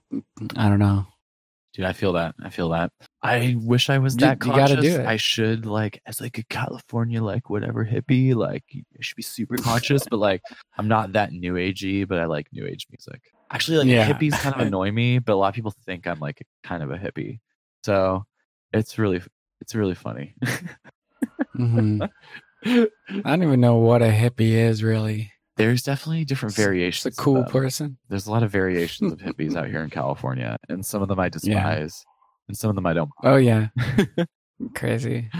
I don't know. Dude, I feel that. I feel that. I wish I was You- that you conscious. gotta do it. I should like as like a California like whatever hippie, like I should be super conscious, but like I'm not that new agey, but I like new age music. Actually, like Yeah. hippies kind of annoy me, but a lot of people think I'm like kind of a hippie. So it's really it's really funny. hmm I don't even know what a hippie is really. There's definitely different It's- variations. It's a cool person. There's a lot of variations of hippies out here in California, and some of them I despise, and some of them I don't. Oh yeah, crazy.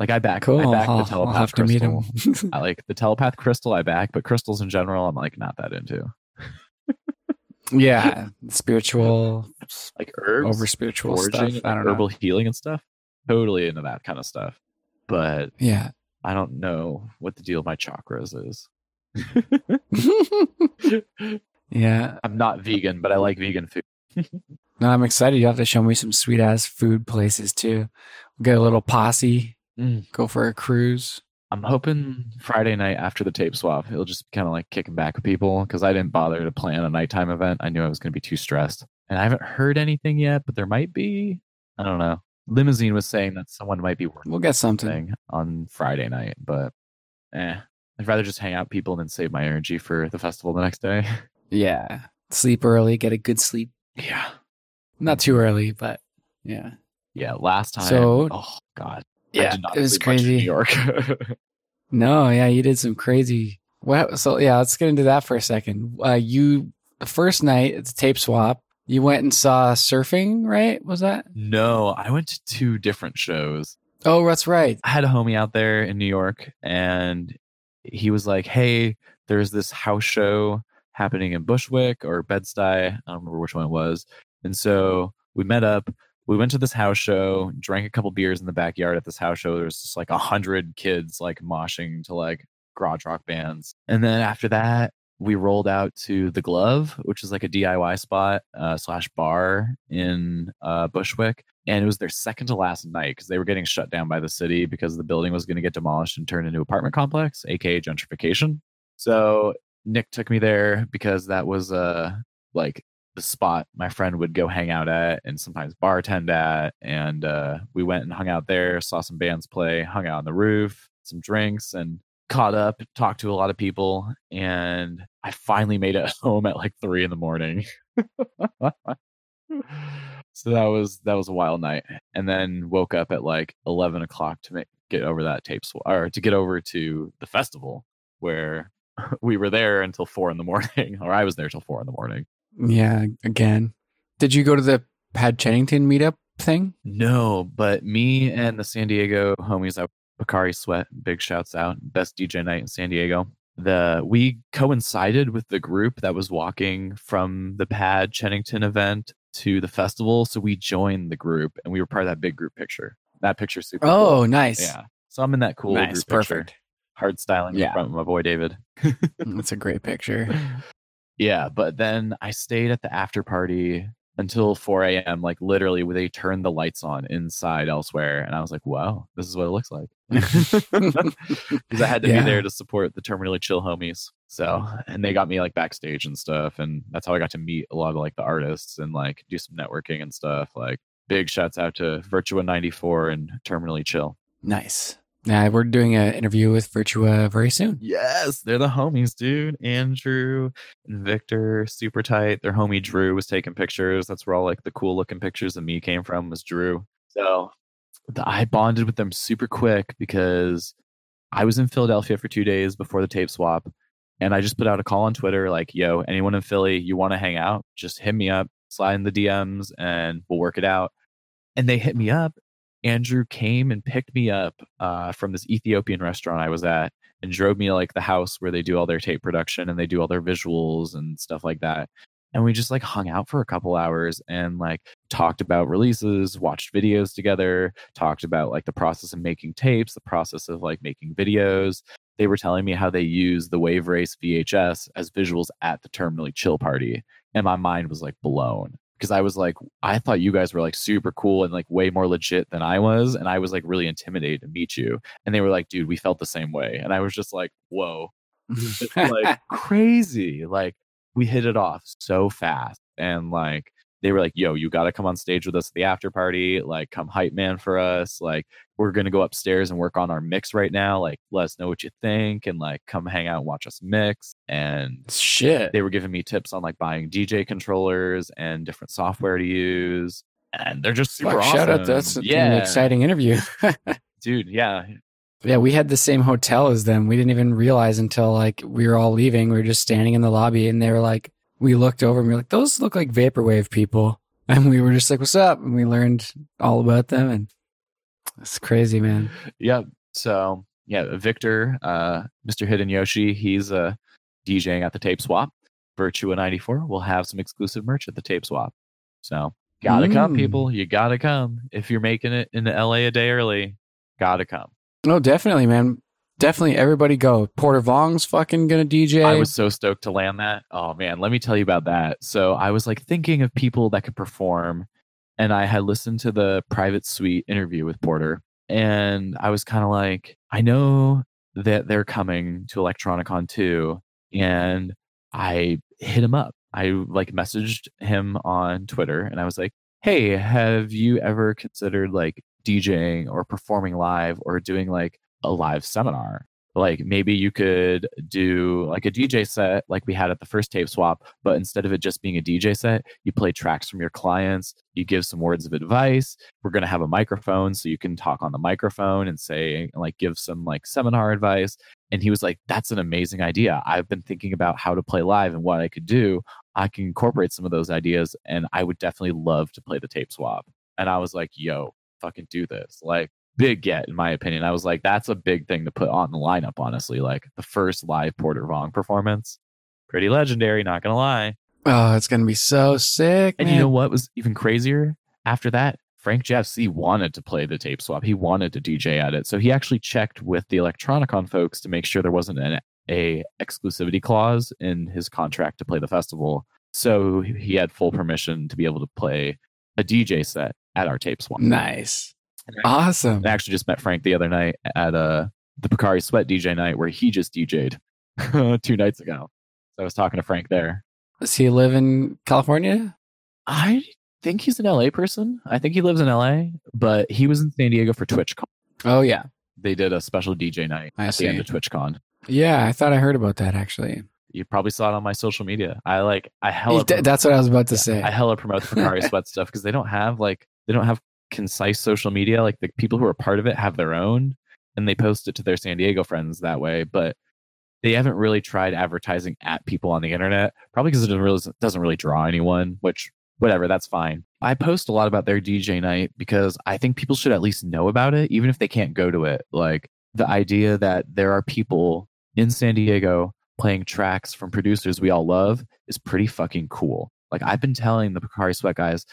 Like I back, Cool. I back I'll, the I'll telepath have to meet crystal. him. I like the telepath crystal. I back, but crystals in general, I'm like not that into. Yeah, spiritual, Like herbs, over spiritual stuff. I don't know. herbal healing and stuff. Totally into that kind of stuff, but Yeah. I don't know what the deal with my chakras is. yeah. I'm not vegan, but I like vegan food. No, I'm excited. You have to show me some sweet ass food places too. We'll get a little posse. Mm. Go for a cruise. I'm hoping Friday night after the tape swap, it'll just be kind of like kicking back with people because I didn't bother to plan a nighttime event. I knew I was going to be too stressed. And I haven't heard anything yet, but there might be. I don't know. Limousine was saying that someone might be working We'll get something. on Friday night, but eh. I'd rather just hang out with people than save my energy for the festival the next day. Yeah. Sleep early. Get a good sleep. yeah. Not too early, but yeah. Yeah. Last time. So- oh, God. I Yeah, did not it was crazy. New. York. No, yeah, you did some crazy. Well, so yeah, let's get into that for a second. Uh, you the first night it's a tape swap. You went and saw surfing, right? Was that? no, I went to two different shows. Oh, that's right. I had a homie out there in New York, and he was like, "Hey, there's this house show happening in Bushwick or Bed-Stuy. I don't remember which one it was." And so we met up. We went to this house show, drank a couple beers in the backyard at this house show. There was just like a hundred kids like moshing to like garage rock bands. And then after that, we rolled out to the Glove, which is like a DIY spot uh, slash bar in uh, Bushwick and it was their second to last night because they were getting shut down by the city because the building was going to get demolished and turned into apartment complex, aka gentrification. So Nick took me there because that was uh like the spot my friend would go hang out at and sometimes bartend at. And uh, we went and hung out there, saw some bands play, hung out on the roof, some drinks, and caught up, talked to a lot of people. And I finally made it home at like three in the morning. so that was that was a wild night and then woke up at like 11 o'clock to make get over that tape sw- or to get over to the festival where we were there until four in the morning or i was there till four in the morning Yeah, again. Did you go to the Pad Chennington meetup thing? no but me and the san diego homies at Pocari Sweat, big shouts out, best DJ night in San Diego. The we coincided with the group that was walking from the Pad Chennington event to the festival, so we joined the group and we were part of that big group picture. That picture's super. Oh, cool. Oh, nice. yeah. So I'm in that cool nice. group picture. Perfect. Hard styling Yeah. in front of my boy David. That's a great picture. yeah, but then I stayed at the after party until 4 a.m. Like literally, they turned the lights on inside elsewhere, and I was like, "Wow, this is what it looks like." Because I had to Yeah. be there to support the terminally chill homies. So, and they got me like backstage and stuff, and that's how I got to meet a lot of like the artists and like do some networking and stuff. Like big shouts out to Virtua 94 and Terminally Chill. Nice. Yeah, we're doing an interview with Virtua very soon. Yes, they're the homies, dude. Andrew and Victor, super tight. Their homie Drew was taking pictures. That's where all like the cool looking pictures of me came from. Was Drew. So the, I bonded with them super quick because I was in Philadelphia for two days before the tape swap, and I just put out a call on Twitter like, "Yo, anyone in Philly, you want to hang out? Just hit me up, slide in the DMs, and we'll work it out." And they hit me up. Andrew came and picked me up uh, from this Ethiopian restaurant I was at and drove me to like the house where they do all their tape production and they do all their visuals and stuff like that. And we just like hung out for a couple hours and like talked about releases, watched videos together, talked about like the process of making tapes, the process of like making videos. They were telling me how they use the Wave Race VHS as visuals at the Terminally Chill party. And my mind was like blown because I was like, I thought you guys were like super cool and like way more legit than I was. And I was like really intimidated to meet you. And they were like, dude, we felt the same way. And I was just like, whoa, like crazy. Like we hit it off so fast. And like they were like, yo, you got to come on stage with us at the after party. Like, come hype man for us. Like, we're going to go upstairs and work on our mix right now. Like, let us know what you think and like come hang out and watch us mix. And Shit. they were giving me tips on like buying DJ controllers and different software to use. And they're just super Fuck, awesome. Shout out. That's an yeah, exciting interview. dude. Yeah, Yeah, we had the same hotel as them. We didn't even realize until like we were all leaving. We were just standing in the lobby and they were like, we looked over and we were like, those look like vaporwave people. And we were just like, what's up? And we learned all about them. And it's crazy, man. Yep. So yeah, Victor, uh, Mr. Hidden Yoshi, he's uh, DJing at the Tape Swap. Virtua 94 will have some exclusive merch at the Tape Swap. So gotta come, Mm. people. You gotta come. If you're making it into LA a day early, gotta come. No, definitely, man. Definitely everybody go. Porter Vong's fucking gonna DJ. I was so stoked to land that. Oh man, let me tell you about that. So I was like thinking of people that could perform, and I had listened to the private suite interview with Porter, and I was kind of like, I know that they're coming to Electronicon too, and I hit him up. I like messaged him on Twitter, and I was like, Hey, have you ever considered like DJing or performing live or doing like a live seminar? like maybe you could do like a DJ set like we had at the first tape swap, but instead of it just being a DJ set, you play tracks from your clients, you give some words of advice. We're going to have a microphone so you can talk on the microphone and say like give some like seminar advice. And he was like, "That's an amazing idea. I've been thinking about how to play live and what I could do. I can incorporate some of those ideas and I would definitely love to play the tape swap." And I was like, "Yo, fucking do this." Like big get in my opinion. I was like, that's a big thing to put on the lineup, honestly. Like the first live Porter Vong performance. Pretty legendary, not gonna lie. oh, it's gonna be so sick. And man. you know what was even crazier? After that, Frank Jeffs, he wanted to play the tape swap. He wanted to DJ at it. So he actually checked with the Electronicon folks to make sure there wasn't an a exclusivity clause in his contract to play the festival. So he had full permission to be able to play a DJ set at our tape swap. Nice. Awesome. I actually just met Frank the other night at uh, the Pocari Sweat DJ night where he just DJ'd two nights ago. So I was talking to Frank there. Does he live in California? I think he's an LA person. I think he lives in LA, but he was in San Diego for TwitchCon. Oh yeah. They did a special DJ night I at the end see. of TwitchCon. Yeah, I thought I heard about that actually. You probably saw it on my social media. I like I hella Th- That's what I was about to say. I hella promote the Pocari Sweat stuff because they don't have like they don't have concise social media. Like the people who are part of it have their own, and they post it to their San Diego friends that way. But they haven't really tried advertising at people on the internet, probably because it doesn't really, doesn't really draw anyone. Which whatever, that's fine. I post a lot about their DJ night because I think people should at least know about it, even if they can't go to it. Like the idea that there are people in San Diego playing tracks from producers we all love is pretty fucking cool. Like I've been telling the Picari Sweat guys,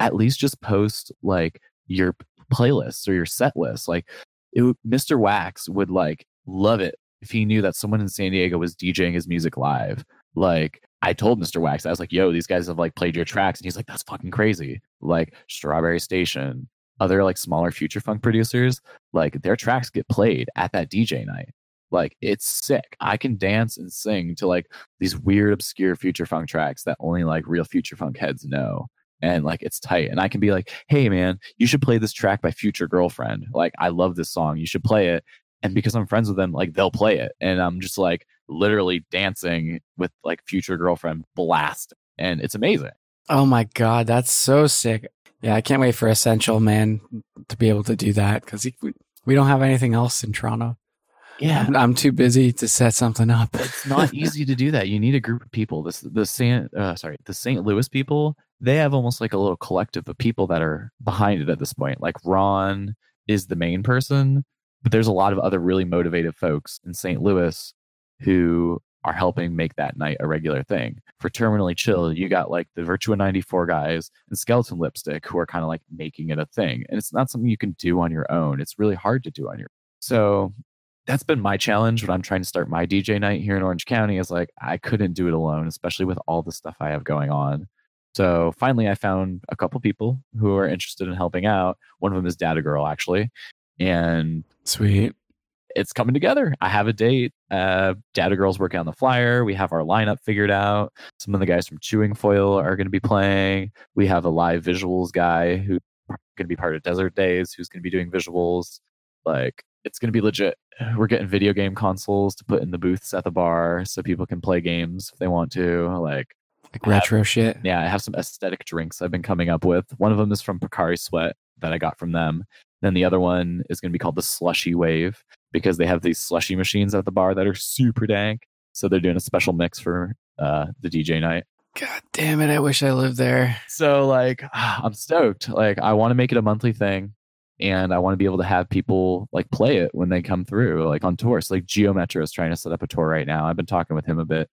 at least just post like your playlists or your set list. Like it, Mr. Wax would like love it if he knew that someone in San Diego was DJing his music live. Like I told Mr. Wax, I was like, yo, these guys have like played your tracks. And he's like, that's fucking crazy. Like Strawberry Station, other like smaller future funk producers, like their tracks get played at that DJ night. Like it's sick. I can dance and sing to like these weird, obscure future funk tracks that only like real future funk heads know. And like it's tight. And I can be like, hey man, you should play this track by Future Girlfriend. Like, I love this song. You should play it. And because I'm friends with them, like they'll play it. And I'm just like literally dancing with like Future Girlfriend blast. And it's amazing. oh my god, that's so sick. Yeah, I can't wait for Essential Man to be able to do that because we, we don't have anything else in Toronto. Yeah. I'm, I'm too busy to set something up. it's not easy to do that. You need a group of people. This the San uh, sorry, the St. Louis people, they have almost like a little collective of people that are behind it at this point. Like Ron is the main person, but there's a lot of other really motivated folks in St. Louis who are helping make that night a regular thing. For Terminally Chill, you got like the Virtua 94 guys and Skeleton Lipstick who are kind of like making it a thing. And it's not something you can do on your own. It's really hard to do on your own. So that's been my challenge when I'm trying to start my DJ night here in Orange County is like I couldn't do it alone, especially with all the stuff I have going on. So finally I found a couple people who are interested in helping out. One of them is Data Girl actually. And Sweet. it's coming together. I have a date. Uh, Data Girl's working on the flyer. We have our lineup figured out. Some of the guys from Chewing Foil are going to be playing. We have a live visuals guy who's going to be part of Desert Days, who's going to be doing visuals. Like, it's going to be legit. We're getting video game consoles to put in the booths at the bar so people can play games if they want to. Like, Like retro shit. yeah, I have some aesthetic drinks I've been coming up with. One of them is from Pocari Sweat that I got from them. Then the other one is going to be called the Slushy Wave. because they have these slushy machines at the bar that are super dank. So they're doing a special mix for uh, the DJ night. God damn it! I wish I lived there. So like, I'm stoked. Like, I want to make it a monthly thing, and I want to be able to have people like play it when they come through, like on tours. Like Geometro is trying to set up a tour right now. I've been talking with him a bit,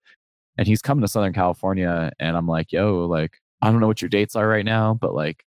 and he's coming to Southern California, and I'm like, yo, like, I don't know what your dates are right now, but like,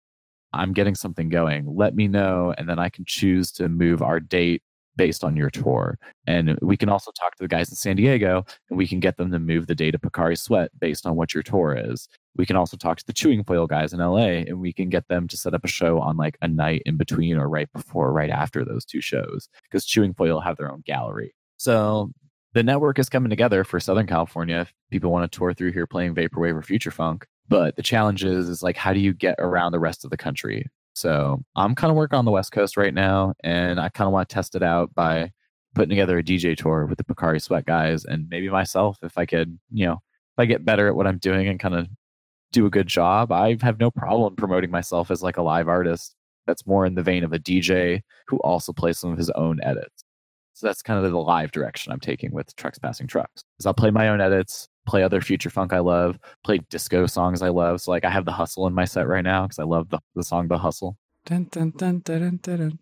I'm getting something going. Let me know, and then I can choose to move our date based on your tour. And we can also talk to the guys in San Diego and we can get them to move the date of Pocari Sweat based on what your tour is. We can also talk to the Chewing Foil guys in LA and we can get them to set up a show on like a night in between or right before, right after those two shows because Chewing Foil have their own gallery. So the network is coming together for Southern California if people want to tour through here playing Vaporwave or Future Funk. But the challenge is, is like, how do you get around the rest of the country? So I'm kind of working on the West Coast right now, and I kind of want to test it out by putting together a DJ tour with the Pocari Sweat guys and maybe myself if I could, you know, if I get better at what I'm doing and kind of do a good job, I have no problem promoting myself as like a live artist that's more in the vein of a DJ who also plays some of his own edits. So that's kind of the live direction I'm taking with Trucks Passing Trucks. Is I'll play my own edits, play other future funk I love, play disco songs I love. So like I have the hustle in my set right now because I love the, the song The Hustle. Dun, dun,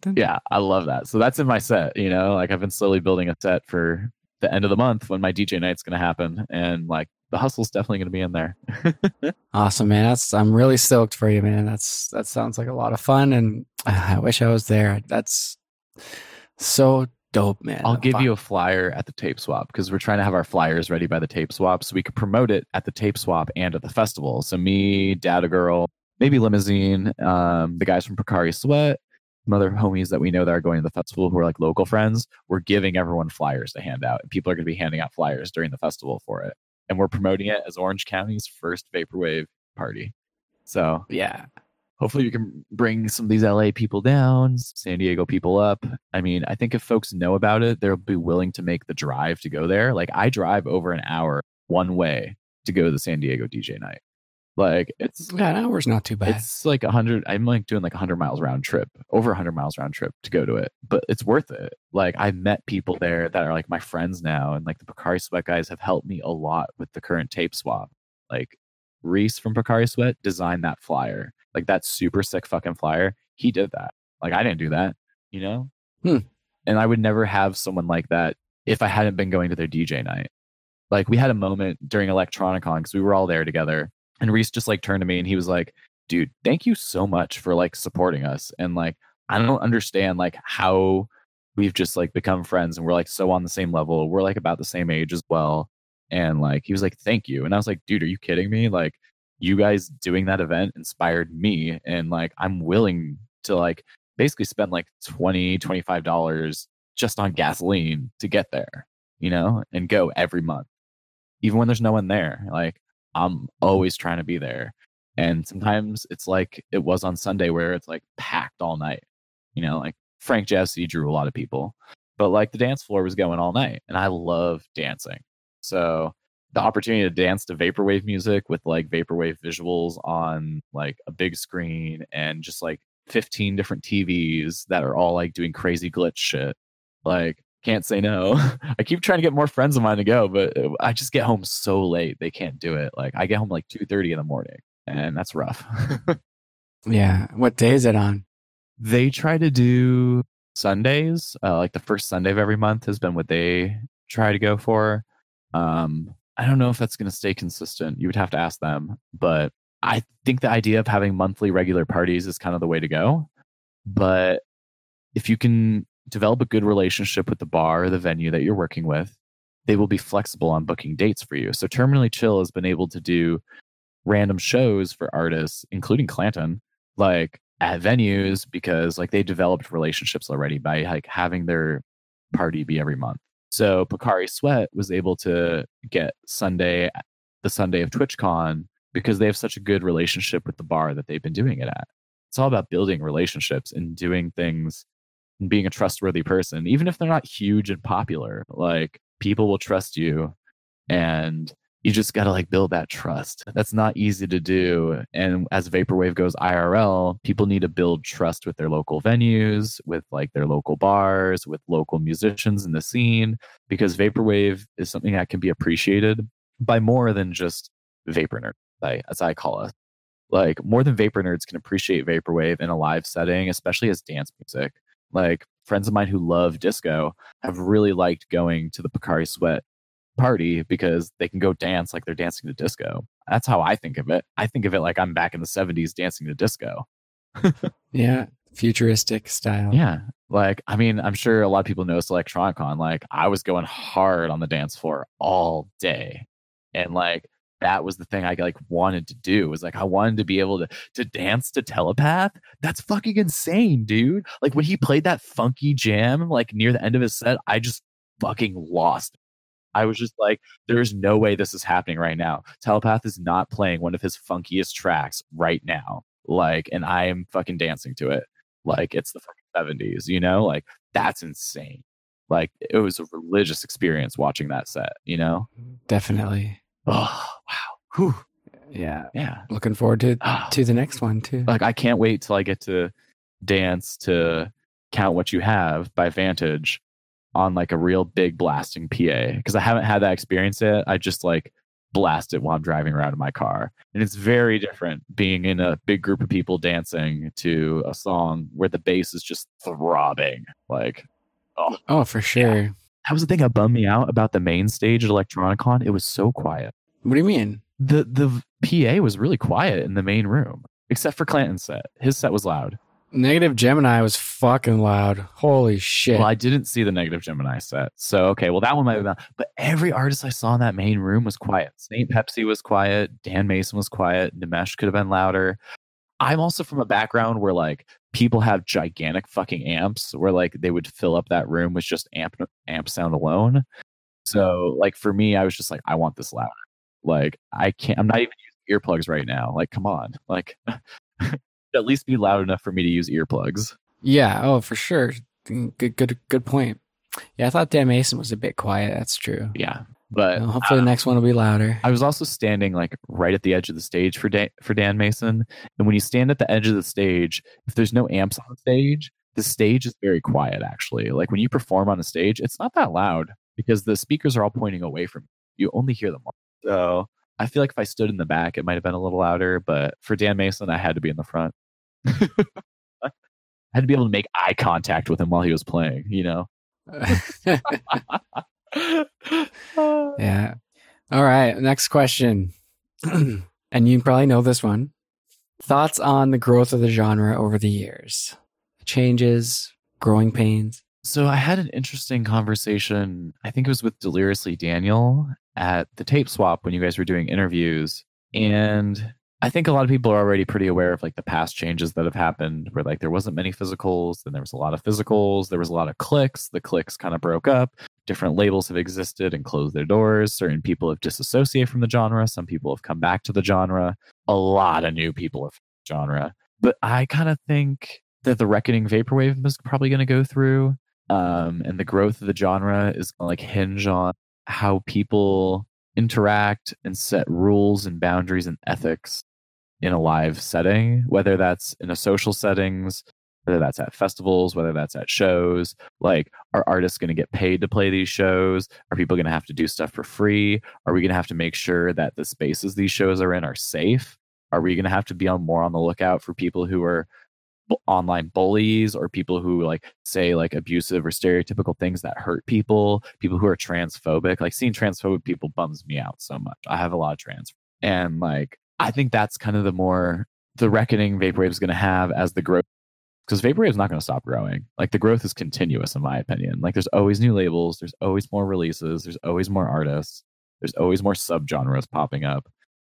dun. Yeah, I love that. So that's in my set, you know, like I've been slowly building a set for the end of the month when my DJ night's gonna happen. And like the hustle's definitely gonna be in there. Awesome, man. That's I'm really stoked for you, man. That's that sounds like a lot of fun, and I wish I was there. That's so dope, man. I'll give you a flyer at the tape swap because we're trying to have our flyers ready by the tape swap so we could promote it at the tape swap and at the festival. So me, Data Girl, maybe Limousine, um, the guys from Pocari Sweat, some other homies that we know that are going to the festival who are like local friends, we're giving everyone flyers to hand out. And people are going to be handing out flyers during the festival for it. And we're promoting it as Orange County's first vaporwave party. So yeah. hopefully you can bring some of these LA people down, San Diego people up. I mean, I think if folks know about it, they'll be willing to make the drive to go there. Like I drive over an hour one way to go to the San Diego DJ night. Like it's Yeah, an hour's not too bad. it's like a hundred. I'm like doing like a hundred miles round trip, over a hundred miles round trip to go to it, but it's worth it. Like I met people there that are like my friends now, and like the Pocari Sweat guys have helped me a lot with the current tape swap. Like Reese from Pocari Sweat designed that flyer, like that super sick fucking flyer. He did that. Like I didn't do that, you know. Hmm. And I would never have someone like that if I hadn't been going to their DJ night. Like we had a moment during Electronicon because we were all there together, and Reese just like turned to me and he was like, "Dude, thank you so much for like supporting us." And like I don't understand like how we've just like become friends and we're like so on the same level. We're like about the same age as well. And like he was like, "Thank you." And I was like, "Dude, are you kidding me? Like you guys doing that event inspired me and like I'm willing to like basically spend like 20 25 dollars just on gasoline to get there, you know, and go every month. Even when there's no one there. Like I'm mm-hmm. always trying to be there. And mm-hmm. sometimes it's like it was on Sunday where it's like packed all night. You know, like Frankjavcee drew a lot of people, but like the dance floor was going all night and I love dancing. So the opportunity to dance to vaporwave music with like vaporwave visuals on like a big screen and just like 15 different TVs that are all like doing crazy glitch shit. Like can't say no. I keep trying to get more friends of mine to go, but uh, I just get home so late they can't do it. Like I get home like 2:30 in the morning and that's rough. yeah. What day is it on? they try to do Sundays, uh, like the first Sunday of every month has been what they try to go for. Um, I don't know if that's going to stay consistent. You would have to ask them, but I think the idea of having monthly regular parties is kind of the way to go. But if you can develop a good relationship with the bar or the venue that you're working with, they will be flexible on booking dates for you. So Terminally Chill has been able to do random shows for artists, including Clanton, like at venues because like they developed relationships already by like having their party be every month. So Pocari Sweat was able to get Sunday, the Sunday of TwitchCon, because they have such a good relationship with the bar that they've been doing it at. It's all about building relationships and doing things and being a trustworthy person, even if they're not huge and popular. Like people will trust you and you just got to like build that trust. That's not easy to do. And as Vaporwave goes IRL, people need to build trust with their local venues, with like their local bars, with local musicians in the scene, because Vaporwave is something that can be appreciated by more than just vapor nerds, as I call it. Like more than vapor nerds can appreciate Vaporwave in a live setting, especially as dance music. Like friends of mine who love disco have really liked going to the Pocari Sweat party because they can go dance like they're dancing to disco. That's how I think of it. I think of it like I'm back in the 70s dancing to disco. yeah, futuristic style. Yeah. Like, I mean, I'm sure a lot of people know Electronicon. Like, I was going hard on the dance floor all day. And like, that was the thing I like wanted to do was like I wanted to be able to to dance to telepath. That's fucking insane, dude. Like when he played that funky jam like near the end of his set, I just fucking lost I was just like, there's no way this is happening right now. Telepath is not playing one of his funkiest tracks right now. Like, and I am fucking dancing to it. Like, it's the fucking 70s, you know? Like, that's insane. Like, it was a religious experience watching that set, you know? Definitely. Oh, wow. Whew. Yeah. Yeah. Looking forward to ah. to the next one too. Like I can't wait till I get to dance to Count What You Have by Vantage on like a real big blasting PA because I haven't had that experience yet. I just like blast it while I'm driving around in my car. And it's very different being in a big group of people dancing to a song where the bass is just throbbing. Like, oh, oh for sure. Yeah. That was the thing that bummed me out about the main stage at Electronicon. It was so quiet. What do you mean? The the PA was really quiet in the main room, except for Clanton's set. His set was loud. Negative Gemini was fucking loud. Holy shit. Well, I didn't see the Negative Gemini set. So, okay, well, that one might be bad. But every artist I saw in that main room was quiet. St. Pepsi was quiet. Dan Mason was quiet. Nmesh could have been louder. I'm also from a background where like people have gigantic fucking amps where like they would fill up that room with just amp amp sound alone. So like for me, I was just like, I want this louder. Like I can't I'm not even using earplugs right now. Like, come on. Like at least be loud enough for me to use earplugs. Yeah. Oh, for sure. Good, good, good point. Yeah, I thought Dan Mason was a bit quiet. That's true. Yeah, but well, hopefully the next one will be louder. I was also standing like right at the edge of the stage for Dan, for Dan Mason, and when you stand at the edge of the stage, if there's no amps on stage, the stage is very quiet. Actually, like when you perform on a stage, it's not that loud because the speakers are all pointing away from you. You only hear them. All. So I feel like if I stood in the back, it might have been a little louder. But for Dan Mason, I had to be in the front. I had to be able to make eye contact with him while he was playing, you know? yeah. All right. Next question. and you probably know this one. Thoughts on the growth of the genre over the years? Changes, growing pains? So I had an interesting conversation. I think it was with Deliriously Daniel at the tape swap when you guys were doing interviews. And I think a lot of people are already pretty aware of like the past changes that have happened where like there wasn't many physicals, then there was a lot of physicals, there was a lot of clicks, the clicks kind of broke up, different labels have existed and closed their doors, certain people have disassociated from the genre, some people have come back to the genre, a lot of new people have genre. But I kind of think that the reckoning vaporwave is probably going to go through um, and the growth of the genre is going to like hinge on how people interact and set rules and boundaries and ethics in a live setting, whether that's in a social settings, whether that's at festivals, whether that's at shows. Like, are artists going to get paid to play these shows? Are people going to have to do stuff for free? Are we going to have to make sure that the spaces these shows are in are safe? Are we going to have to be on more on the lookout for people who are online bullies or people who like say like abusive or stereotypical things that hurt people people who are transphobic like seeing transphobic people bums me out so much i have a lot of trans and like I think that's kind of the more the reckoning Vaporwave is going to have as the growth because Vaporwave is not going to stop growing. Like the growth is continuous, in my opinion. Like there's always new labels, there's always more releases, there's always more artists, there's always more subgenres popping up.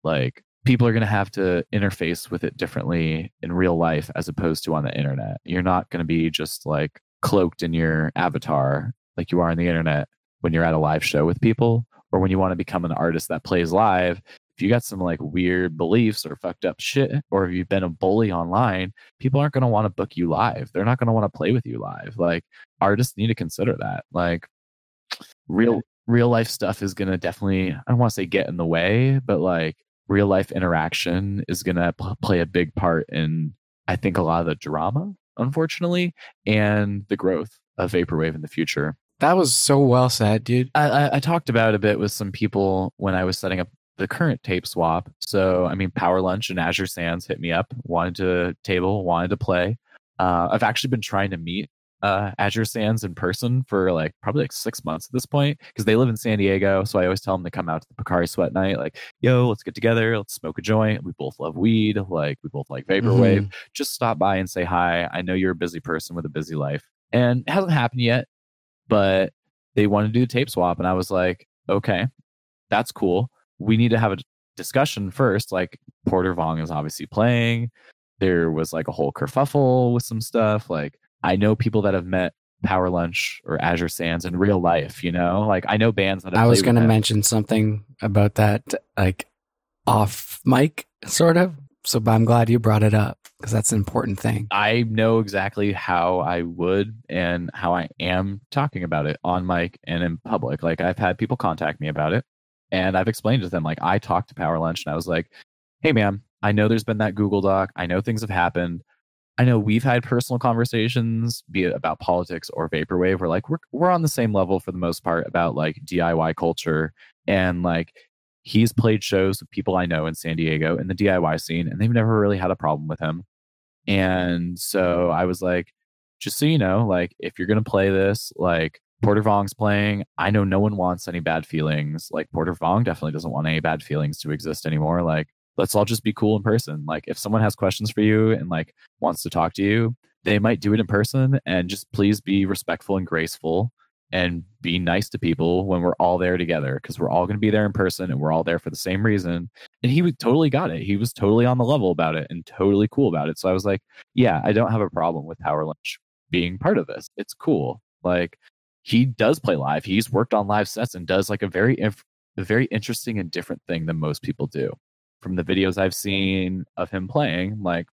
Like people are going to have to interface with it differently in real life as opposed to on the internet. You're not going to be just like cloaked in your avatar like you are on the internet when you're at a live show with people or when you want to become an artist that plays live if you got some like weird beliefs or fucked up shit, or if you've been a bully online, people aren't going to want to book you live. They're not going to want to play with you live. Like artists need to consider that. Like real real life stuff is going to definitely, I don't want to say get in the way, but like real life interaction is going to p- play a big part in, I think, a lot of the drama, unfortunately, and the growth of Vaporwave in the future. That was so well said, dude. I, I, I talked about it a bit with some people when I was setting up the current tape swap. So, I mean, Power Lunch and Azure Sands hit me up, wanted to table, wanted to play. Uh, I've actually been trying to meet uh, Azure Sands in person for like probably like six months at this point because they live in San Diego. So I always tell them to come out to the Pocari Sweat night. Like, yo, let's get together. Let's smoke a joint. We both love weed. Like, we both like vaporwave. Mm-hmm. Just stop by and say hi. I know you're a busy person with a busy life, and it hasn't happened yet. But they want to do the tape swap, and I was like, okay, that's cool. We need to have a discussion first. Like, Porter Vong is obviously playing. There was like a whole kerfuffle with some stuff. Like, I know people that have met Power Lunch or Azure Sands in real life, you know? Like I know bands that have I was going to mention something about that like off mic sort of. So but I'm glad you brought it up because that's an important thing. I know exactly how I would and how I am talking about it on mic and in public. Like I've had people contact me about it and I've explained to them like I talked to Power Lunch and I was like, "Hey man, I know there's been that Google Doc. I know things have happened. I know we've had personal conversations, be it about politics or vaporwave, where like we're we're on the same level for the most part about like DIY culture and like he's played shows with people I know in San Diego in the DIY scene, and they've never really had a problem with him. And so I was like, just so you know, like if you're gonna play this, like Porter Vong's playing. I know no one wants any bad feelings. Like Porter Vong definitely doesn't want any bad feelings to exist anymore. Like let's all just be cool in person. Like if someone has questions for you and like wants to talk to you, they might do it in person and just please be respectful and graceful and be nice to people when we're all there together because we're all going to be there in person and we're all there for the same reason. And he totally got it. He was totally on the level about it and totally cool about it. So I was like, yeah, I don't have a problem with Power Lunch being part of this. It's cool. Like he does play live. He's worked on live sets and does like a very a very interesting and different thing than most people do from the videos I've seen of him playing, like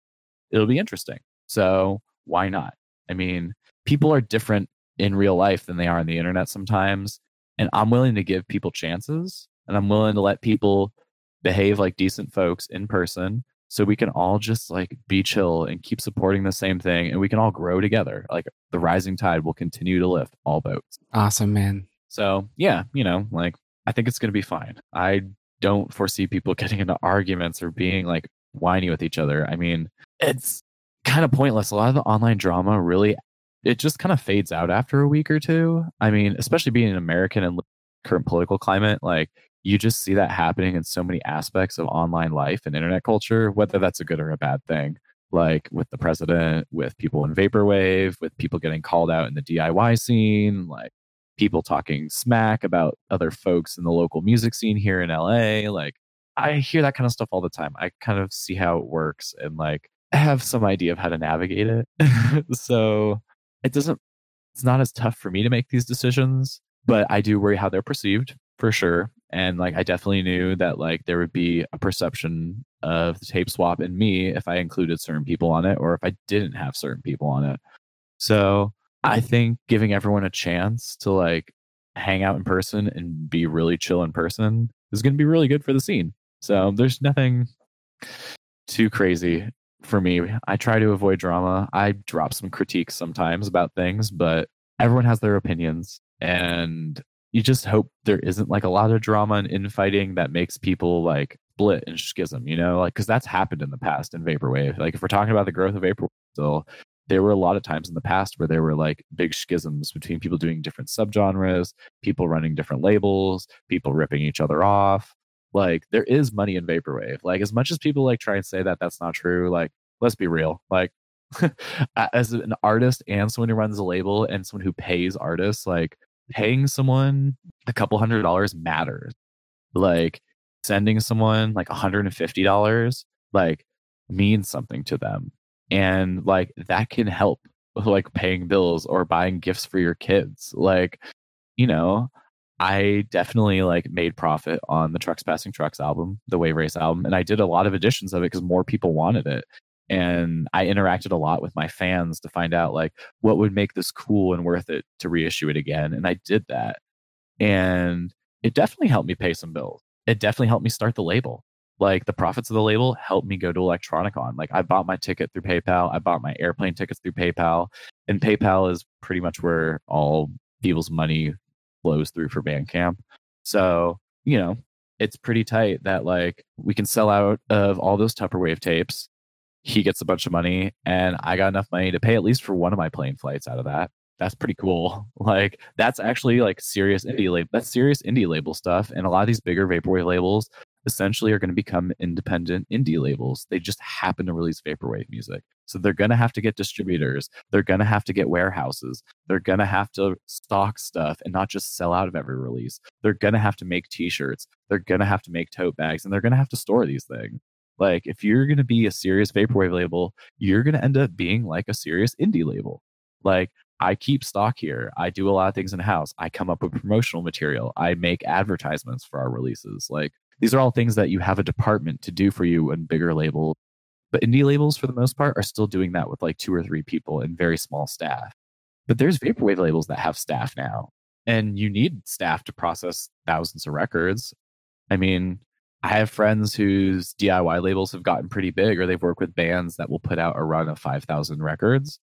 it'll be interesting. So why not? I mean, people are different in real life than they are on the internet sometimes. And I'm willing to give people chances and I'm willing to let people behave like decent folks in person so we can all just like be chill and keep supporting the same thing and we can all grow together. Like the rising tide will continue to lift all boats. Awesome, man. So, yeah, you know, like I think it's going to be fine. I don't foresee people getting into arguments or being like whiny with each other. I mean, it's kind of pointless. A lot of the online drama really it just kind of fades out after a week or two. I mean, especially being an American and current political climate, like you just see that happening in so many aspects of online life and internet culture, whether that's a good or a bad thing. Like with the president, with people in vaporwave, with people getting called out in the DIY scene, like people talking smack about other folks in the local music scene here in LA. Like I hear that kind of stuff all the time. I kind of see how it works and like have some idea of how to navigate it. so it doesn't it's not as tough for me to make these decisions, but I do worry how they're perceived for sure. And like I definitely knew that like there would be a perception of the tape swap in me if I included certain people on it or if I didn't have certain people on it. So I think giving everyone a chance to like hang out in person and be really chill in person is going to be really good for the scene. So there's nothing too crazy for me. I try to avoid drama. I drop some critiques sometimes about things, but everyone has their opinions and you just hope there isn't like a lot of drama and infighting that makes people like split and schism, you know, like because that's happened in the past in vaporwave. Like if we're talking about the growth of vaporwave still, there were a lot of times in the past where there were like big schisms between people doing different subgenres, people running different labels, people ripping each other off. Like there is money in vaporwave. Like as much as people like try and say that that's not true, like let's be real. Like as an artist and someone who runs a label and someone who pays artists, like paying someone a couple hundred dollars matters. Like sending someone like $150 like means something to them. And like that can help with like paying bills or buying gifts for your kids. Like you know i definitely like made profit on the trucks passing trucks album the wave race album and i did a lot of editions of it because more people wanted it and i interacted a lot with my fans to find out like what would make this cool and worth it to reissue it again and i did that And it definitely helped me pay some bills. It definitely helped me start the label. Like the profits of the label helped me go to Electronicon. Like I bought my ticket through PayPal. I bought my airplane tickets through PayPal. And PayPal is pretty much where all people's money flows through for Bandcamp. So, you know, it's pretty tight that like we can sell out of all those Tupperwave tapes. He gets a bunch of money and I got enough money to pay at least for one of my plane flights out of that that's pretty cool. Like that's actually like serious indie label. That's serious indie label stuff. And a lot of these bigger vaporwave labels essentially are going to become independent indie labels. They just happen to release vaporwave music. So they're going to have to get distributors. They're going to have to get warehouses. They're going to have to stock stuff and not just sell out of every release. They're going to have to make t-shirts. They're going to have to make tote bags and they're going to have to store these things. Like if you're going to be a serious vaporwave label, you're going to end up being like a serious indie label. Like I keep stock here. I do a lot of things in house. I come up with promotional material. I make advertisements for our releases. Like these are all things that you have a department to do for you in bigger labels. But indie labels, for the most part, are still doing that with like two or three people and very small staff. But there's vaporwave labels that have staff now, and you need staff to process thousands of records. I mean, I have friends whose DIY labels have gotten pretty big, or they've worked with bands that will put out a run of 5,000 records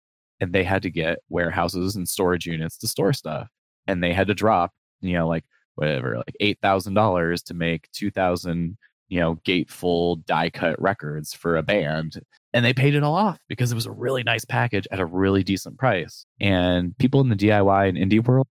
and they had to get warehouses and storage units to store stuff and they had to drop you know like whatever like $8000 to make 2000 you know gatefold die cut records for a band and they paid it all off because it was a really nice package at a really decent price and people in the diy and indie world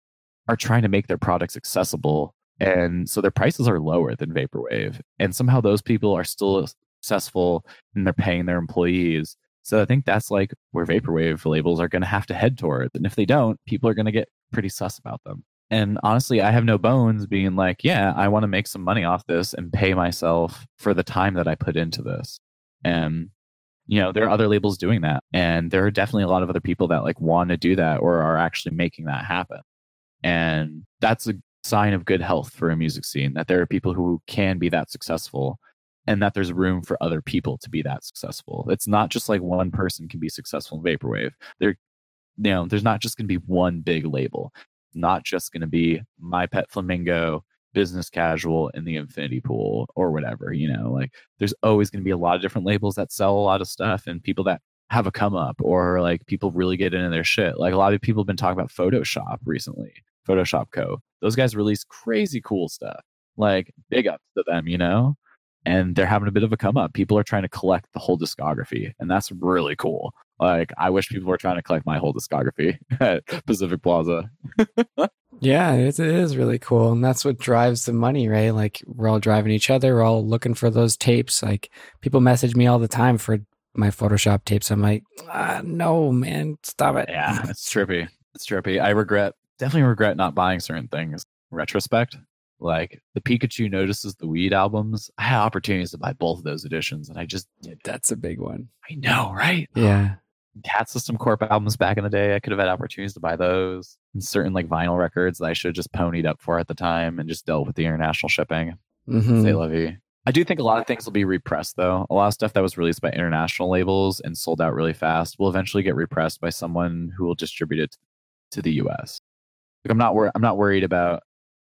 are trying to make their products accessible and so their prices are lower than vaporwave and somehow those people are still successful and they're paying their employees so I think that's like where vaporwave labels are going to have to head towards. And if they don't, people are going to get pretty sus about them. And honestly, I have no bones being like, yeah, I want to make some money off this and pay myself for the time that I put into this. And you know, there are other labels doing that. And there are definitely a lot of other people that like want to do that or are actually making that happen. And that's a sign of good health for a music scene that there are people who can be that successful and that there's room for other people to be that successful. It's not just like one person can be successful in vaporwave. There, you know, there's not just going to be one big label. Not just going to be my pet flamingo, business casual, in the infinity pool or whatever. You know, like there's always going to be a lot of different labels that sell a lot of stuff and people that have a come up or like people really get into their shit. Like a lot of people have been talking about Photoshop recently, Photoshop Co. Those guys release crazy cool stuff. Like big ups to them, you know? and they're having a bit of a come up. People are trying to collect the whole discography, and that's really cool. Like, I wish people were trying to collect my whole discography at Pacific Plaza. yeah, it is really cool. And that's what drives the money, right? Like, we're all driving each other. We're all looking for those tapes. Like, people message me all the time for my Photoshop tapes. I'm like, ah, no, man, stop it. Yeah, it's trippy. It's trippy. I regret, definitely regret not buying certain things. Retrospect, like the Pikachu notices the weed albums. I had opportunities to buy both of those editions, and I just did. That's a big one. I know, right? Yeah. Cat System Corp albums back in the day. I could have had opportunities to buy those and certain like vinyl records that I should have just ponied up for at the time and just dealt with the international shipping. Mm-hmm. Say lovey. I do think a lot of things will be repressed though. A lot of stuff that was released by international labels and sold out really fast will eventually get repressed by someone who will distribute it to the US. Like I'm not I'm not worried about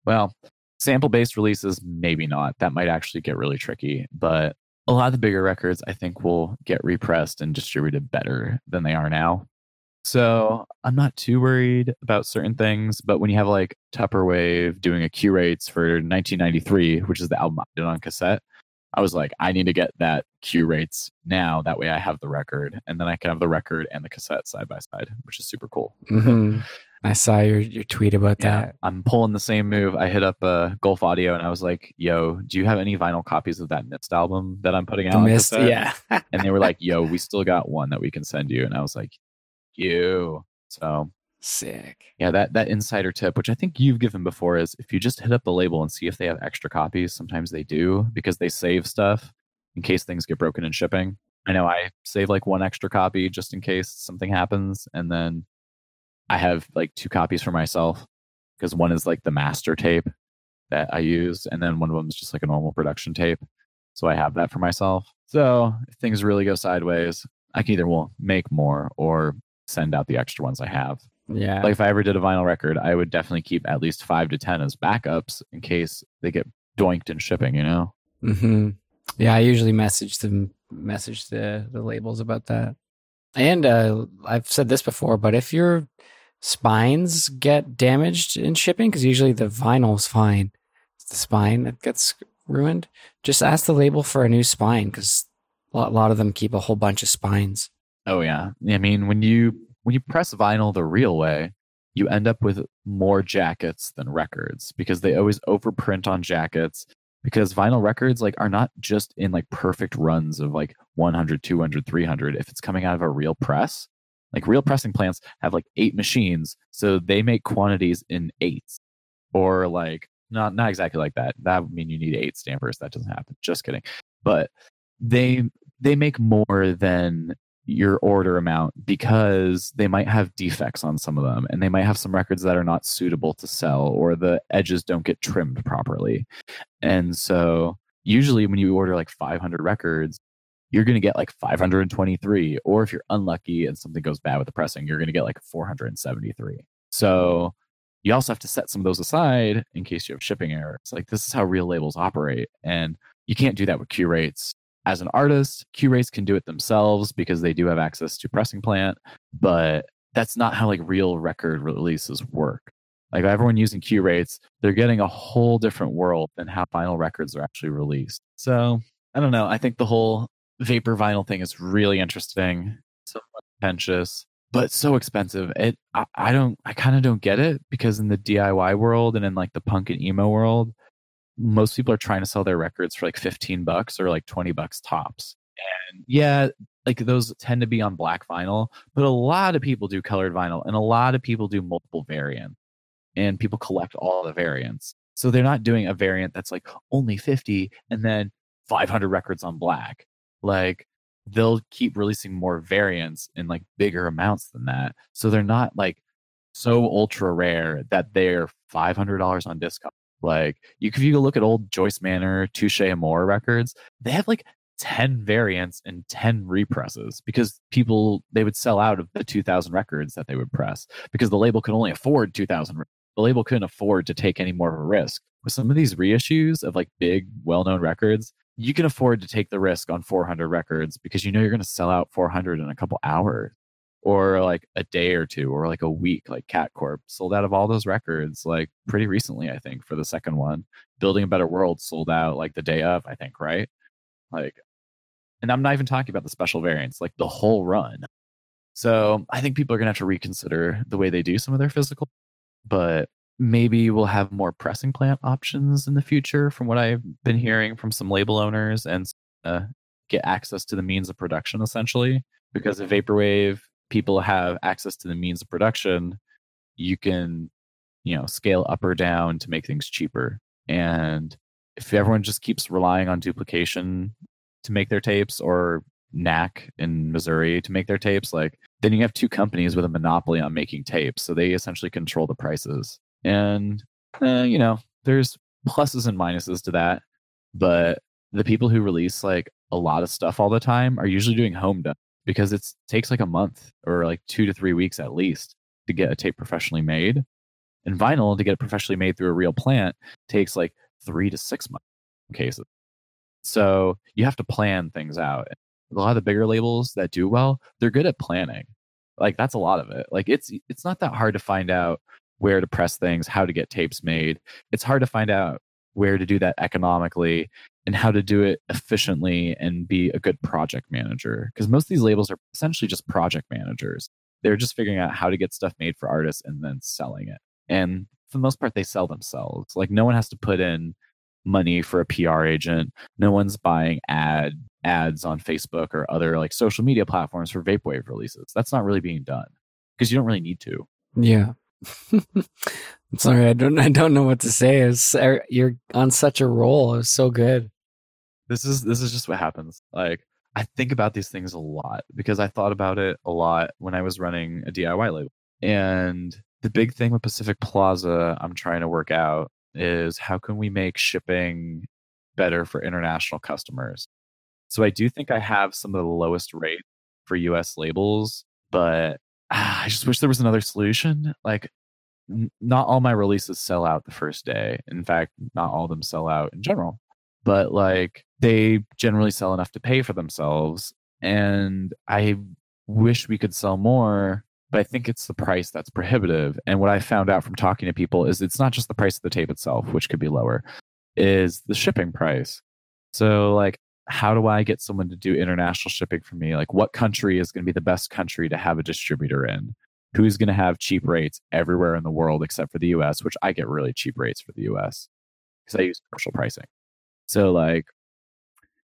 well, sample based releases, maybe not. That might actually get really tricky. But a lot of the bigger records, I think, will get repressed and distributed better than they are now. So I'm not too worried about certain things. But when you have like Tupperwave doing a Qrates for 1993, which is the album I did on cassette, I was like, I need to get that Qrates now. That way I have the record and then I can have the record and the cassette side by side, which is super cool. Mm-hmm. I saw your, your tweet about yeah, that. I'm pulling the same move. I hit up uh, Golf Audio and I was like, "Yo, do you have any vinyl copies of that Mist album that I'm putting out?" The Mist, yeah. and they were like, "Yo, we still got one that we can send you." And I was like, "You." So sick. Yeah, that that insider tip, which I think you've given before, is if you just hit up the label and see if they have extra copies. Sometimes they do because they save stuff in case things get broken in shipping. I know I save like one extra copy just in case something happens, and then I have like two copies for myself because one is like the master tape that I use, and then one of them is just like a normal production tape. So I have that for myself. So if things really go sideways, I can either will make more or send out the extra ones I have. Yeah. Like if I ever did a vinyl record, I would definitely keep at least five to ten as backups in case they get doinked in shipping. You know. hmm Yeah, I usually message them, message the the labels about that. And uh, I've said this before, but if your spines get damaged in shipping, because usually the vinyl's fine, it's the spine that gets ruined. Just ask the label for a new spine, because a lot, of them keep a whole bunch of spines. Oh yeah. I mean, when you when you press vinyl the real way, you end up with more jackets than records because they always overprint on jackets because vinyl records like are not just in like perfect runs of like 100 200 300 if it's coming out of a real press like real pressing plants have like eight machines so they make quantities in eights or like not not exactly like that. That would mean you need eight stampers. That doesn't happen. Just kidding. But they they make more than your order amount because they might have defects on some of them and they might have some records that are not suitable to sell or the edges don't get trimmed properly. And so usually when you order like 500 records, you're going to get like 523 or if you're unlucky and something goes bad with the pressing, you're going to get like 473. So you also have to set some of those aside in case you have shipping errors. Like this is how real labels operate and you can't do that with Qrates as an artist, Qrates can do it themselves because they do have access to pressing plant, but that's not how like real record releases work. Like everyone using Qrates, they're getting a whole different world than how vinyl records are actually released. So I don't know. I think the whole vapor vinyl thing is really interesting, so contentious, but so expensive. It I, I don't I kind of don't get it because in the DIY world and in like the punk and emo world, most people are trying to sell their records for like 15 bucks or like 20 bucks tops. And yeah, like those tend to be on black vinyl, but a lot of people do colored vinyl and a lot of people do multiple variants and people collect all the variants. So they're not doing a variant that's like only 50 and then 500 records on black. Like they'll keep releasing more variants in like bigger amounts than that. So they're not like so ultra rare that they're $500 on discount like you, if you go look at old Joyce Manor, Touche Amore records, they have like 10 variants and 10 represses because people they would sell out of the 2000 records that they would press because the label could only afford 2000 the label couldn't afford to take any more of a risk with some of these reissues of like big well-known records you can afford to take the risk on 400 records because you know you're going to sell out 400 in a couple hours or like a day or two or like a week like cat corp sold out of all those records like pretty recently i think for the second one. Building a better world sold out like the day of i think right? Like and i'm not even talking about the special variants like the whole run. So i think people are going to have to reconsider the way they do some of their physical but maybe we'll have more pressing plant options in the future from what i've been hearing from some label owners and uh, get access to the means of production essentially because of vaporwave people have access to the means of production, you can, you know, scale up or down to make things cheaper. And if everyone just keeps relying on duplication to make their tapes or NAC in Missouri to make their tapes, like then you have two companies with a monopoly on making tapes. So they essentially control the prices. And, uh, you know, there's pluses and minuses to that. But the people who release like a lot of stuff all the time are usually doing home done because it takes like a month or like two to three weeks at least to get a tape professionally made. And vinyl to get it professionally made through a real plant takes like three to six months cases. So you have to plan things out. A lot of the bigger labels that do well, they're good at planning. Like that's a lot of it. Like it's it's not that hard to find out where to press things, how to get tapes made. It's hard to find out where to do that economically and how to do it efficiently and be a good project manager. Because most of these labels are essentially just project managers. They're just figuring out how to get stuff made for artists and then selling it. And for the most part, they sell themselves. Like no one has to put in money for a PR agent. No one's buying ad ads on Facebook or other like social media platforms for vaporwave releases. That's not really being done because you don't really need to. Yeah. I'm sorry, I don't I don't know what to say. It's, er, you're on such a roll. It was so good this is this is just what happens. Like I think about these things a lot because I thought about it a lot when I was running a DIY label. And the big thing with Pacific Plaza I'm trying to work out is how can we make shipping better for international customers. So I do think I have some of the lowest rates for US labels, but ah, I just wish there was another solution. Like, n- not all my releases sell out the first day. In fact, not all of them sell out in general, but like they generally sell enough to pay for themselves. And I wish we could sell more, but I think it's the price that's prohibitive. And what I found out from talking to people is it's not just the price of the tape itself, which could be lower, is the shipping price. So, like, how do I get someone to do international shipping for me? Like, what country is going to be the best country to have a distributor in? Who's going to have cheap rates everywhere in the world except for the US, which I get really cheap rates for the US because I use commercial pricing. So, like,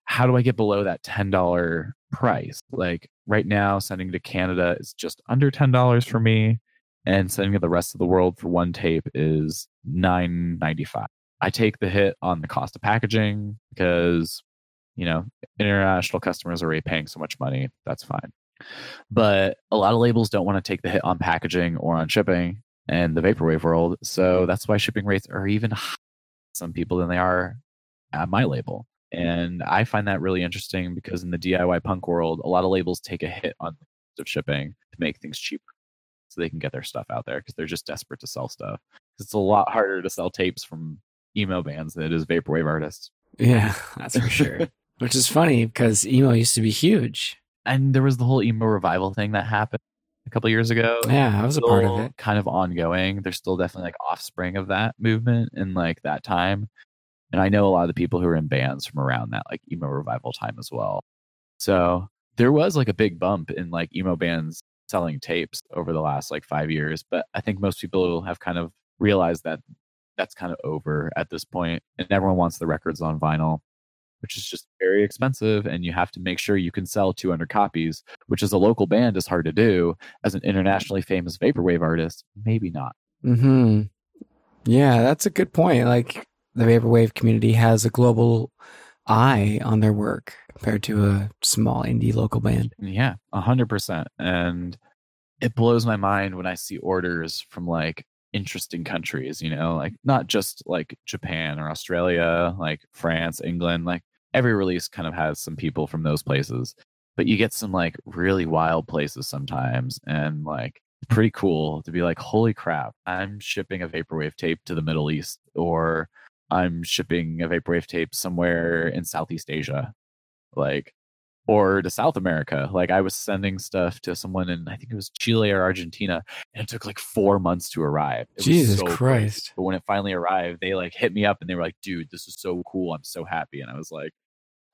how do I get below that $10 price? Like, right now, sending to Canada is just under $10 for me, and sending to the rest of the world for one tape is $9.95. I take the hit on the cost of packaging because you know, international customers are already paying so much money. That's fine. But a lot of labels don't want to take the hit on packaging or on shipping in the vaporwave world. So that's why shipping rates are even higher some people than they are at my label. And I find that really interesting because in the DIY punk world, a lot of labels take a hit on of shipping to make things cheaper so they can get their stuff out there because they're just desperate to sell stuff. It's a lot harder to sell tapes from emo bands than it is vaporwave artists. Yeah, that's for sure. Which is funny because emo used to be huge. And there was the whole emo revival thing that happened a couple years ago. Yeah, I was a part of it. Kind of ongoing. There's still definitely like offspring of that movement in like that time. And I know a lot of the people who are in bands from around that like emo revival time as well. So there was like a big bump in like emo bands selling tapes over the last like five years. But I think most people have kind of realized that that's kind of over at this point and everyone wants the records on vinyl which is just very expensive and you have to make sure you can sell 200 copies which as a local band is hard to do. As an internationally famous vaporwave artist maybe not. Hmm yeah that's a good point. Like the vaporwave community has a global eye on their work compared to a small indie local band. Yeah 100% and it blows my mind when i see orders from like interesting countries you know like not just like japan or australia like france england like every release kind of has some people from those places, but you get some like really wild places sometimes and like pretty cool to be like, holy crap, I'm shipping a vaporwave tape to the Middle East or I'm shipping a vaporwave tape somewhere in Southeast Asia. Like, or to South America. Like I was sending stuff to someone in I think it was Chile or Argentina, and it took like four months to arrive. It Jesus so Christ! Crazy. But when it finally arrived, they like hit me up and they were like, "Dude, this is so cool! I'm so happy!" And I was like,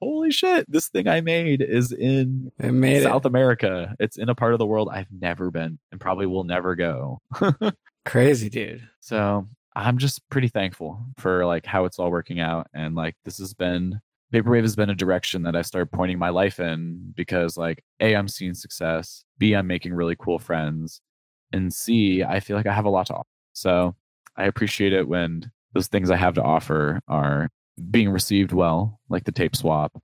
holy shit, this thing I made is in South it. America. It's in a part of the world I've never been and probably will never go. Crazy, dude. So I'm just pretty thankful for like how it's all working out. And like this has been Vaporwave has been a direction that I started pointing my life in because like A, I'm seeing success, B, I'm making really cool friends, and C, I feel like I have a lot to offer. So I appreciate it when those things I have to offer are being received well, like the tape swap,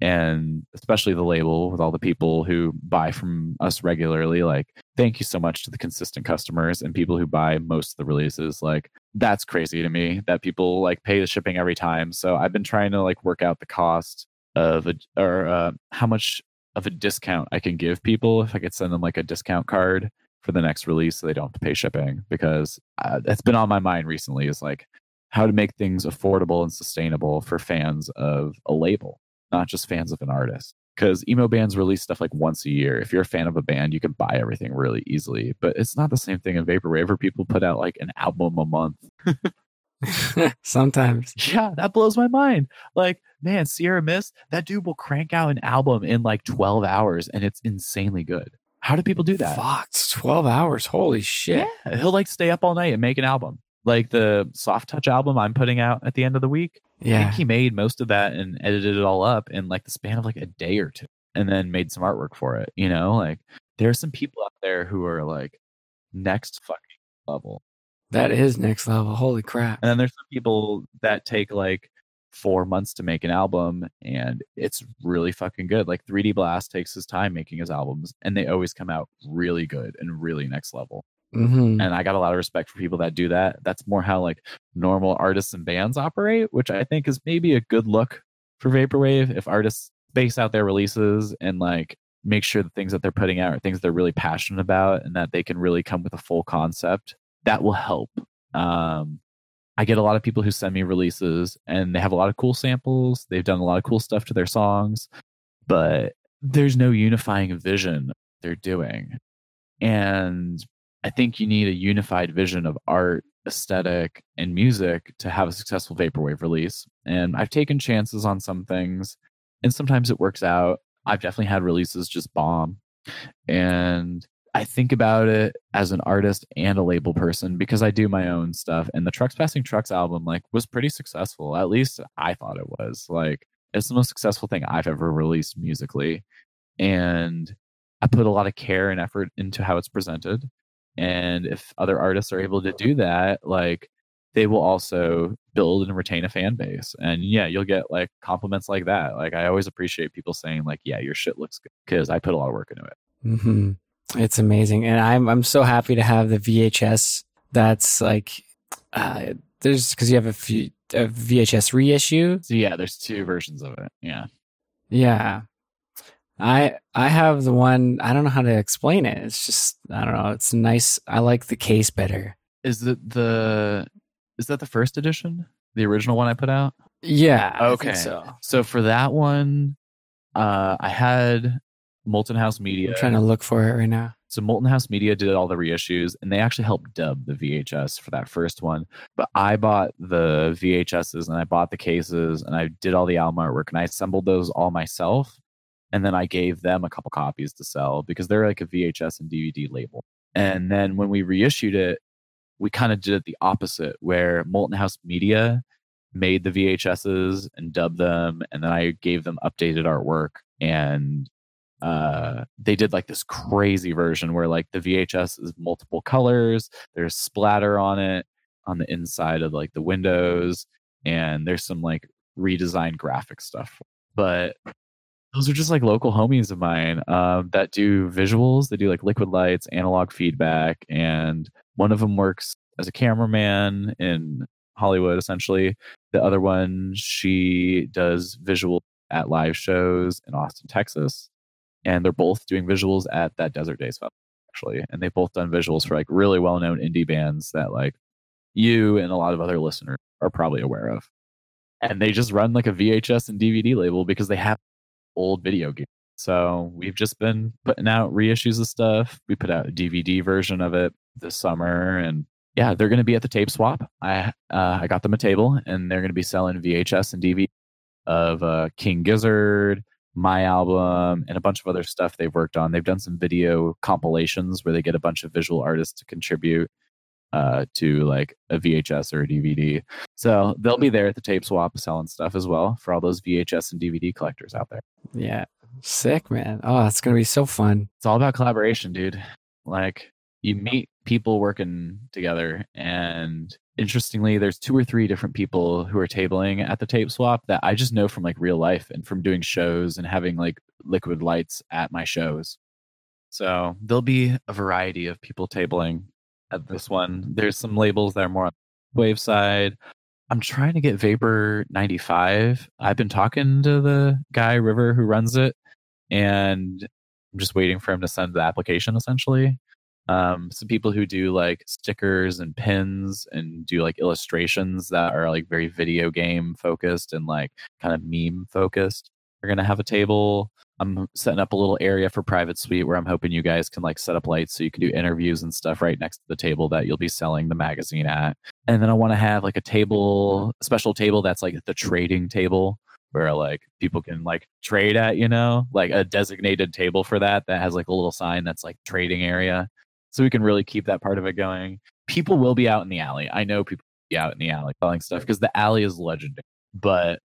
and especially the label with all the people who buy from us regularly. Like, thank you so much to the consistent customers and people who buy most of the releases. Like, that's crazy to me that people like pay the shipping every time. So I've been trying to like work out the cost of a, or uh, how much of a discount I can give people if I could send them like a discount card for the next release so they don't have to pay shipping because uh, that's been on my mind recently is like how to make things affordable and sustainable for fans of a label, not just fans of an artist. Because emo bands release stuff like once a year. If you're a fan of a band, you can buy everything really easily. But it's not the same thing in Vaporwave where people put out like an album a month. Sometimes. Yeah, that blows my mind. Like, man, Sierra Mist, that dude will crank out an album in like 12 hours and it's insanely good. How do people do that? Fuck, 12 hours. Holy shit. Yeah, he'll like stay up all night and make an album like the soft touch album I'm putting out at the end of the week. Yeah. I think he made most of that and edited it all up in like the span of like a day or two and then made some artwork for it. You know, like there are some people out there who are like next fucking level. That is next level. Holy crap. And then there's some people that take like four months to make an album and it's really fucking good. Like 3D Blast takes his time making his albums and they always come out really good and really next level. Mm-hmm. And I got a lot of respect for people that do that. That's more how like normal artists and bands operate, which I think is maybe a good look for Vaporwave if artists space out their releases and like make sure the things that they're putting out are things they're really passionate about and that they can really come with a full concept. That will help. Um, I get a lot of people who send me releases and they have a lot of cool samples. They've done a lot of cool stuff to their songs, but there's no unifying vision they're doing. And I think you need a unified vision of art, aesthetic, and music to have a successful vaporwave release. And I've taken chances on some things, and sometimes it works out. I've definitely had releases just bomb. And I think about it as an artist and a label person because I do my own stuff. And the Trucks Passing Trucks album like was pretty successful. At least I thought it was. Like it's the most successful thing I've ever released musically. And I put a lot of care and effort into how it's presented. And if other artists are able to do that, like they will also build and retain a fan base. And yeah, you'll get like compliments like that. Like I always appreciate people saying like, "Yeah, your shit looks good," because I put a lot of work into it. Mm-hmm. It's amazing, and I'm I'm so happy to have the VHS. That's like uh, there's because you have a, few, a VHS reissue. So yeah, there's two versions of it. Yeah, yeah. I I have the one. I don't know how to explain it. It's just I don't know. It's nice. I like the case better. Is it the is that the first edition? The original one I put out? Yeah. Okay. so. So for that one, uh, I had Molten House Media. I'm trying to look for it right now. So Molten House Media did all the reissues, and they actually helped dub the VHS for that first one. But I bought the VHSs, and I bought the cases, and I did all the album artwork, and I assembled those all myself. And then I gave them a couple copies to sell because they're like a VHS and DVD label. And then when we reissued it, we kind of did it the opposite, where Molten House Media made the VHSs and dubbed them, and then I gave them updated artwork and uh they did like this crazy version where like the VHS is multiple colors, there's splatter on it on the inside of like the windows and there's some like redesigned graphic stuff. But those are just like local homies of mine um, that do visuals. They do like liquid lights, analog feedback, and one of them works as a cameraman in Hollywood, essentially. The other one, she does visual at live shows in Austin, Texas. And they're both doing visuals at that Desert Days Festival, actually. And they've both done visuals for like really well known indie bands that like you and a lot of other listeners are probably aware of. And they just run like a VHS and DVD label because they have old video games. So we've just been putting out reissues of stuff. We put out a DVD version of it this summer, and yeah, they're going to be at the tape swap. I uh, I got them a table, and they're going to be selling VHS and DVD of uh, King Gizzard, my album, and a bunch of other stuff they've worked on. They've done some video compilations where they get a bunch of visual artists to contribute uh, to like a VHS or a DVD. So they'll be there at the tape swap selling stuff as well for all those VHS and DVD collectors out there. Yeah. Sick, man. Oh, it's going to be so fun. It's all about collaboration, dude. Like you meet people working together and interestingly there's two or three different people who are tabling at the tape swap that I just know from like real life and from doing shows and having like liquid lights at my shows. So there'll be a variety of people tabling at this one. There's some labels that are more on the wave side. I'm trying to get Vapor 95. I've been talking to the guy River who runs it, and I'm just waiting for him to send the application. Essentially, um, some people who do like stickers and pins and do like illustrations that are like very video game focused and like kind of meme focused. We're gonna have a table. I'm setting up a little area for private suite where I'm hoping you guys can like set up lights so you can do interviews and stuff right next to the table that you'll be selling the magazine at. And then I want to have like a table, a special table that's like the trading table where like people can like trade at, you know, like a designated table for that that has like a little sign that's like trading area. So we can really keep that part of it going. People will be out in the alley. I know people will be out in the alley selling stuff because the alley is legendary. But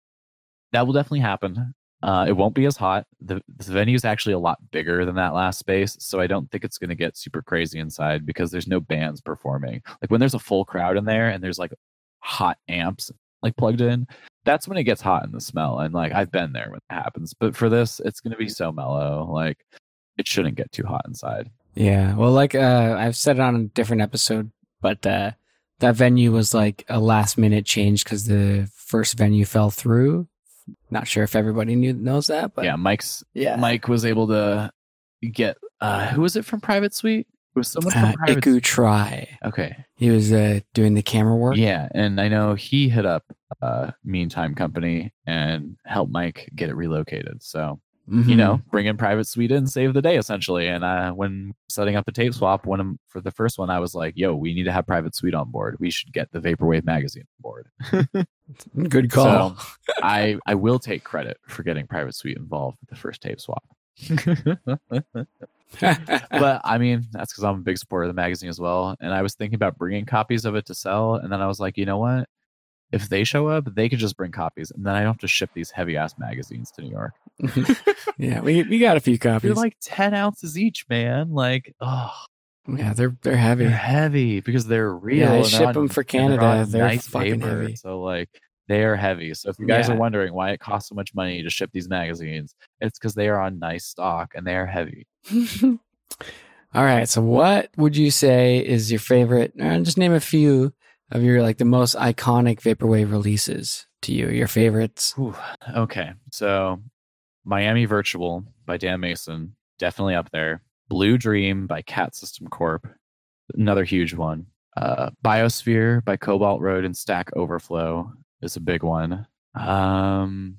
that will definitely happen. Uh, it won't be as hot. The, the venue is actually a lot bigger than that last space, so I don't think it's going to get super crazy inside because there's no bands performing. Like when there's a full crowd in there and there's like hot amps like plugged in, that's when it gets hot in the smell. And like I've been there when it happens. But for this, it's going to be so mellow. Like it shouldn't get too hot inside. Yeah. Well, like uh, I've said it on a different episode, but uh, that venue was like a last minute change because the first venue fell through not sure if everybody knew knows that, but yeah, Mike's yeah, Mike was able to get uh who was it from Private Suite? It was someone from Uh, Private Iku Try. Okay. He was uh, doing the camera work. Yeah, and I know he hit up uh Meantime Company and helped Mike get it relocated. So Mhm. you know, bring in private suite and save the day essentially. And uh, when setting up a tape swap, of, for the first one, I was like, "Yo, we need to have private suite on board. We should get the Vaporwave magazine on board." good call. I I will take credit for getting private suite involved with the first tape swap. but I mean, that's because I'm a big supporter of the magazine as well. And I was thinking about bringing copies of it to sell, and then I was like, you know what? If they show up, they could just bring copies, and then I don't have to ship these heavy ass magazines to New York. yeah, we we got a few copies. They're like 10 ounces each, man. Like, oh, yeah, they're they're heavy. they're heavy because they're real. Yeah, I ship on- 'em for and they're Canada. They're nice fucking paper. heavy. So, like, they are heavy. So, if you guys Yeah. are wondering why it costs so much money to ship these magazines, it's because they are on nice stock and they are heavy. All right. So, what would you say is your favorite? Uh, just name a few of your like the most iconic vaporwave releases to you. Your favorites. Whew. Okay. So, Miami Virtual by Dan Mason, definitely up there. Blue Dream by Cat System Corp, another huge one. Uh, Biosphere by Cobalt Road and Stack Overflow is a big one. Um,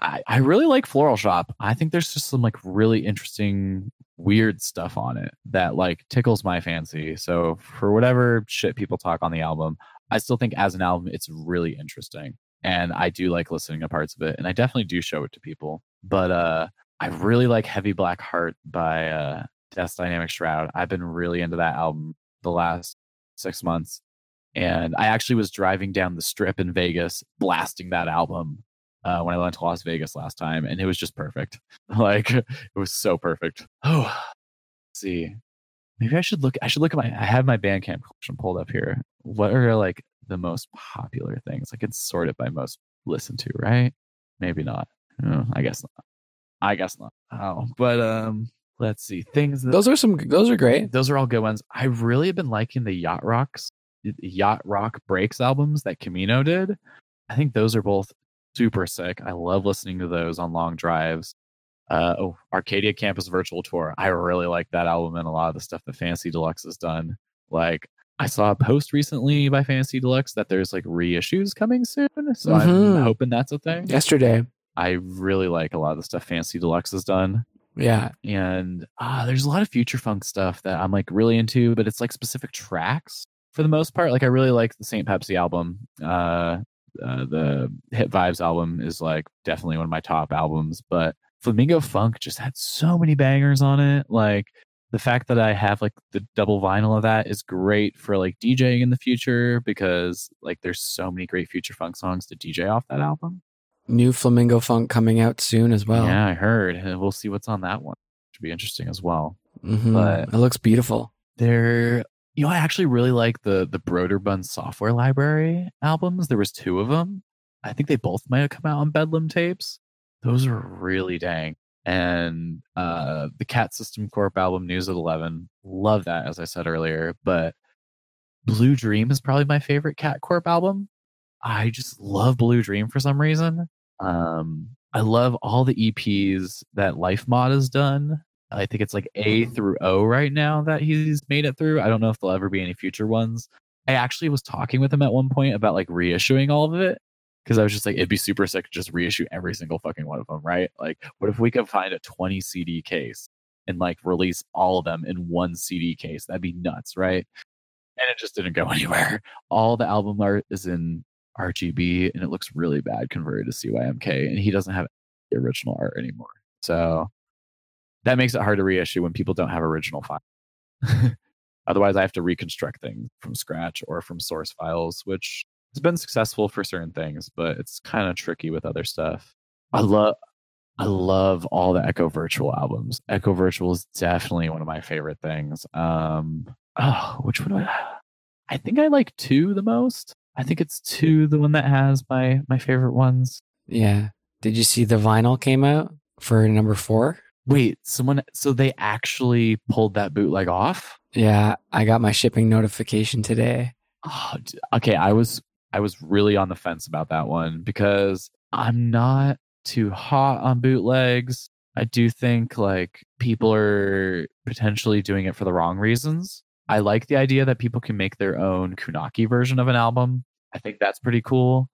I, I really like Floral Shoppe. I think there's just some like really interesting, weird stuff on it that like tickles my fancy. So for whatever shit people talk on the album, I still think as an album, it's really interesting. And I do like listening to parts of it. And I definitely do show it to people. But uh I really like Heavy Black Heart by uh Death Dynamic Shroud. I've been really into that album the last six months. And I actually was driving down the strip in Vegas blasting that album uh, when I went to Las Vegas last time, and it was just perfect. Like it was so perfect. Oh, see, maybe I should look. I should look at my. I have my Bandcamp collection pulled up here. What are like the most popular things? I can sort it by most listened to, right? Maybe not. Oh, I guess not. I guess not. Oh, but um, let's see things. That, Those are some. Those are great. those are all good ones. I really have been liking the Yacht Rocks, Yacht Rock Breaks albums that Camino did. I think those are both super sick. I love listening to those on long drives. Uh, oh, Arcadia Campus Virtual Tour. I really like that album and a lot of the stuff that Fancy Deluxe has done. Like, I saw a post recently by Fancy Deluxe that there's like reissues coming soon. So Mhm. I'm hoping that's a thing. Yesterday. I really like a lot of the stuff Fancy Deluxe has done Yeah. and ah, there's a lot of future funk stuff that I'm like really into, but it's like specific tracks for the most part. Like I really like the St. Pepsi album. Uh, uh, the Hit Vibes album is like definitely one of my top albums, but Flamingo Funk just had so many bangers on it. Like the fact that I have like the double vinyl of that is great for like DJing in the future because like there's so many great future funk songs to DJ off that album. New Flamingo Funk coming out soon as well. Yeah, I heard. And We'll see what's on that one. Should be interesting as well. Mhm. But- it looks beautiful. They're you know, I actually really like the the Broderbund software library albums. There was two of them. I think they both might have come out on Bedlam tapes. Those were really dang. And uh the Cat System Corp album News at Eleven, love that as I said earlier. But Blue Dream is probably my favorite Cat Corp album. I just love Blue Dream for some reason. Um, I love all the EPs that Life Mod has done. I think it's like A through O right now that he's made it through. I don't know if there'll ever be any future ones. I actually was talking with him at one point about like reissuing all of it because I was just like, it'd be super sick to just reissue every single fucking one of them, right? Like, what if we could find a 20 CD case and like release all of them in one CD case? That'd be nuts, right? And it just didn't go anywhere. All the album art is in RGB and it looks really bad converted to CYMK, and he doesn't have the original art anymore. So that makes it hard to reissue when people don't have original files. Otherwise, I have to reconstruct things from scratch or from source files, which has been successful for certain things, but it's kind of tricky with other stuff. I love I love all the Echo Virtual albums. Echo Virtual is definitely one of my favorite things. Um oh, which one do I I think I like two the most. I think it's two the one that has my my favorite ones. Yeah. Did you see the vinyl came out for number four? Wait, someone so they actually pulled that bootleg off? Yeah, I got my shipping notification today. Oh, okay, I was I was really on the fence about that one because I'm not too hot on bootlegs. I do think like people are potentially doing it for the wrong reasons. I like the idea that people can make their own Kunaki version of an album. I think that's pretty cool.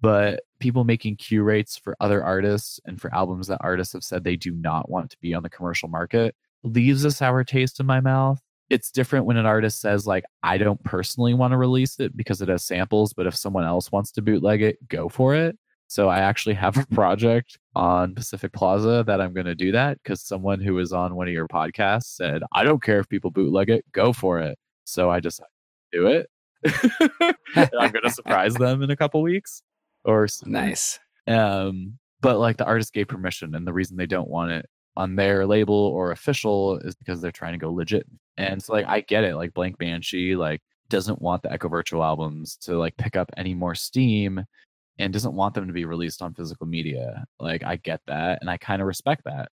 But people making Qrates for other artists and for albums that artists have said they do not want to be on the commercial market leaves a sour taste in my mouth. It's different when an artist says, like, I don't personally want to release it because it has samples, but if someone else wants to bootleg it, go for it. So I actually have a project on Pacific Plaza that I'm going to do that because someone who was on one of your podcasts said, I don't care if people bootleg it, go for it. So I just do it. I'm going to surprise them in a couple weeks or nice. Um, but like the artist gave permission, and the reason they don't want it on their label or official is because they're trying to go legit. And so like I get it, like Blank Banshee like doesn't want the Echo Virtual albums to like pick up any more steam and doesn't want them to be released on physical media. Like I get that and I kind of respect that.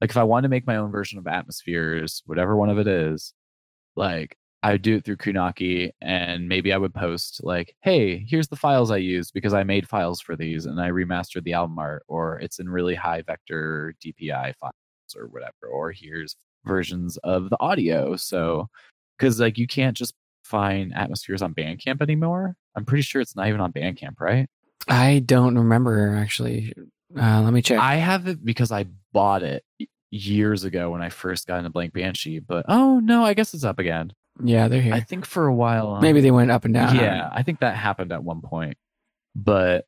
Like if I want to make my own version of Atmospheres, whatever one of it is, like I would do it through Kunaki and maybe I would post like, hey, here's the files I used because I made files for these and I remastered the album art, or it's in really high vector DPI files or whatever, or here's versions of the audio. So, because like you can't just find atmospheres on Bandcamp anymore. I'm pretty sure it's not even on Bandcamp, right? I don't remember actually. Uh, let me check. I have it because I bought it years ago when I first got into Blank Banshee, but oh no, I guess it's up again. Yeah, they're here. I think for a while. Maybe they went up and down. Yeah, I think that happened at one point. But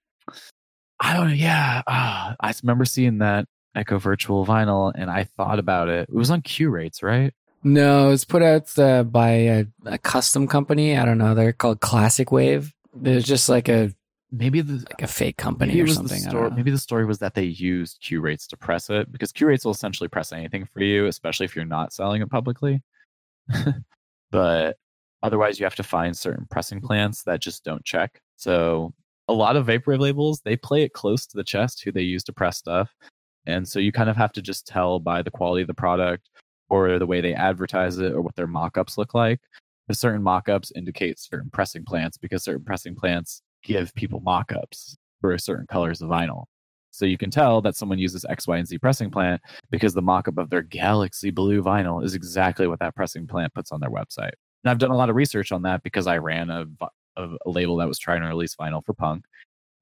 I don't know. Yeah. Uh, I remember seeing that Echo Virtual vinyl and I thought about it. It was on Qrates, right? No, it's put out uh, by a, a, custom company. I don't know. They're called Classic Wave. There's just like a maybe the, like a fake company or something. The story, maybe the story was that they used Qrates to press it because Qrates will essentially press anything for you, especially if you're not selling it publicly. but otherwise you have to find certain pressing plants that just don't check. So a lot of vaporwave labels they play it close to the chest who they use to press stuff, and so you kind of have to just tell by the quality of the product or the way they advertise it or what their mock-ups look like. Because certain mock-ups indicate certain pressing plants because certain pressing plants give people mock-ups for certain colors of vinyl. So you can tell that someone uses X, Y, and Z pressing plant because the mock-up of their galaxy blue vinyl is exactly what that pressing plant puts on their website. And I've done a lot of research on that because I ran a, a, label that was trying to release vinyl for punk.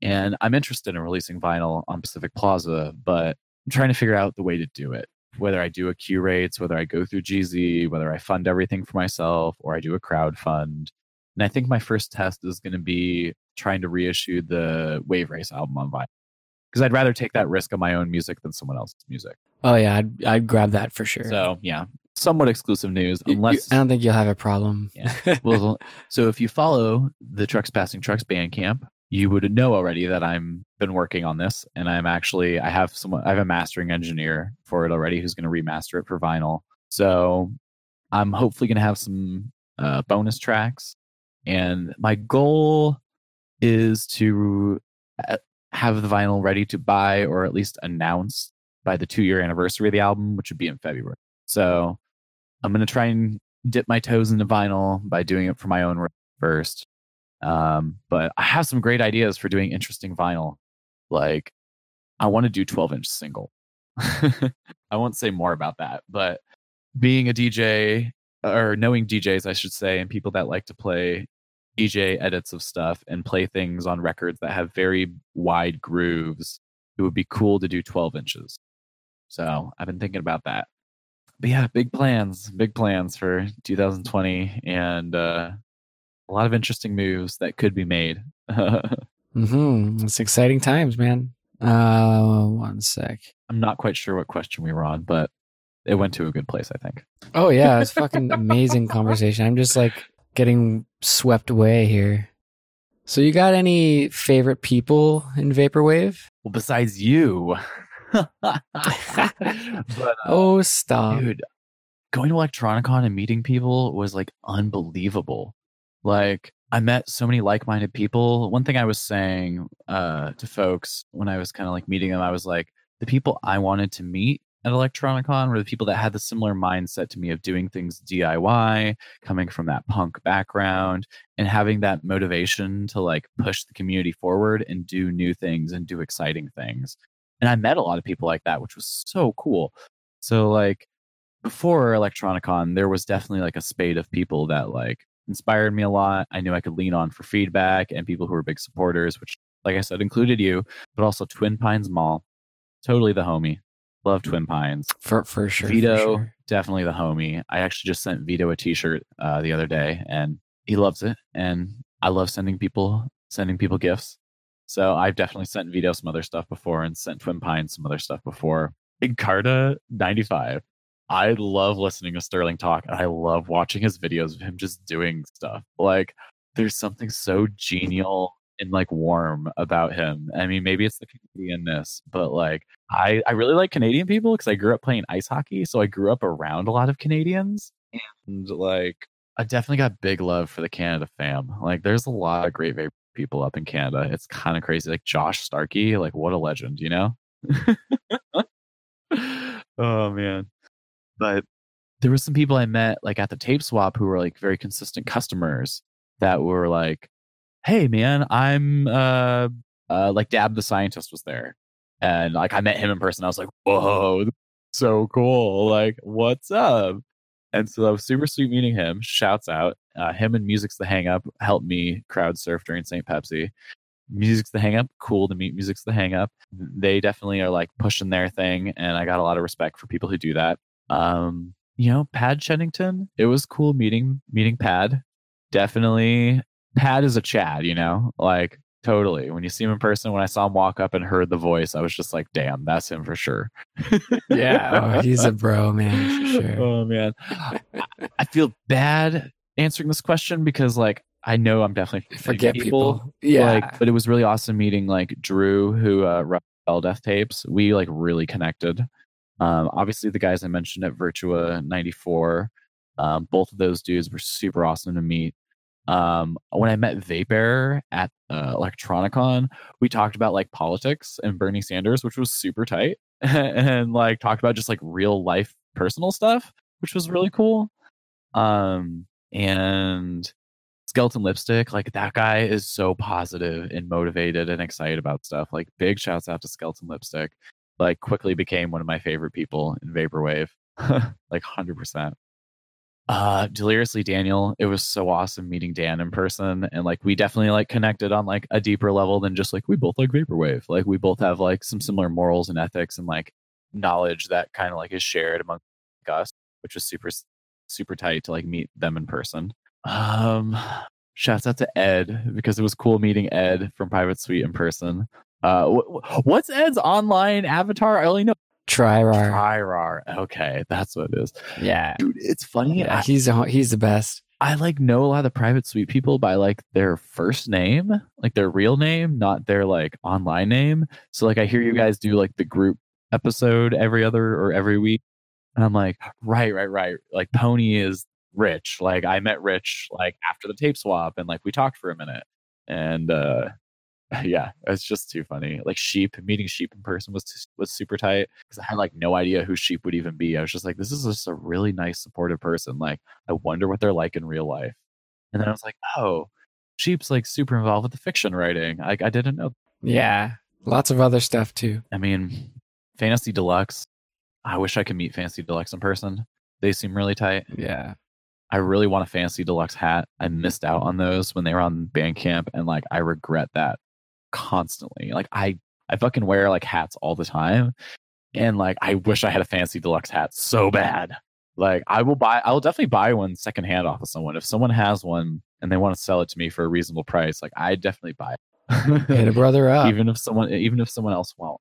And I'm interested in releasing vinyl on Pacific Plaza, but I'm trying to figure out the way to do it. Whether I do a Qrates, whether I go through GZ, whether I fund everything for myself, or I do a crowd fund. And I think my first test is going to be trying to reissue the Wave Race album on vinyl because I'd rather take that risk on my own music than someone else's music. Oh yeah, I'd I'd grab that for sure. So yeah, somewhat exclusive news. Unless I don't think you'll have a problem. yeah. Well, so if you follow the Trucks Passing Trucks Bandcamp, you would know already that I'm been working on this, and I'm actually I have someone I have a mastering engineer for it already who's going to remaster it for vinyl. So I'm hopefully going to have some uh, bonus tracks, and my goal is to have the vinyl ready to buy or at least announce by the two year anniversary of the album, which would be in February. So I'm going to try and dip my toes into vinyl by doing it for my own first. Um, but I have some great ideas for doing interesting vinyl. Like, I want to do 12 inch single. I won't say more about that, but being a DJ or knowing DJs, I should say, and people that like to play DJ edits of stuff and play things on records that have very wide grooves, it would be cool to do 12 inches. So I've been thinking about that. But yeah, big plans, big plans for 2020 and uh, a lot of interesting moves that could be made. mm-hmm. It's exciting times, man. Uh, one sec. I'm not quite sure what question we were on, but it went to a good place, I think. Oh yeah, it's fucking amazing conversation. I'm just like getting swept away here. So you got any favorite people in vaporwave? Well, besides you. but, uh, oh, stop, dude! Going to Electronicon and meeting people was like unbelievable. Like I met so many like-minded people. One thing I was saying uh, to folks when I was kind of like meeting them, I was like, the people I wanted to meet at Electronicon were the people that had the similar mindset to me of doing things DIY, coming from that punk background, and having that motivation to like push the community forward and do new things and do exciting things. And I met a lot of people like that, which was so cool. So like before Electronicon, there was definitely like a spade of people that like inspired me a lot. I knew I could lean on for feedback and people who were big supporters, which like I said, included you, but also Twin Pines Mall. Totally the homie. Love Twin Pines. For for sure. Vito, for sure. definitely the homie. I actually just sent Vito a t-shirt uh, the other day and he loves it. And I love sending people sending people gifts. So I've definitely sent Vito some other stuff before and sent Twin Pines some other stuff before. Encarta 95. I love listening to Sterling talk and I love watching his videos of him just doing stuff. Like there's something so genial and like warm about him. I mean, maybe it's the Canadianness, but like I, I really like Canadian people because I grew up playing ice hockey. So I grew up around a lot of Canadians. And like I definitely got big love for the Canada fam. Like there's a lot of great people up in Canada. It's kind of crazy. Like Josh Starkey, like what a legend, you know? oh man. But there were some people I met like at the tape swap who were like very consistent customers that were like, Hey man, I'm uh uh like Dab the scientist was there. And like I met him in person. I was like, Whoa, so cool. Like, what's up? And so that was super sweet meeting him. Shouts out. Uh, him and Music's the Hang Up helped me crowd surf during St. Pepsi. Music's the Hang Up, cool to meet Music's the Hang Up. They definitely are like pushing their thing, and I got a lot of respect for people who do that. Um, you know, Pad Chennington, it was cool meeting meeting Pad. Definitely, Pad is a Chad, you know, like totally. When you see him in person, when I saw him walk up and heard the voice, I was just like, damn, that's him for sure. yeah, oh, he's a bro, man, for sure. Oh man, I feel bad answering this question because like I know I'm definitely forget people. people. Yeah, like, but it was really awesome meeting like Drew, who uh, Bell Death Tapes. We like really connected. Um, obviously, the guys I mentioned at Virtua '94, um, both of those dudes were super awesome to meet. Um, when I met Vapor at uh, Electronicon, we talked about like politics and Bernie Sanders, which was super tight, and like talked about just like real life personal stuff, which was really cool. Um, and skeleton lipstick like that guy is so positive and motivated and excited about stuff. Like big shouts out to skeleton lipstick. Like quickly became one of my favorite people in vaporwave. Like 100% uh deliriously daniel it was so awesome meeting dan in person and like we definitely like connected on like a deeper level than just like we both like vaporwave like we both have like some similar morals and ethics and like knowledge that kind of like is shared among us which was super super tight to like meet them in person. Um, shouts out to Ed because it was cool meeting Ed from Private Suite in person. Uh, wh- what's Ed's online avatar? I only know Trirar. Trirar. Okay, that's what it is. Yeah, dude, it's funny. Yeah, I, he's he's the best. I like know a lot of the private suite people by like their first name, like their real name, not their like online name. So like I hear you guys do like the group episode every other or every week and I'm like, right, right, right. Like Pony is Rich. Like I met Rich like after the tape swap and like we talked for a minute. And uh yeah, it's just too funny. Like Sheep, meeting Sheep in person was was super tight because I had like no idea who Sheep would even be. I was just like, this is just a really nice, supportive person. Like, I wonder what they're like in real life. And then I was like, oh, Sheep's like super involved with the fiction writing. I I didn't know. Yeah, lots of other stuff too. I mean, Fantasy Deluxe I wish I could meet Fancy Deluxe in person. They seem really tight. Yeah. I really want a Fancy Deluxe hat. I missed out on those when they were on Bandcamp and like I regret that constantly. Like I I fucking wear like hats all the time and like I wish I had a Fancy Deluxe hat so bad. Like I will buy I will definitely buy one secondhand off of someone. If someone has one and they want to sell it to me for a reasonable price, like I definitely buy it. Hit a brother up. even if someone even if someone else won't.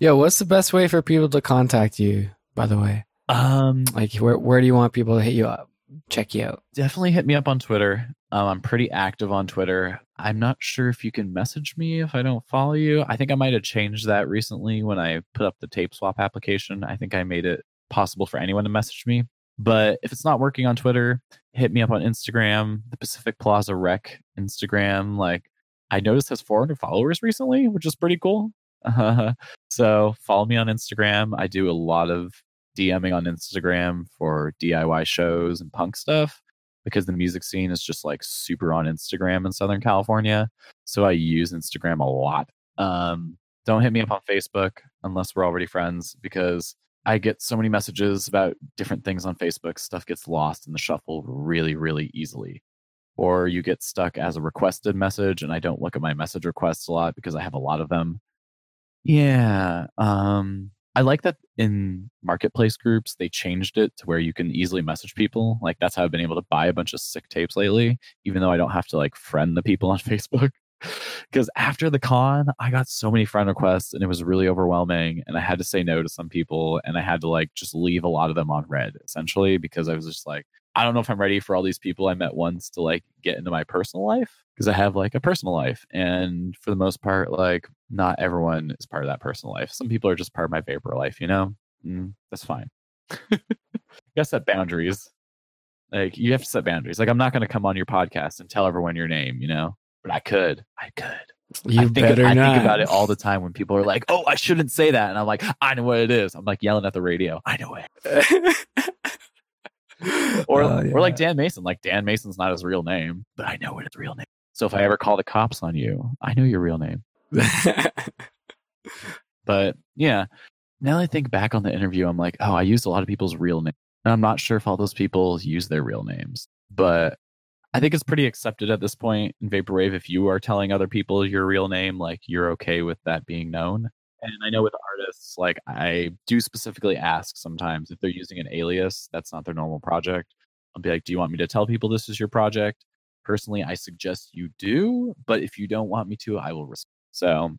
Yo, what's the best way for people to contact you, by the way? Um, like where where do you want people to hit you up? Check you out. Definitely hit me up on Twitter. Um, I'm pretty active on Twitter. I'm not sure if you can message me if I don't follow you. I think I might have changed that recently when I put up the tape swap application. I think I made it possible for anyone to message me. But if it's not working on Twitter, hit me up on Instagram, the Pacific Plaza Rec Instagram. Like I noticed has 400 followers recently, which is pretty cool. Uh, so follow me on Instagram. I do a lot of DMing on Instagram for DIY shows and punk stuff because the music scene is just like super on Instagram in Southern California. So I use Instagram a lot. Um, don't hit me up on Facebook. unless we're already friends because I get so many messages about different things on Facebook. Stuff gets lost in the shuffle really, really easily. Or you get stuck as a requested message, and I don't look at my message requests a lot because I have a lot of them. Yeah. Um, I like that in marketplace groups, they changed it to where you can easily message people. Like that's how I've been able to buy a bunch of sick tapes lately, even though I don't have to like friend the people on Facebook. Because after the con, I got so many friend requests and it was really overwhelming. And I had to say no to some people and I had to like just leave a lot of them on read essentially because I was just like, I don't know if I'm ready for all these people I met once to like get into my personal life because I have like a personal life. And for the most part, like not everyone is part of that personal life. Some people are just part of my vapor life, you know? Mm, that's fine. you gotta set boundaries. Like you have to set boundaries. Like I'm not gonna come on your podcast and tell everyone your name, you know? But I could. I could. You I think, better I not. think about it all the time when people are like, "Oh, I shouldn't say that," and I'm like, "I know what it is." I'm like yelling at the radio. I know it. Or, Oh, or like. Dan Mason. Like Dan Mason's not his real name, but I know what his real name. So if I ever call the cops on you, I know your real name. But yeah, now that I think back on the interview, I'm like, oh, I used a lot of people's real names. And I'm not sure if all those people use their real names, but I think it's pretty accepted at this point in Vaporwave. If you are telling other people your real name, like you're okay with that being known. And I know with artists, like I do specifically ask sometimes if they're using an alias that's not their normal project. I'll be like, do you want me to tell people this is your project? Personally, I suggest you do, but if you don't want me to, I will respect. So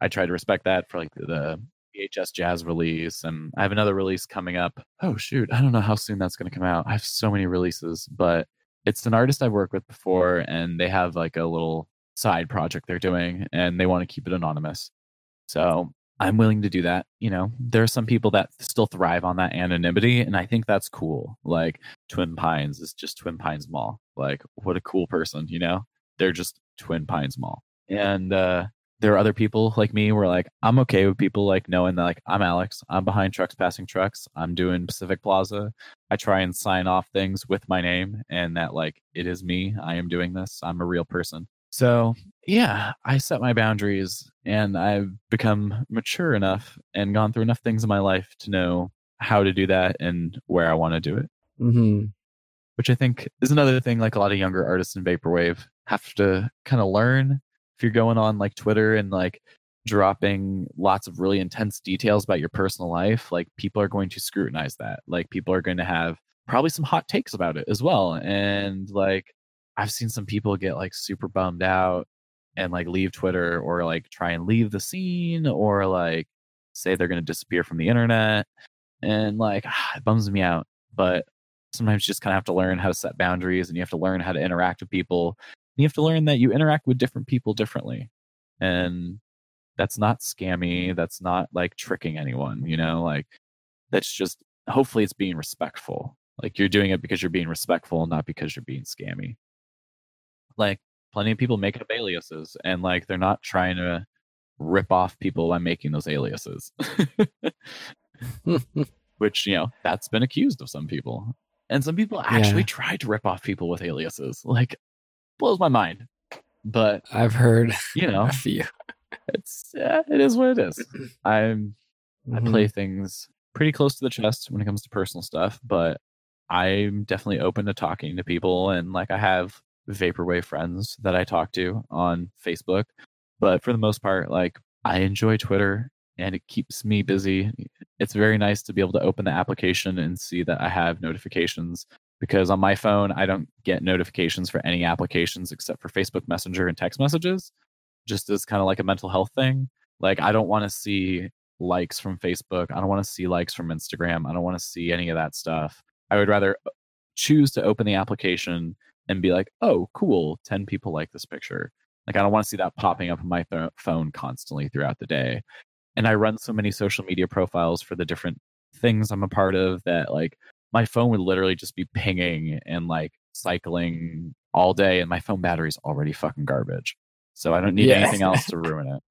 I try to respect that for like the VHS Jazz release, and I have another release coming up. Oh shoot, I don't know how soon that's going to come out. I have so many releases, but it's an artist I've worked with before, and they have like a little side project they're doing, and they want to keep it anonymous. So I'm willing to do that. You know, there are some people that still thrive on that anonymity, and I think that's cool. Like Twin Pines is just Twin Pines Mall. Like, what a cool person, you know? They're just Twin Pines Mall. And uh there are other people like me where like I'm okay with people like knowing that like I'm Alex, I'm behind trucks passing trucks, I'm doing Pacific Plaza. I try and sign off things with my name and that like it is me. I am doing this. I'm a real person. So yeah, I set my boundaries and I've become mature enough and gone through enough things in my life to know how to do that and where I want to do it. Hmm which I think is another thing like a lot of younger artists in vaporwave have to kind of learn. If you're going on like Twitter and like dropping lots of really intense details about your personal life like people are going to scrutinize that. Like people are going to have probably some hot takes about it as well. And like I've seen some people get like super bummed out and like leave Twitter or like try and leave the scene or like say they're going to disappear from the internet and like ah, it bums me out but sometimes you just kind of have to learn how to set boundaries and you have to learn how to interact with people. And you have to learn that you interact with different people differently. And that's not scammy. That's not like tricking anyone, you know, like that's just hopefully it's being respectful. Like you're doing it because you're being respectful, not because you're being scammy. Like plenty of people make up aliases and like they're not trying to rip off people by making those aliases. which you know that's been accused of some people and some people actually Yeah. tried to rip off people with aliases like blows my mind but I've heard you know a few. it's yeah, it is what it is i'm i Mhm. play things pretty close to the chest when it comes to personal stuff but i'm definitely open to talking to people and like i have vaporwave friends that i talk to on facebook but for the most part like i enjoy twitter and it keeps me busy. It's very nice to be able to open the application and see that i have notifications because on my phone i don't get notifications for any applications except for facebook messenger and text messages just as kind of like a mental health thing. Like i don't want to see likes from facebook. I don't want to see likes from instagram. I don't want to see any of that stuff. I would rather uh, choose to open the application and be like oh cool 10 people like this picture. Like i don't want to see that popping up on my th- phone constantly throughout the day. And i run so many social media profiles for the different things i'm a part of that like my phone would literally just be pinging and like cycling all day and my phone battery's already fucking garbage. So i don't need Yeah. anything else to ruin it.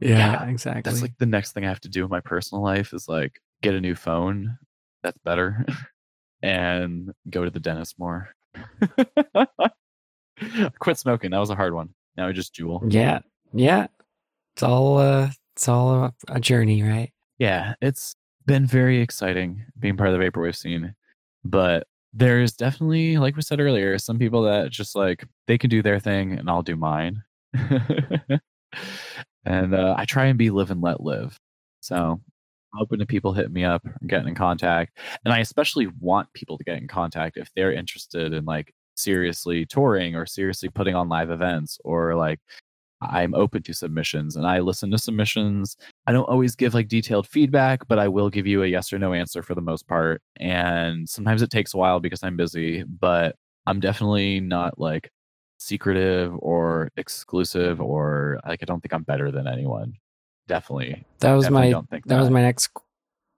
Yeah, Yeah, exactly. that's like the next thing I have to do in my personal life is like get a new phone. That's better. And go to the dentist more. Quit smoking. That was a hard one. Now I just Juul. yeah, yeah. It's all uh, It's all a, a journey, right? Yeah, it's been very exciting being part of the vaporwave scene, but there's definitely, like we said earlier, some people that just like they can do their thing and I'll do mine. and uh, I try and be live and let live. So open to people hitting me up and getting in contact. And I especially want people to get in contact if they're interested in like seriously touring or seriously putting on live events or like I'm open to submissions and I listen to submissions. I don't always give like detailed feedback, but I will give you a yes or no answer for the most part. And sometimes it takes a while because I'm busy, but I'm definitely not like secretive or exclusive or like I don't think I'm better than anyone. Definitely. That was definitely my think that was my next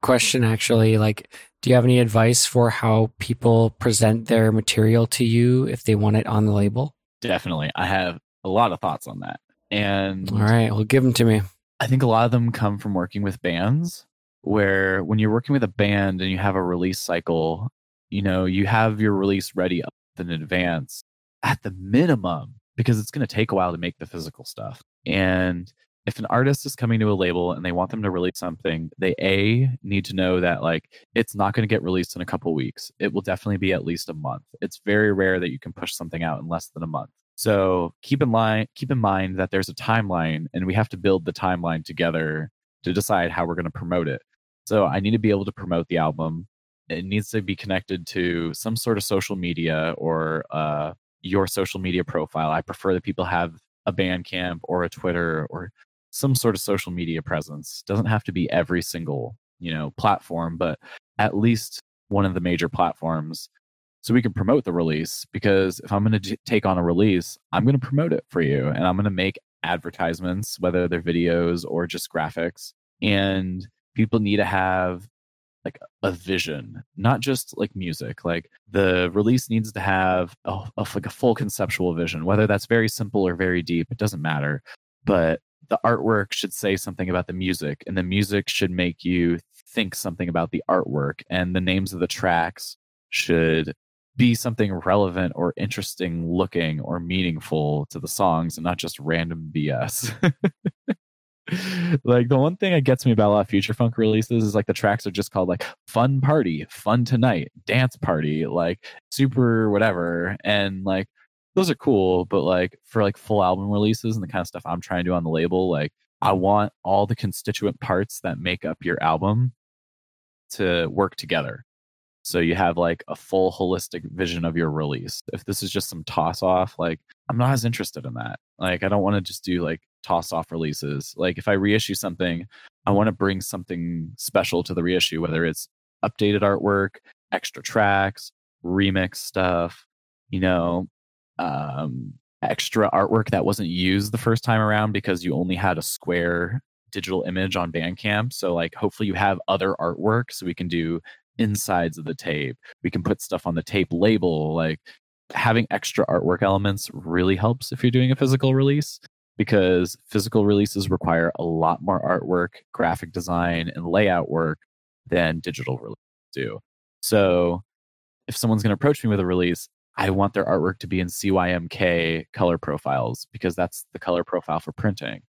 question actually like do you have any advice for how people present their material to you if they want it on the label? Definitely. I have a lot of thoughts on that. And All right, well give them to me. I think a lot of them come from working with bands where when you're working with a band and you have a release cycle, you know, you have your release ready up in advance at the minimum because it's going to take a while to make the physical stuff. And if an artist is coming to a label and they want them to release something, they a need to know that like it's not going to get released in a couple weeks. It will definitely be at least a month. It's very rare that you can push something out in less than a month. So keep in line, keep in mind that there's a timeline, and we have to build the timeline together to decide how we're going to promote it. So I need to be able to promote the album. It needs to be connected to some sort of social media or uh, your social media profile. I prefer that people have a Bandcamp or a Twitter or some sort of social media presence. Doesn't have to be every single you know platform, but at least one of the major platforms so we can promote the release because if i'm going to take on a release i'm going to promote it for you and i'm going to make advertisements whether they're videos or just graphics and people need to have like a vision not just like music like the release needs to have a, a, like a full conceptual vision whether that's very simple or very deep it doesn't matter but the artwork should say something about the music and the music should make you think something about the artwork and the names of the tracks should be something relevant or interesting looking or meaningful to the songs and not just random BS. like the one thing that gets me about a lot of future funk releases is like the tracks are just called like fun party, fun tonight, dance party, like super whatever. And like those are cool, but like for like full album releases and the kind of stuff I'm trying to do on the label, like I want all the constituent parts that make up your album to work together. So you have like a full holistic vision of your release. If this is just some toss off, like I'm not as interested in that. Like I don't want to just do like toss off releases. Like if I reissue something, I want to bring something special to the reissue, whether it's updated artwork, extra tracks, remix stuff, you know, um, extra artwork that wasn't used the first time around because you only had a square digital image on Bandcamp. So like hopefully you have other artwork so we can do insides of the tape. We can put stuff on the tape label. Like having extra artwork elements really helps if you're doing a physical release because physical releases require a lot more artwork, graphic design, and layout work than digital releases do. So if someone's going to approach me with a release, I want their artwork to be in CYMK color profiles because that's the color profile for printing.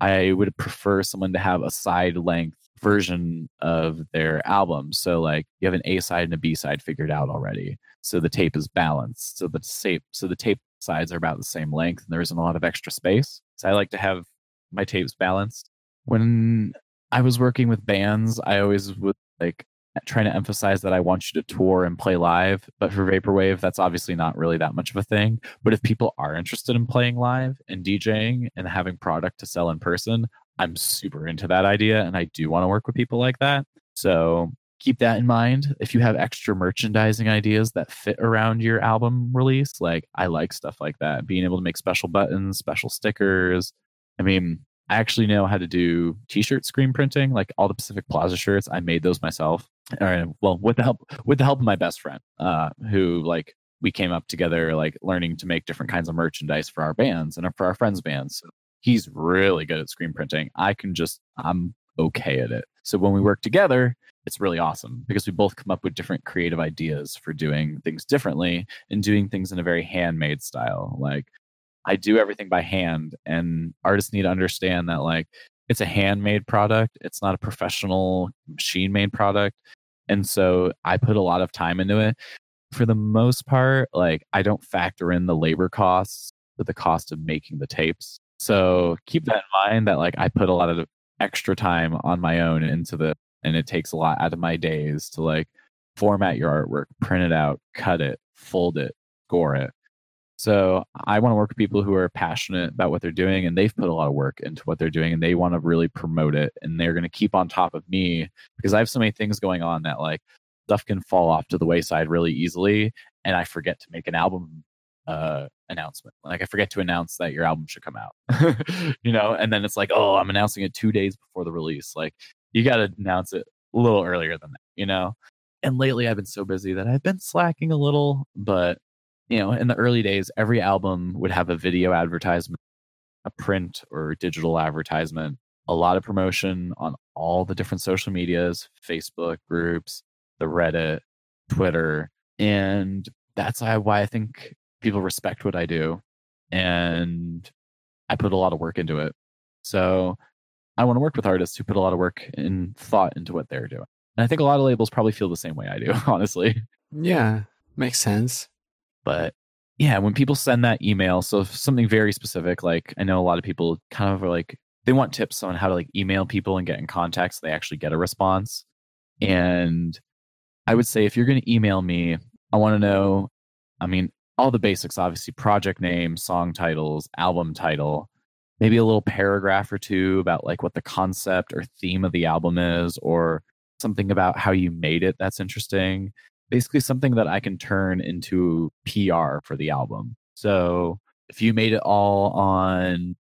I would prefer someone to have a side length version of their album. So like you have an A side and a B side figured out already. So the tape is balanced. So the tape so the tape sides are about the same length and there isn't a lot of extra space. So I like to have my tapes balanced. When I was working with bands, I always would like trying to emphasize that I want you to tour and play live. But for Vaporwave, that's obviously not really that much of a thing. But if people are interested in playing live and DJing and having product to sell in person, I'm super into that idea and I do want to work with people like that. So keep that in mind. If you have extra merchandising ideas that fit around your album release, like I like stuff like that. Being able to make special buttons, special stickers. I mean, I actually know how to do t-shirt screen printing, like all the Pacific Plaza shirts. I made those myself. Or, well, with the help with the help of my best friend, uh, who like we came up together, like learning to make different kinds of merchandise for our bands and for our friends' bands. He's really good at screen printing. I can just, I'm okay at it. So when we work together, it's really awesome because we both come up with different creative ideas for doing things differently and doing things in a very handmade style. Like I do everything by hand, and artists need to understand that, like, it's a handmade product. It's not a professional machine made product. And so I put a lot of time into it. For the most part, like I don't factor in the labor costs with the cost of making the tapes. So keep that in mind that like I put a lot of extra time on my own into the and it takes a lot out of my days to like format your artwork, print it out, cut it, fold it, score it. So I want to work with people who are passionate about what they're doing and they've put a lot of work into what they're doing and they want to really promote it and they're going to keep on top of me because I have so many things going on that like stuff can fall off to the wayside really easily and I forget to make an album uh announcement. Like I forget to announce that your album should come out. you know, and then it's like, "Oh, I'm announcing it 2 days before the release." Like you got to announce it a little earlier than that, you know? And lately I've been so busy that I've been slacking a little, but you know, in the early days, every album would have a video advertisement, a print or digital advertisement, a lot of promotion on all the different social medias, Facebook groups, the Reddit, Twitter. And that's why I think people respect what I do. And I put a lot of work into it. So I want to work with artists who put a lot of work and thought into what they're doing. And I think a lot of labels probably feel the same way I do, honestly. Yeah, makes sense. But yeah, when people send that email, so something very specific, like I know a lot of people kind of are like, they want tips on how to like email people and get in contact so they actually get a response. And I would say if you're going to email me, I want to know, I mean, all the basics, obviously, project name, song titles, album title, maybe a little paragraph or two about like what the concept or theme of the album is, or something about how you made it that's interesting basically something that I can turn into PR for the album. So if you made it all on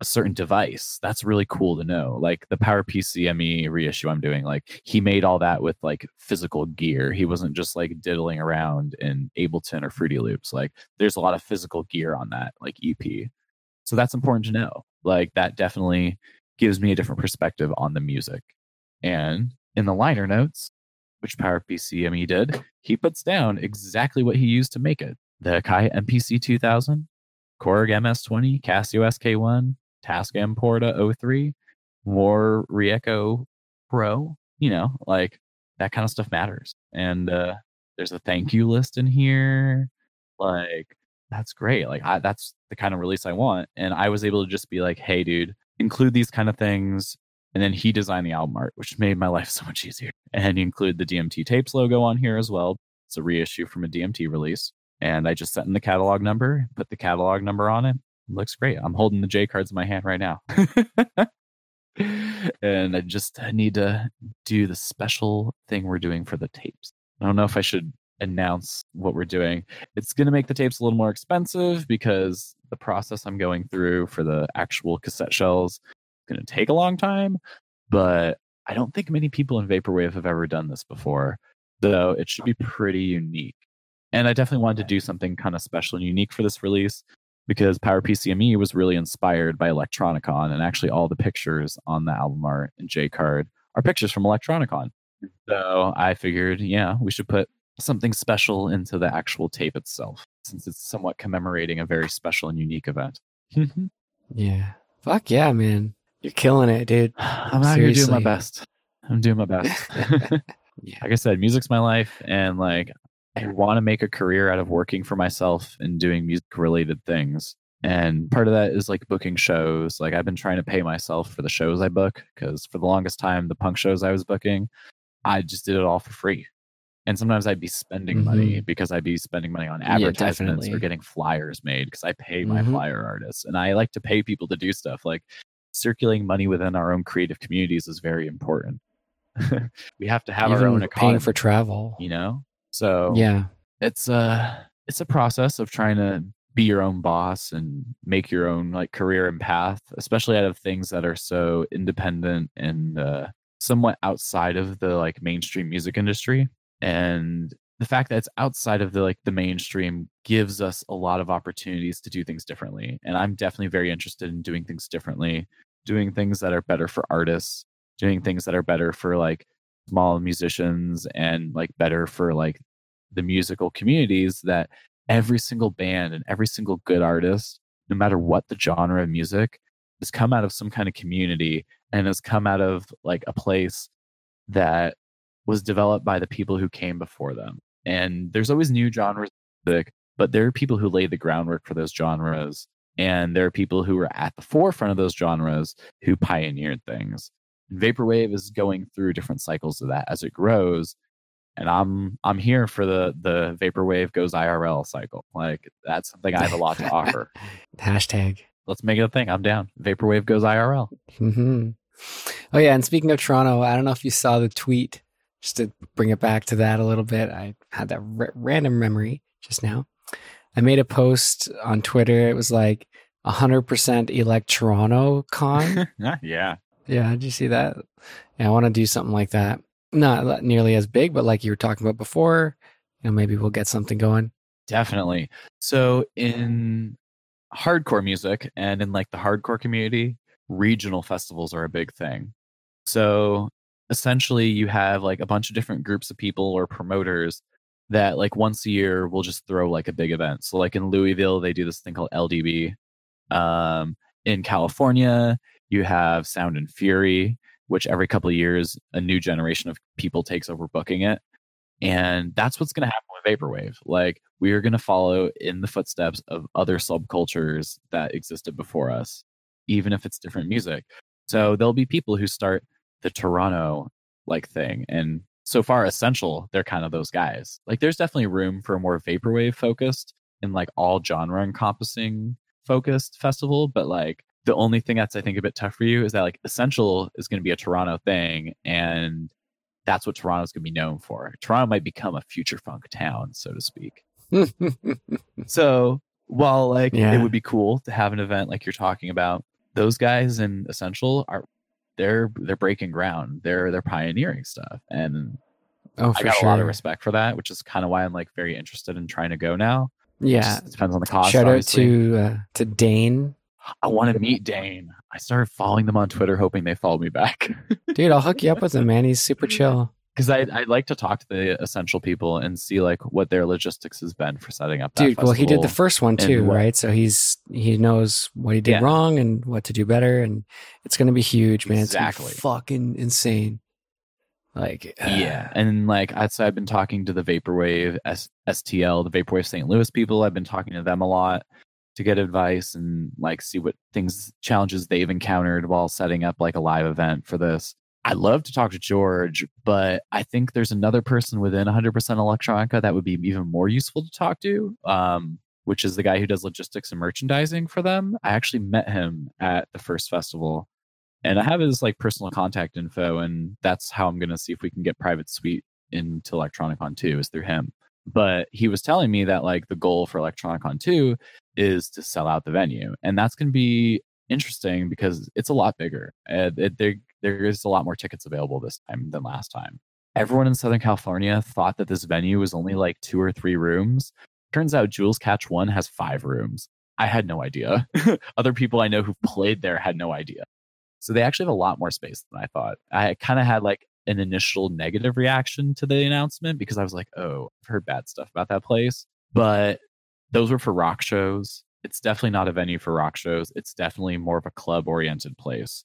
a certain device, that's really cool to know. Like the PowerPC ME reissue I'm doing, like he made all that with like physical gear. He wasn't just like diddling around in Ableton or Fruity Loops. Like there's a lot of physical gear on that, like EP. So that's important to know. Like that definitely gives me a different perspective on the music. And in the liner notes, which PowerPC ME did, he puts down exactly what he used to make it. The Akai MPC 2000, Korg MS20, Casio SK1, Tascam Porta 03, War Rieco Pro, you know, like that kind of stuff matters. And uh, there's a thank you list in here. Like, that's great. Like, I, that's the kind of release I want. And I was able to just be like, hey, dude, include these kind of things. And then he designed the album art, which made my life so much easier. And you include the DMT tapes logo on here as well. It's a reissue from a DMT release. And I just set in the catalog number, put the catalog number on it. it looks great. I'm holding the J cards in my hand right now. and I just need to do the special thing we're doing for the tapes. I don't know if I should announce what we're doing. It's going to make the tapes a little more expensive because the process I'm going through for the actual cassette shells going to take a long time, but I don't think many people in Vaporwave have ever done this before. So it should be pretty unique. And I definitely wanted to do something kind of special and unique for this release because PowerPC ME was really inspired by Electronicon. And actually, all the pictures on the album art and J card are pictures from Electronicon. Mm. So I figured, yeah, we should put something special into the actual tape itself since it's somewhat commemorating a very special and unique event. Mm-hmm. yeah. Fuck yeah, man. You're killing it, dude. I'm out Seriously. here doing my best. I'm doing my best. yeah. Like I said, music's my life, and like I want to make a career out of working for myself and doing music related things. And part of that is like booking shows. Like I've been trying to pay myself for the shows I book because for the longest time, the punk shows I was booking, I just did it all for free. And sometimes I'd be spending mm-hmm. money because I'd be spending money on advertisements yeah, or getting flyers made because I pay my mm-hmm. flyer artists. And I like to pay people to do stuff. Like circulating money within our own creative communities is very important. we have to have Even our own economy, paying for travel, you know. So yeah, it's a it's a process of trying to be your own boss and make your own like career and path, especially out of things that are so independent and uh, somewhat outside of the like mainstream music industry. And the fact that it's outside of the like the mainstream gives us a lot of opportunities to do things differently and i'm definitely very interested in doing things differently doing things that are better for artists, doing things that are better for like small musicians and like better for like the musical communities that every single band and every single good artist, no matter what the genre of music, has come out of some kind of community and has come out of like a place that was developed by the people who came before them. And there's always new genres, but there are people who laid the groundwork for those genres. And there are people who were at the forefront of those genres who pioneered things. Vaporwave is going through different cycles of that as it grows. And I'm I'm here for the the vaporwave goes IRL cycle. Like that's something I have a lot to offer. Hashtag. Let's make it a thing. I'm down. Vaporwave goes IRL. Mm-hmm. Oh yeah, and speaking of Toronto, I don't know if you saw the tweet. Just to bring it back to that a little bit, I had that r- random memory just now. I made a post on Twitter. It was like 100% elect Toronto con. yeah. Yeah, did you see that? Yeah, I want to do something like that. Not nearly as big, but like you were talking about before, you know, maybe we'll get something going. Definitely. So in hardcore music and in like the hardcore community, regional festivals are a big thing. So essentially you have like a bunch of different groups of people or promoters that like once a year we'll just throw like a big event. So like in Louisville, they do this thing called LDB. Um, in California, you have Sound and Fury, which every couple of years a new generation of people takes over booking it. And that's what's going to happen with Vaporwave. Like we are going to follow in the footsteps of other subcultures that existed before us, even if it's different music. So there'll be people who start the Toronto like thing and so far essential they're kind of those guys. Like there's definitely room for a more vaporwave focused and like all genre encompassing focused festival but like the only thing that's i think a bit tough for you is that like essential is going to be a toronto thing and that's what toronto's going to be known for. Toronto might become a future funk town so to speak. So while like Yeah. it would be cool to have an event like you're talking about those guys in essential are they're they're breaking ground they're they're pioneering stuff and oh, i got sure. a lot of respect for that which is kind of why i'm like very interested in trying to go now Yeah. depends on the cost Shout out to uh, to Dane. i want to meet dane i started following them on twitter hoping they follow me back Dude, I'll hook you up with him, man. He's super chill. Because I I'd like to talk to the essential people and see like what their logistics has been for setting up. That Dude, well, he did the first one too, what- right? So he's he knows what he did Yeah. wrong and what to do better, and it's gonna be huge, man. It's Exactly. fucking insane. Like, uh, Yeah, and like I'd say I've been talking to the Vaporwave S- STL, the Vaporwave St. Louis people. I've been talking to them a lot to get advice and like see what things challenges they've encountered while setting up like a live event for this. I'd love to talk to George, but I think there's another person within 100% Electronica that would be even more useful to talk to, um, which is the guy who does logistics and merchandising for them. I actually met him at the first festival and I have his like personal contact info, and that's how I'm gonna see if we can get private suite into Electronicon 2 is through him. But he was telling me that like the goal for Electronicon 2 is to sell out the venue, and that's gonna be interesting because it's a lot bigger. Uh, it, there there is a lot more tickets available this time than last time. Everyone in Southern California thought that this venue was only like two or three rooms. Turns out Jewel's Catch One has five rooms. I had no idea. Other people I know who've played there had no idea. So they actually have a lot more space than I thought. I kind of had like an initial negative reaction to the announcement because I was like, oh, I've heard bad stuff about that place. But those were for rock shows. It's definitely not a venue for rock shows. It's definitely more of a club oriented place.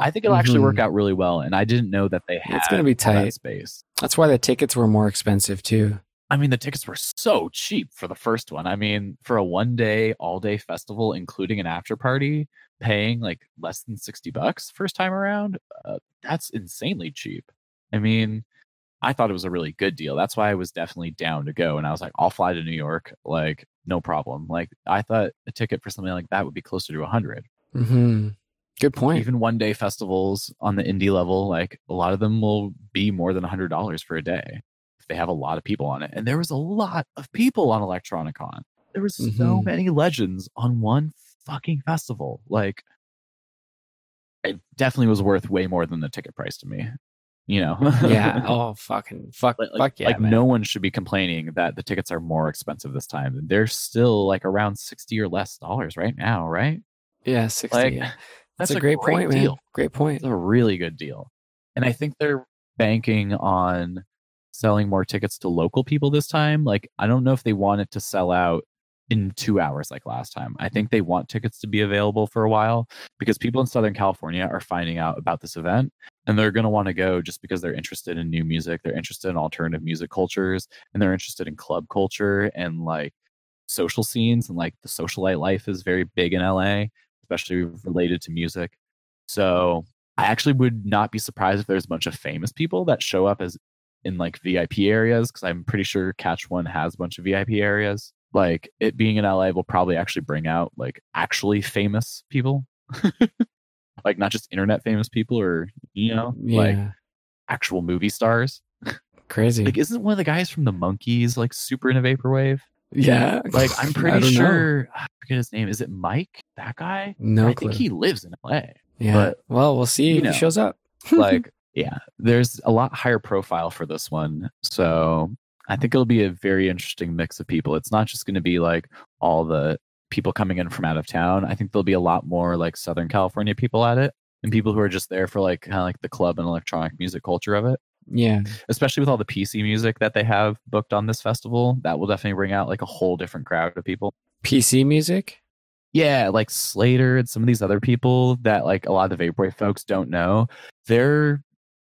I think it'll actually Mhm. work out really well. And I didn't know that they had It's gonna be all that tight. space. that's why the tickets were more expensive too. I mean, the tickets were so cheap for the first one. I mean, for a one day, all day festival, including an after party, paying like less than 60 bucks first time around, uh, that's insanely cheap. I mean, I thought it was a really good deal. That's why I was definitely down to go. And I was like, I'll fly to New York, like, no problem. Like, I thought a ticket for something like that would be closer to 100 hmm Good point. even one day festivals on the indie level like a lot of them will be more than $100 for a day if they have a lot of people on it and there was a lot of people on electronicon there was so Mhm. many legends on one fucking festival like it definitely was worth way more than the ticket price to me you know yeah. Oh, fucking fuck. like, fuck yeah. like man. no one should be complaining that the tickets are more expensive this time they're still like around 60 or less dollars right now right Yeah, sixty. like yeah. That's, That's a great, point, man. deal Great point. it's a really good deal. And I think they're banking on selling more tickets to local people this time. Like, I don't know if they want it to sell out in two hours like last time. I think they want tickets to be available for a while because people in Southern California are finding out about this event and they're going to want to go just because they're interested in new music. They're interested in alternative music cultures and they're interested in club culture and like social scenes and like the socialite life is very big in LA, especially related to music. So I actually would not be surprised if there's a bunch of famous people that show up as in like VIP areas because I'm pretty sure Catch One has a bunch of VIP areas. Like it being in LA will probably actually bring out like actually famous people, like not just internet famous people or you know Yeah. like actual movie stars. Crazy. Like isn't one of the guys from the Monkees like super into vaporwave? Yeah. Like I'm pretty don't know. sure I forget his name. Is it Mike? That guy? No I clue. think he lives in LA. yeah. but, well, we'll see if know. he shows up. like yeah there's a lot higher profile for this one so i think it'll be a very interesting mix of people it's not just going to be like all the people coming in from out of town i think there'll be a lot more like southern california people at it and people who are just there for like kind of like the club and electronic music culture of it Yeah. especially with all the pc music that they have booked on this festival that will definitely bring out like a whole different crowd of people PC music. yeah, like Slater and some of these other people that like a lot of the vaporwave folks don't know, they're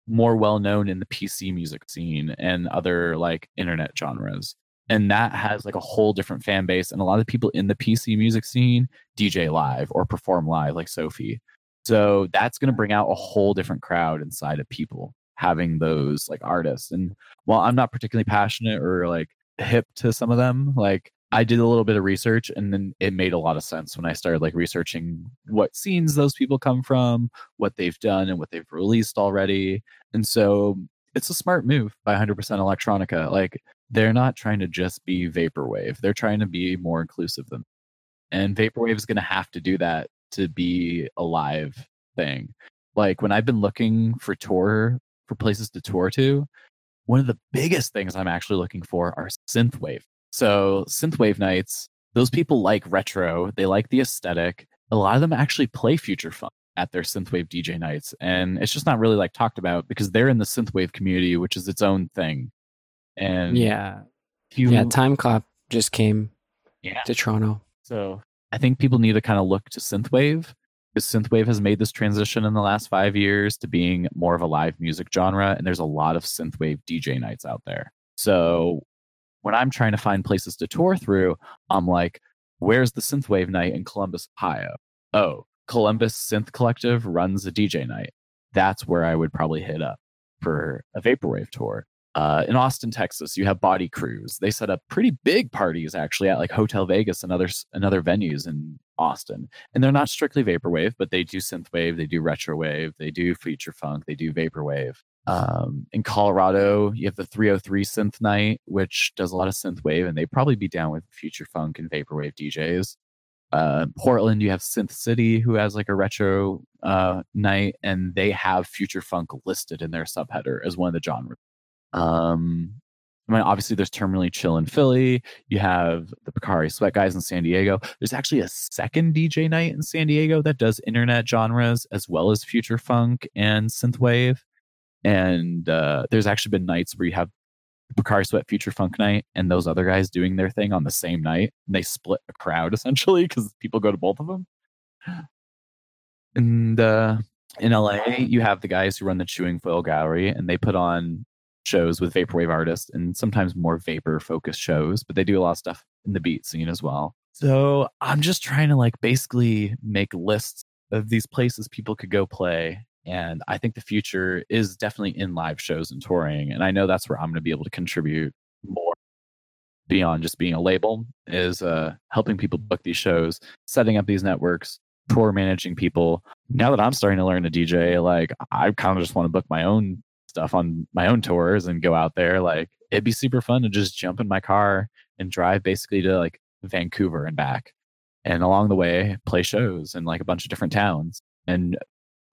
more well known in the PC music scene and other like internet genres. And that has like a whole different fan base. And a lot of people in the PC music scene DJ live or perform live, like Sophie. So that's going to bring out a whole different crowd inside of people having those like artists. And while I'm not particularly passionate or like hip to some of them, like I did a little bit of research and then it made a lot of sense when I started like researching what scenes those people come from, what they've done and what they've released already. And so it's a smart move by 100% Electronica. Like they're not trying to just be vaporwave. They're trying to be more inclusive than and vaporwave is going to have to do that to be a live thing. Like when I've been looking for tour for places to tour to, one of the biggest things I'm actually looking for are synthwave. So synthwave nights, those people like retro, they like the aesthetic. A lot of them actually play future funk at their synthwave DJ nights, and it's just not really like talked about because they're in the synthwave community, which is its own thing. And Yeah. you, Yeah. Time Cop just came yeah. to Toronto. So I think people need to kind of look to synthwave synthwave has made this transition in the last five years to being more of a live music genre, and there's a lot of synthwave DJ nights out there. So when I'm trying to find places to tour through, I'm like, where's the synthwave night in Columbus, Ohio? Oh, Columbus Synth Collective runs a DJ night. That's where I would probably hit up for a vaporwave tour. Uh, in Austin, Texas, you have Body Cruise. They set up pretty big parties actually at like Hotel Vegas and other and other venues in Austin. And they're not strictly vaporwave, but they do synthwave, they do retrowave, they do future funk, they do vaporwave. Um, in Colorado, you have the 303 Synth Night, which does a lot of synthwave, and they'd probably be down with future funk and vaporwave DJs. Uh, Portland, you have Synth City, who has like a retro uh, night, and they have future funk listed in their subheader as one of the genres. Um, I mean, obviously, there's Terminally Chill in Philly. You have the Pocari Sweat Guys in San Diego. There's actually a second DJ night in San Diego that does internet genres as well as future funk and synthwave. And uh, there's actually been nights where you have Pocari Sweat Future Funk night and those other guys doing their thing on the same night. And they split a crowd essentially because people go to both of them. And uh, in LA, you have the guys who run the Chewing Foil Gallery, and they put on shows with vaporwave artists and sometimes more vapor focused shows, but they do a lot of stuff in the beat scene as well. So I'm just trying to like basically make lists of these places people could go play. And I think the future is definitely in live shows and touring. And I know that's where I'm going to be able to contribute more beyond just being a label is uh, helping people book these shows, setting up these networks, tour managing people. Now that I'm starting to learn to DJ, like I kind of just want to book my own stuff on my own tours and go out there. Like it'd be super fun to just jump in my car and drive basically to like Vancouver and back. And along the way, play shows in like a bunch of different towns. And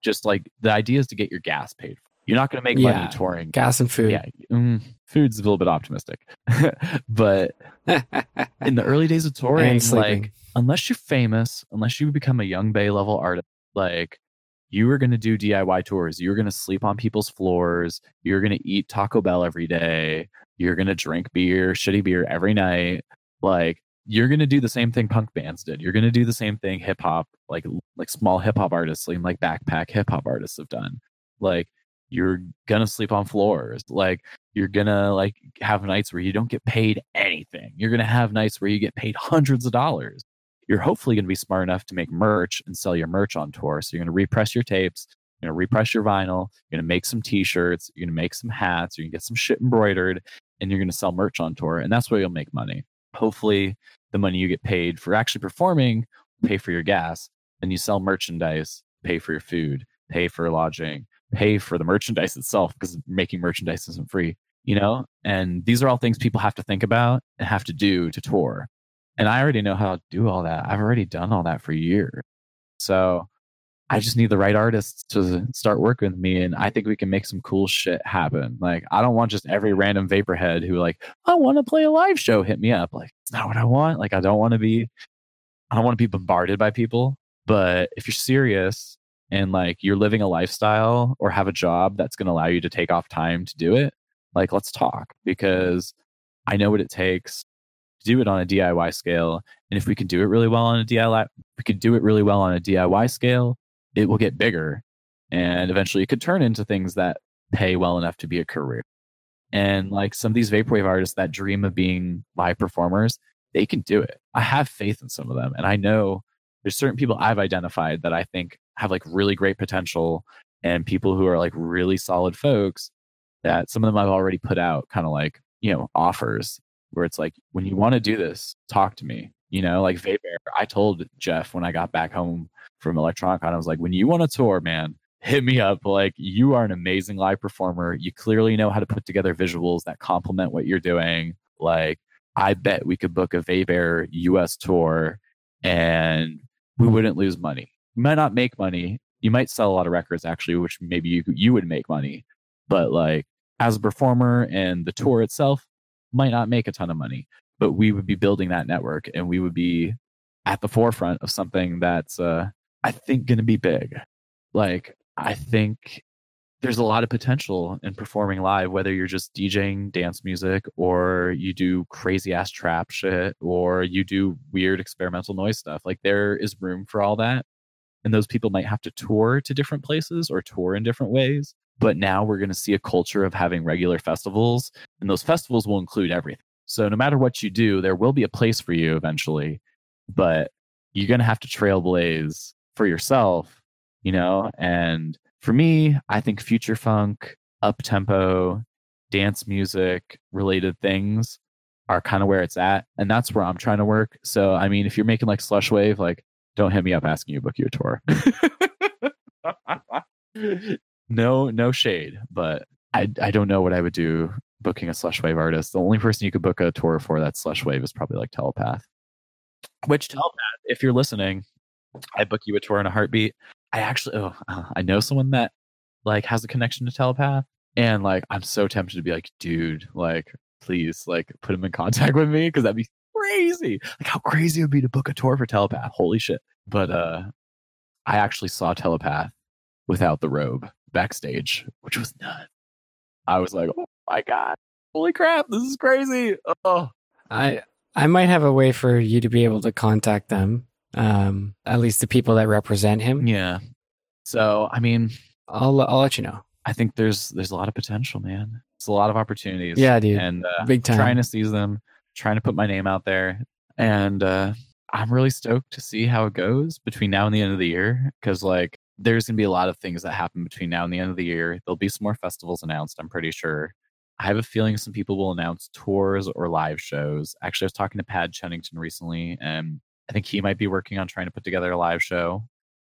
just like the idea is to get your gas paid. for. You're not going to make Yeah. money touring. Gas and food. Yeah, mm, food's a little bit optimistic, but in the early days of touring, like unless you're famous, unless you become a Yung Bae level artist, like you were going to do DIY tours. You're going to sleep on people's floors. You're going to eat Taco Bell every day. You're going to drink beer, shitty beer every night. Like you're going to do the same thing punk bands did. You're going to do the same thing hip hop, like like small hip hop artists, like, backpack hip hop artists have done. Like you're gonna sleep on floors. Like you're gonna like have nights where you don't get paid anything. You're gonna have nights where you get paid hundreds of dollars. You're hopefully gonna be smart enough to make merch and sell your merch on tour. So you're gonna repress your tapes. You're gonna repress your vinyl. You're gonna make some T-shirts. You're gonna make some hats. You're gonna get some shit embroidered, and you're gonna sell merch on tour. And that's where you'll make money hopefully the money you get paid for actually performing pay for your gas then you sell merchandise pay for your food pay for lodging pay for the merchandise itself because making merchandise isn't free you know and these are all things people have to think about and have to do to tour and i already know how to do all that i've already done all that for years so I just need the right artists to start working with me, and I think we can make some cool shit happen. Like, I don't want just every random vaporhead who like, I want to play a live show, hit me up. Like, it's not what I want. Like, I don't want to be, I don't want to be bombarded by people. But if you're serious and like you're living a lifestyle or have a job that's going to allow you to take off time to do it, like, let's talk because I know what it takes do it on a DIY scale. And if we can do it really well on a DIY, we could do it really well on a DIY scale it will get bigger and eventually it could turn into things that pay well enough to be a career. And like some of these vaporwave artists that dream of being live performers, they can do it. I have faith in some of them. And I know there's certain people I've identified that I think have like really great potential and people who are like really solid folks that some of them I've already put out kind of like, you know, offers where it's like, when you want to do this, talk to me. You know, like Vape I told Jeff when I got back home from Electronicon. I was like, when you want to tour, man, hit me up. Like, you are an amazing live performer. You clearly know how to put together visuals that complement what you're doing. Like, I bet we could book a Vapor US tour and we wouldn't lose money. You might not make money. You might sell a lot of records actually, which maybe you you would make money. But like as a performer and the tour itself might not make a ton of money. But we would be building that network and we would be at the forefront of something that's uh, I think going to be big. Like, I think there's a lot of potential in performing live, whether you're just DJing dance music or you do crazy ass trap shit or you do weird experimental noise stuff. Like, there is room for all that. And those people might have to tour to different places or tour in different ways. But now we're going to see a culture of having regular festivals, and those festivals will include everything. So, no matter what you do, there will be a place for you eventually, but you're going to have to trailblaze for yourself, you know? And for me, I think future funk, up tempo, dance music related things are kind of where it's at. And that's where I'm trying to work. So, I mean, if you're making like slush wave, like don't hit me up asking you to book you a tour. no, no shade, but I, I don't know what I would do booking a slush wave artist. The only person you could book a tour for that slush wave is probably like telepath. Which telepath, if you're listening, I book you a tour in a heartbeat. I actually, oh, uh, I know someone that like has a connection to telepath, and like I'm so tempted to be like, dude, like please, like put him in contact with me because that'd be crazy. Like how crazy it would be to book a tour for telepath. Holy shit! But uh, I actually saw telepath without the robe backstage, which was nuts. I was like, oh my god, holy crap, this is crazy. Oh, I I might have a way for you to be able to contact them um, at least the people that represent him. Yeah. So, I mean, I'll I'll let you know. I think there's there's a lot of potential, man. It's a lot of opportunities. Yeah, dude. And uh, big time. Trying to seize them, trying to put my name out there, and uh, I'm really stoked to see how it goes between now and the end of the year. Because like, there's gonna be a lot of things that happen between now and the end of the year. There'll be some more festivals announced. I'm pretty sure. I have a feeling some people will announce tours or live shows. Actually, I was talking to Pad Chennington recently, and I think he might be working on trying to put together a live show.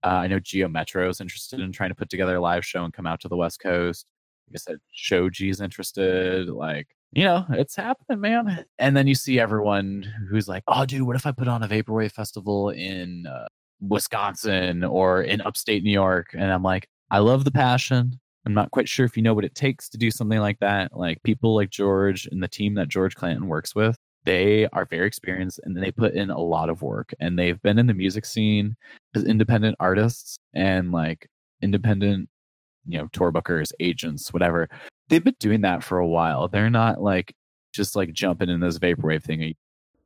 Uh, I know Geo Metro is interested in trying to put together a live show and come out to the West Coast. Like I said, Shoji's interested. Like, you know, it's happening, man. And then you see everyone who's like, oh, dude, what if I put on a Vaporwave festival in uh, Wisconsin or in upstate New York? And I'm like, I love the passion. I'm not quite sure if you know what it takes to do something like that. Like people like George and the team that George Clanton works with, they are very experienced and they put in a lot of work and they've been in the music scene as independent artists and like independent you know tour bookers agents whatever they've been doing that for a while they're not like just like jumping in this vaporwave thing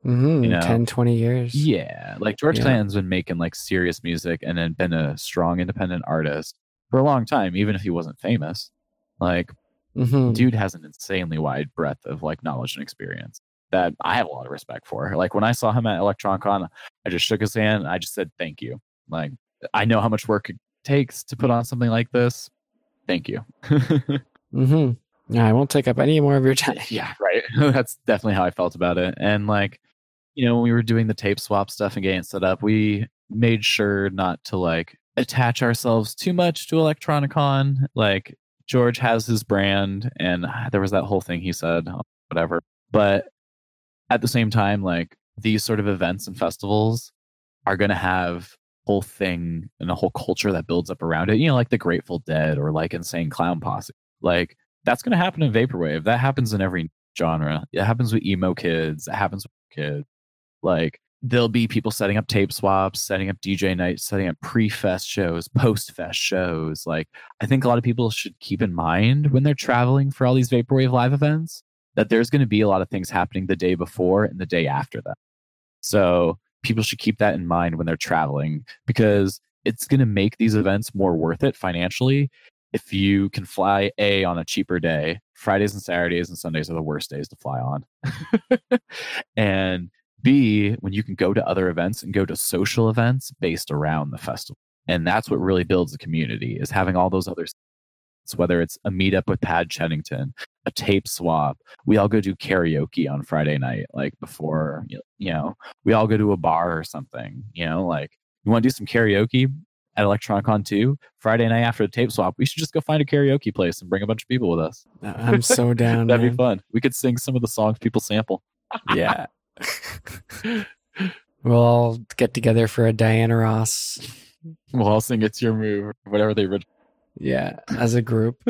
hmm You know? 10, 20 years. Yeah, like George Yeah. Clanton's been making like serious music and then been a strong independent artist for a long time, even if he wasn't famous. Like, hmm dude has an insanely wide breadth of like knowledge and experience that I have a lot of respect for. Like when I saw him at Electronicon, I just shook his hand. And I just said thank you. Like I know how much work it takes to put on something like this. Thank you. mm-hmm. Yeah, I won't take up any more of your time. yeah, right. That's definitely how I felt about it. And like, you know, when we were doing the tape swap stuff and getting set up, we made sure not to like attach ourselves too much to Electronicon. Like George has his brand, and there was that whole thing he said, uh, whatever. But at the same time, like these sort of events and festivals are going to have whole thing and a whole culture that builds up around it. You know, like the Grateful Dead or like Insane Clown Posse. Like that's going to happen in vaporwave. That happens in every genre. It happens with emo kids. It happens with kids. Like there'll be people setting up tape swaps, setting up DJ nights, setting up pre-fest shows, post-fest shows. Like I think a lot of people should keep in mind when they're traveling for all these vaporwave live events that there's going to be a lot of things happening the day before and the day after that. So people should keep that in mind when they're traveling because it's going to make these events more worth it financially if you can fly A on a cheaper day. Fridays and Saturdays and Sundays are the worst days to fly on. and B, when you can go to other events and go to social events based around the festival. And that's what really builds a community is having all those other whether it's a meetup with Pad Chennington, a tape swap. We all go do karaoke on Friday night, like before, you know, we all go to a bar or something, you know, like you want to do some karaoke at Electronicon 2, Friday night after the tape swap, we should just go find a karaoke place and bring a bunch of people with us. I'm so down. That'd man. be fun. We could sing some of the songs people sample. Yeah. we'll all get together for a Diana Ross. We'll all sing It's Your Move, whatever they originally. Yeah, as a group.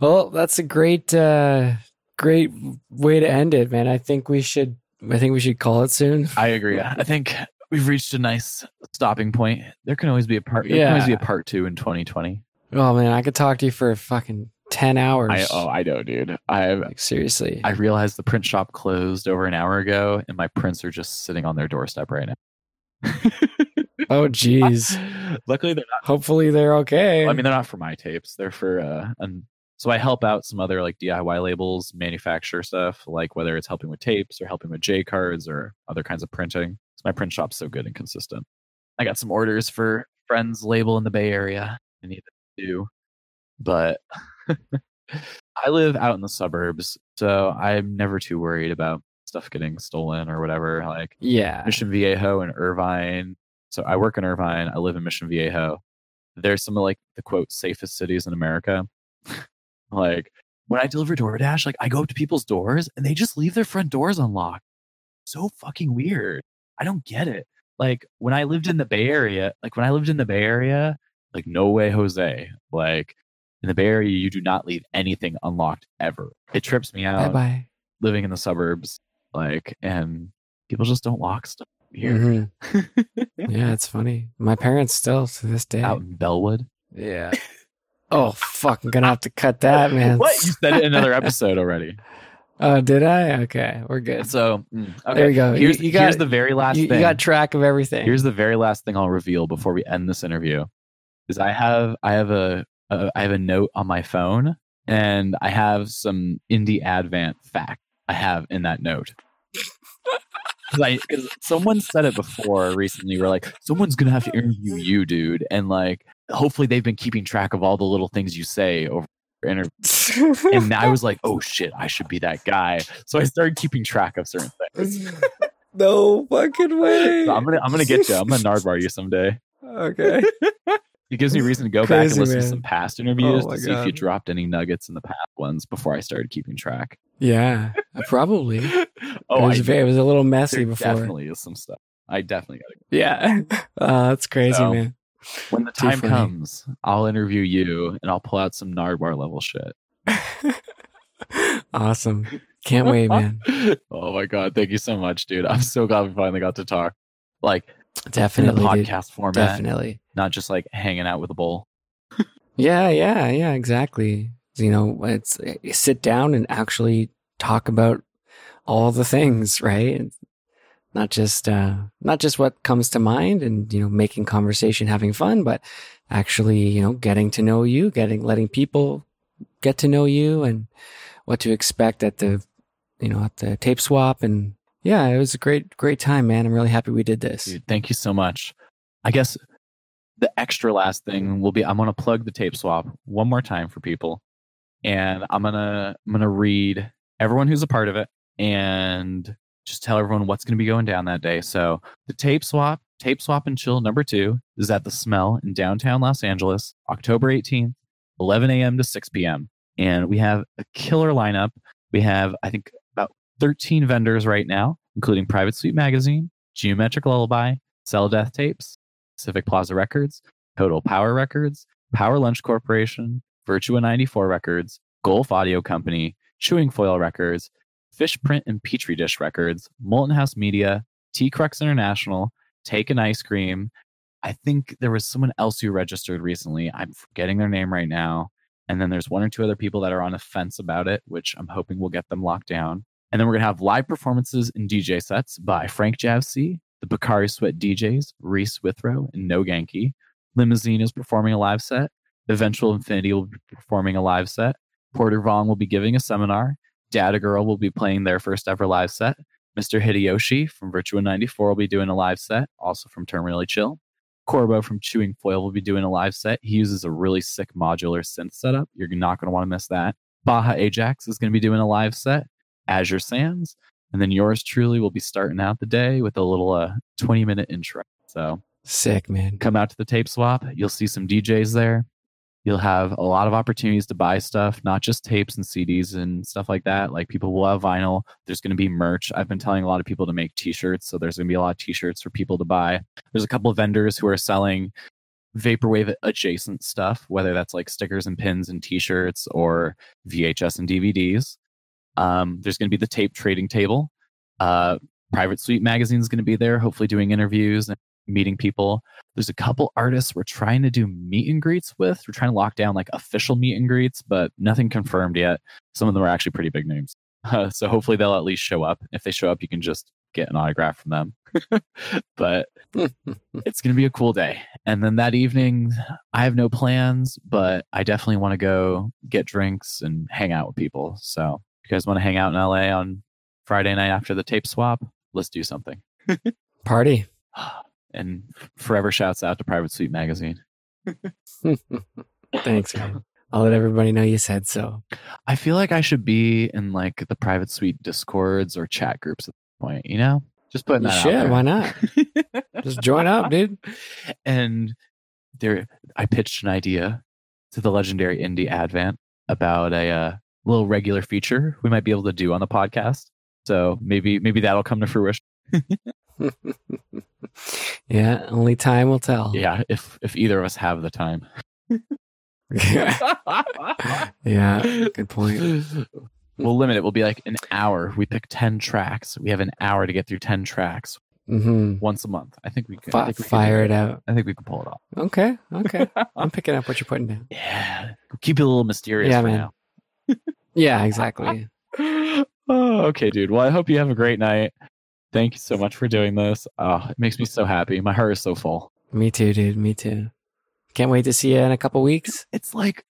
well, that's a great uh great way to end it, man. I think we should I think we should call it soon. I agree. I think we've reached a nice stopping point. There can always be a part. There can always be a part two in 2020. Oh man, I could talk to you for a fucking 10 hours. I oh I know, dude. I like seriously. I realized the print shop closed over an hour ago, and my prints are just sitting on their doorstep right now. oh jeez. Luckily, they're not. Hopefully they're okay. I mean, they're not for my tapes. They're for uh, and so I help out some other like DIY labels, manufacture stuff, like whether it's helping with tapes or helping with J cards or other kinds of printing. So my print shop's so good and consistent. I got some orders for friends label in the Bay Area. I need to do, but I live out in the suburbs, so I'm never too worried about stuff getting stolen or whatever. Like yeah. Mission Viejo and Irvine. So I work in Irvine. I live in Mission Viejo. They're some of like the quote safest cities in America. like when I deliver DoorDash, like I go up to people's doors and they just leave their front doors unlocked. So fucking weird. I don't get it. Like when I lived in the Bay Area, like when I lived in the Bay Area, like no way, Jose. Like in the Bay Area, you do not leave anything unlocked ever. It trips me out bye. bye. living in the suburbs, like, and people just don't lock stuff here. Mhm. Yeah, it's funny. My parents still to this day. Out in Bellwood. Yeah. Oh fuck! I'm gonna have to cut that, man. What? You said it in another episode already. Oh, did I? Okay, we're good. So mm, okay. There you go. Here's, You- you here's got- the very last You, you got track of everything. here's the very last thing I'll reveal before we end this interview. Is I have I have a, a I have a note on my phone and I have some indie advent fact I have in that note. Cause someone said it before recently. We're like, someone's gonna have to interview you, dude, and like, hopefully they've been keeping track of all the little things you say over interview. And I was like, oh shit, I should be that guy. So I started keeping track of certain things. no fucking way. So I'm gonna, I'm gonna get you. I'm gonna Nardwuar you someday. Okay. It gives me reason to go back and listen to some past interviews Oh to see if you dropped any nuggets in the past ones before I started keeping track. Yeah, probably. oh, it, was I, ve- it was a little messy before. definitely is some stuff. I definitely got to. Yeah. Uh, that's crazy, So- man. When the time comes, I'll interview you and I'll pull out some Nardwuar level shit. awesome. Can't wait, man. oh my god, thank you so much, dude. I'm so glad we finally got to talk. Like in the Definitely, dude. podcast format, Definitely. not just like hanging out with a bowl. Yeah, yeah, yeah, exactly. You know, it's sit down and actually talk about all the things, right? Not just, uh, not just what comes to mind and, you know, making conversation, having fun, but actually, you know, getting to know you, getting, letting people get to know you and what to expect at the, you know, at the tape swap. And yeah, it was a great, great time, man. I'm really happy we did this. Dude, thank you so much. I guess the extra last thing will be I'm to plug the tape swap one more time for people. And I'm to I'm to read everyone who's a part of it and just tell everyone what's to be going down that day. So, the tape swap, tape swap and chill number 2 is at the Smell in downtown Los Angeles, October 18th, 11 a.m. to 6 p.m. And we have a killer lineup. We have I think 13 vendors right now, including Private Suite Magazine, Geometric Lullaby, Cell Death Tapes, Pacific Plaza Records, Total Power Records, Power Lunch Corporation, Virtua 94 Records, Gulf Audio Company, Chewing Foil Records, Fish Print and Petri Dish Records, Molten House Media, T Crux International, Take an Ice Cream. I think there was someone else who registered recently. I'm forgetting their name right now. And then there's one or two other people that are on a fence about it, which I'm hoping will get them locked down. And then we're going to have live performances and DJ sets by Frankjavcee, the Pocari Sweat DJs, Reese Withrow, and No Genki. Limousine is performing a live set. Eventual Infinity will be performing a live set. Porter Vong will be giving a seminar. Data Girl will be playing their first ever live set. Mr. Hideyoshi from Virtua 94 will be doing a live set, also from Terminally Chill. Corbo from Chewing Foil will be doing a live set. He uses a really sick modular synth setup. You're not going to want to miss that. Baja Ajax is going to be doing a live set. Azure Sands. And then yours truly will be starting out the day with a little uh, 20 minute intro. So Sick, man. come out to the tape swap. You'll see some DJs there. You'll have a lot of opportunities to buy stuff, not just tapes and CDs and stuff like that. Like people will have vinyl. There's going to be merch. I've been telling a lot of people to make t-shirts, so there's going to be a lot of t-shirts for people to buy. There's a couple of vendors who are selling vaporwave adjacent stuff, whether that's like stickers and pins and t-shirts or VHS and DVDs. Um, there's going to be the tape trading table. Uh, Private Suite magazine is going to be there, hopefully doing interviews and meeting people. There's a couple artists we're trying to do meet and greets with. We're trying to lock down like official meet and greets, but nothing confirmed yet. Some of them are actually pretty big names. Uh, so hopefully they'll at least show up. If they show up, you can just get an autograph from them. but it's going to be a cool day. And then that evening, I have no plans, but I definitely want to go get drinks and hang out with people. So you guys want to hang out in LA on Friday night after the tape swap, let's do something. Party. And forever shouts out to Private Suite Magazine. Thanks, man. I'll let everybody know you said so. I feel like I should be in like the Private Suite discords or chat groups at this point, you know? Just putting You that out there. Why not? Just join up, dude. and there I pitched an idea to the legendary indie Advent about a uh, little regular feature we might be able to do on the podcast. So maybe maybe that'll come to fruition. yeah, only time will tell. Yeah, if if either of us have the time. yeah, good point. We'll limit it. We'll be like an hour. We pick ten tracks. We have an hour to get through ten tracks hmm once a month. I think we can. Fi think we fire do it out. I think we can pull it off. Okay, okay. I'm picking up what you're putting down. Yeah, keep it a little mysterious Yeah, for man. now. Yeah, exactly. oh, okay, dude. Well, I hope you have a great night. Thank you so much for doing this. Oh, it makes me so happy. My heart is so full. Me too, dude. Me too. Can't wait to see you in a couple weeks. It's like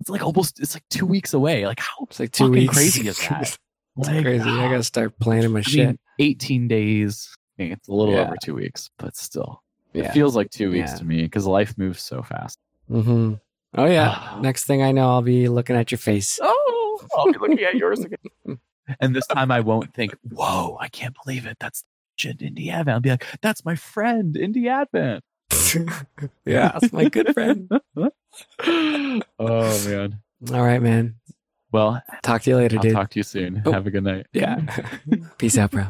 it's like almost it's like two weeks away. Like how It's like two weeks. crazy is that? it's Like, crazy. I gotta start planning my I shit. mean, 18 days. It's a little Yeah. over two weeks, but still, yeah. it feels like two weeks Yeah. to me because life moves so fast. hmm Oh yeah. Ah. Next thing I know, I'll be looking at your face. Oh, I'll be looking at yours again. and this time I won't think, whoa, I can't believe it. That's shit, Indie Advent. I'll be like, that's my friend, Indie Advent. yeah, that's my good friend. oh, man. All right, man. Well, Talk to you later, I'll dude. talk to you soon. Oh. Have a good night. Yeah. Peace out, bro.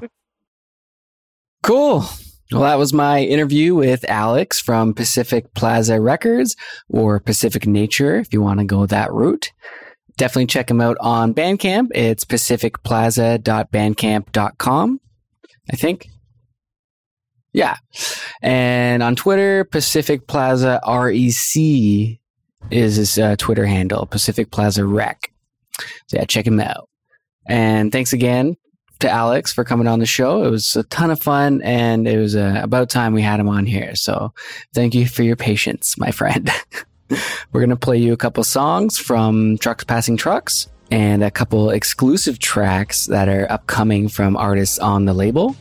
Cool. Well, that was my interview with Alex from Pacific Plaza Records or Pacific Nature, if you want to go that route. Definitely check him out on Bandcamp. It's pacificplaza.bandcamp.com, I think. Yeah. And on Twitter, Pacific Plaza REC is his uh, Twitter handle, Pacific Plaza Rec. So yeah, check him out. And thanks again to Alex for coming on the show. It was a ton of fun and it was uh, about time we had him on here. So thank you for your patience, my friend. We're going to play you a couple songs from Trucks Passing Trucks and a couple exclusive tracks that are upcoming from artists on the label.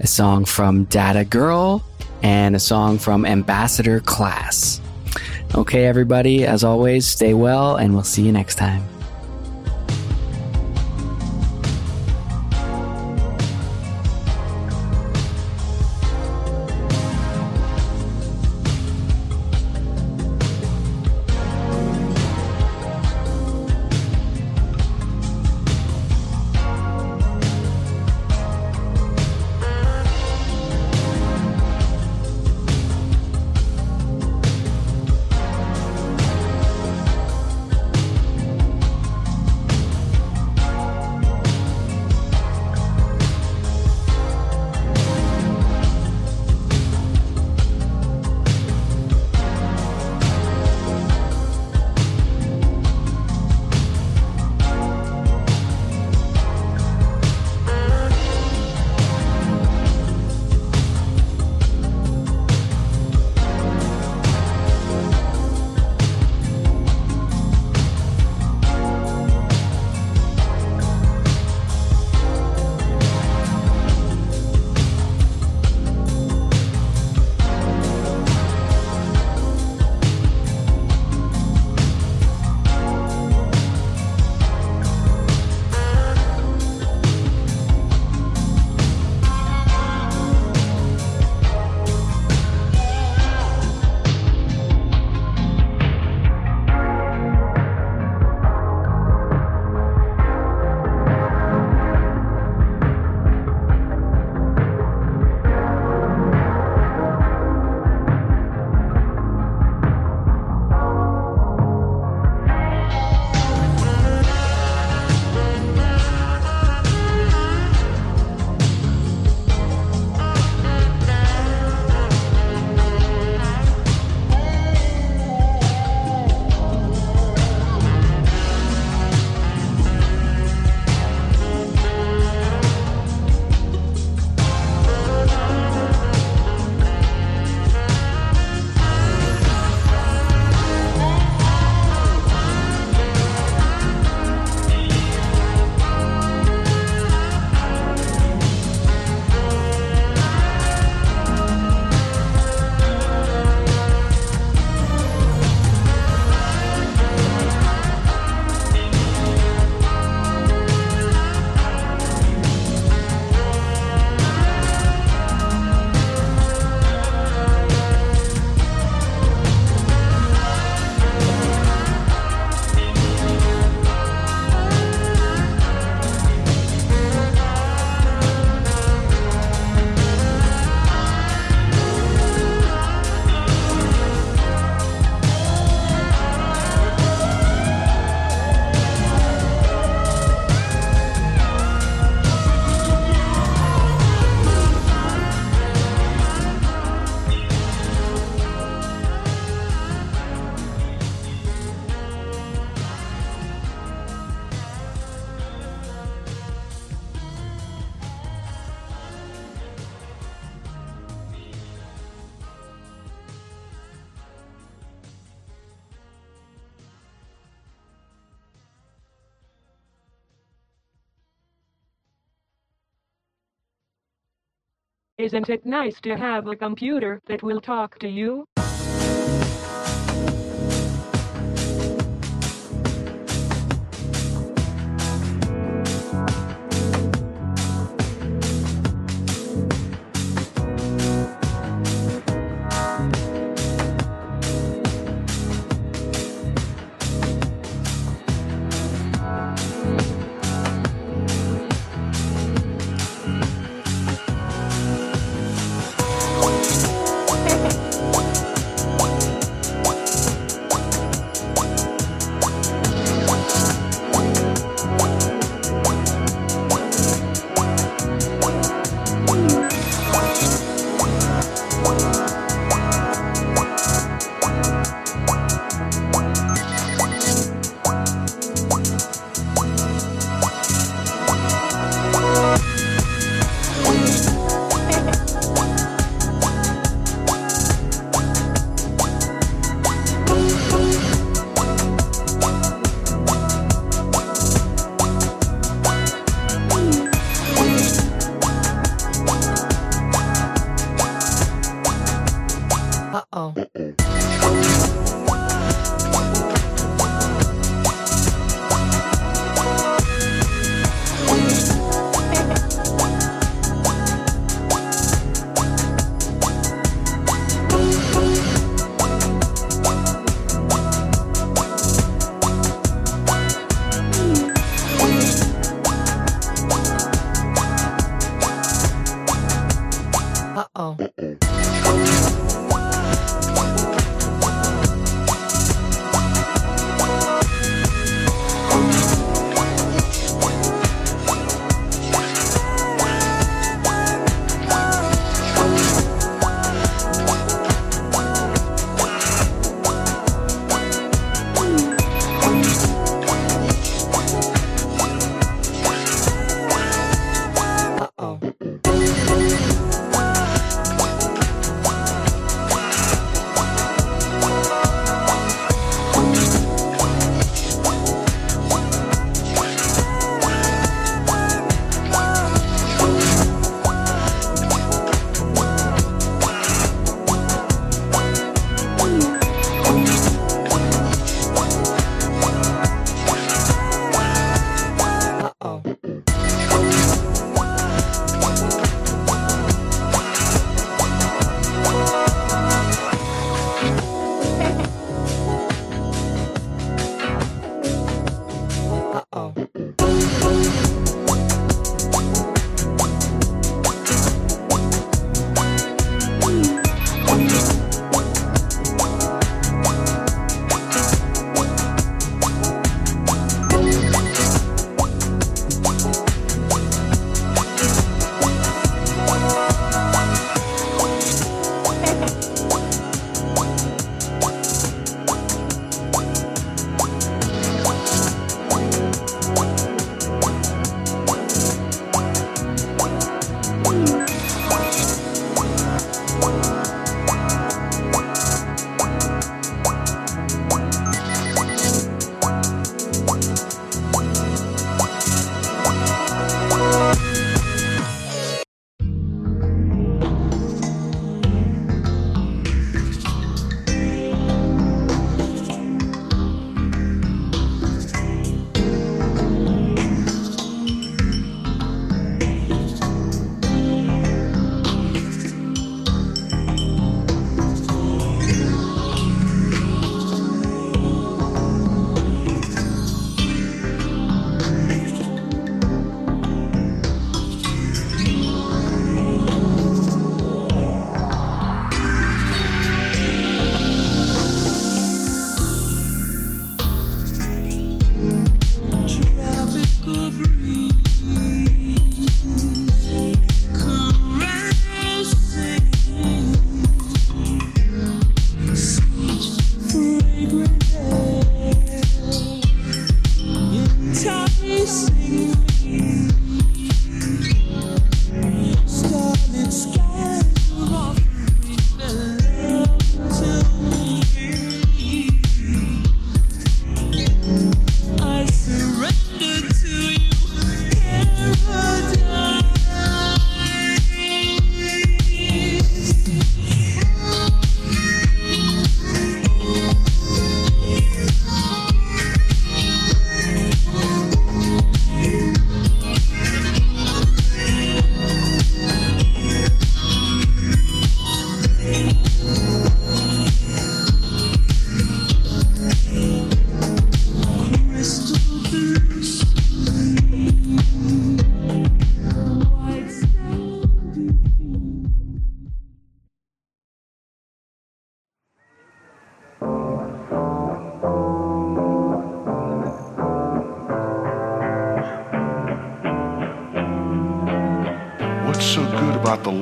A song from Data Girl and a song from Ambassador Class. Okay, everybody, as always, stay well and we'll see you next time. Nice to have a computer that will talk to you?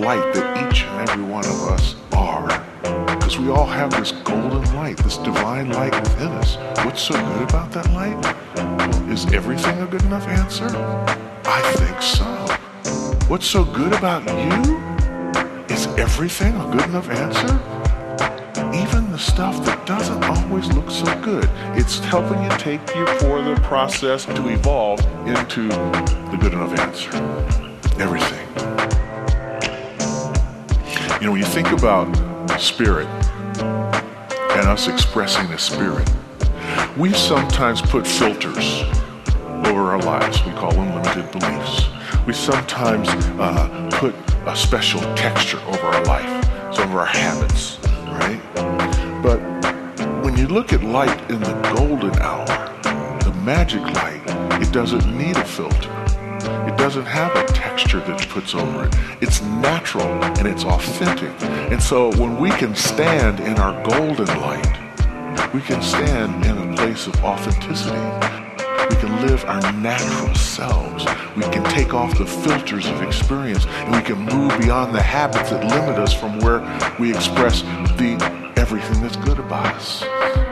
Light that each and every one of us are? Because we all have this golden light, this divine light within us. What's so good about that light? Is everything a good enough answer? I think so. What's so good about you? Is everything a good enough answer? Even the stuff that doesn't always look so good. It's helping you take you for the process to evolve into the good enough answer. Everything. You know, when you think about spirit and us expressing the spirit, we sometimes put filters over our lives. We call them limited beliefs. We sometimes uh, put a special texture over our life, some of our habits, right? But when you look at light in the golden hour, the magic light, it doesn't need a filter. Doesn't have a texture that puts over it. It's natural and it's authentic. And so when we can stand in our golden light, we can stand in a place of authenticity. We can live our natural selves. We can take off the filters of experience and we can move beyond the habits that limit us from where we express the everything that's good about us.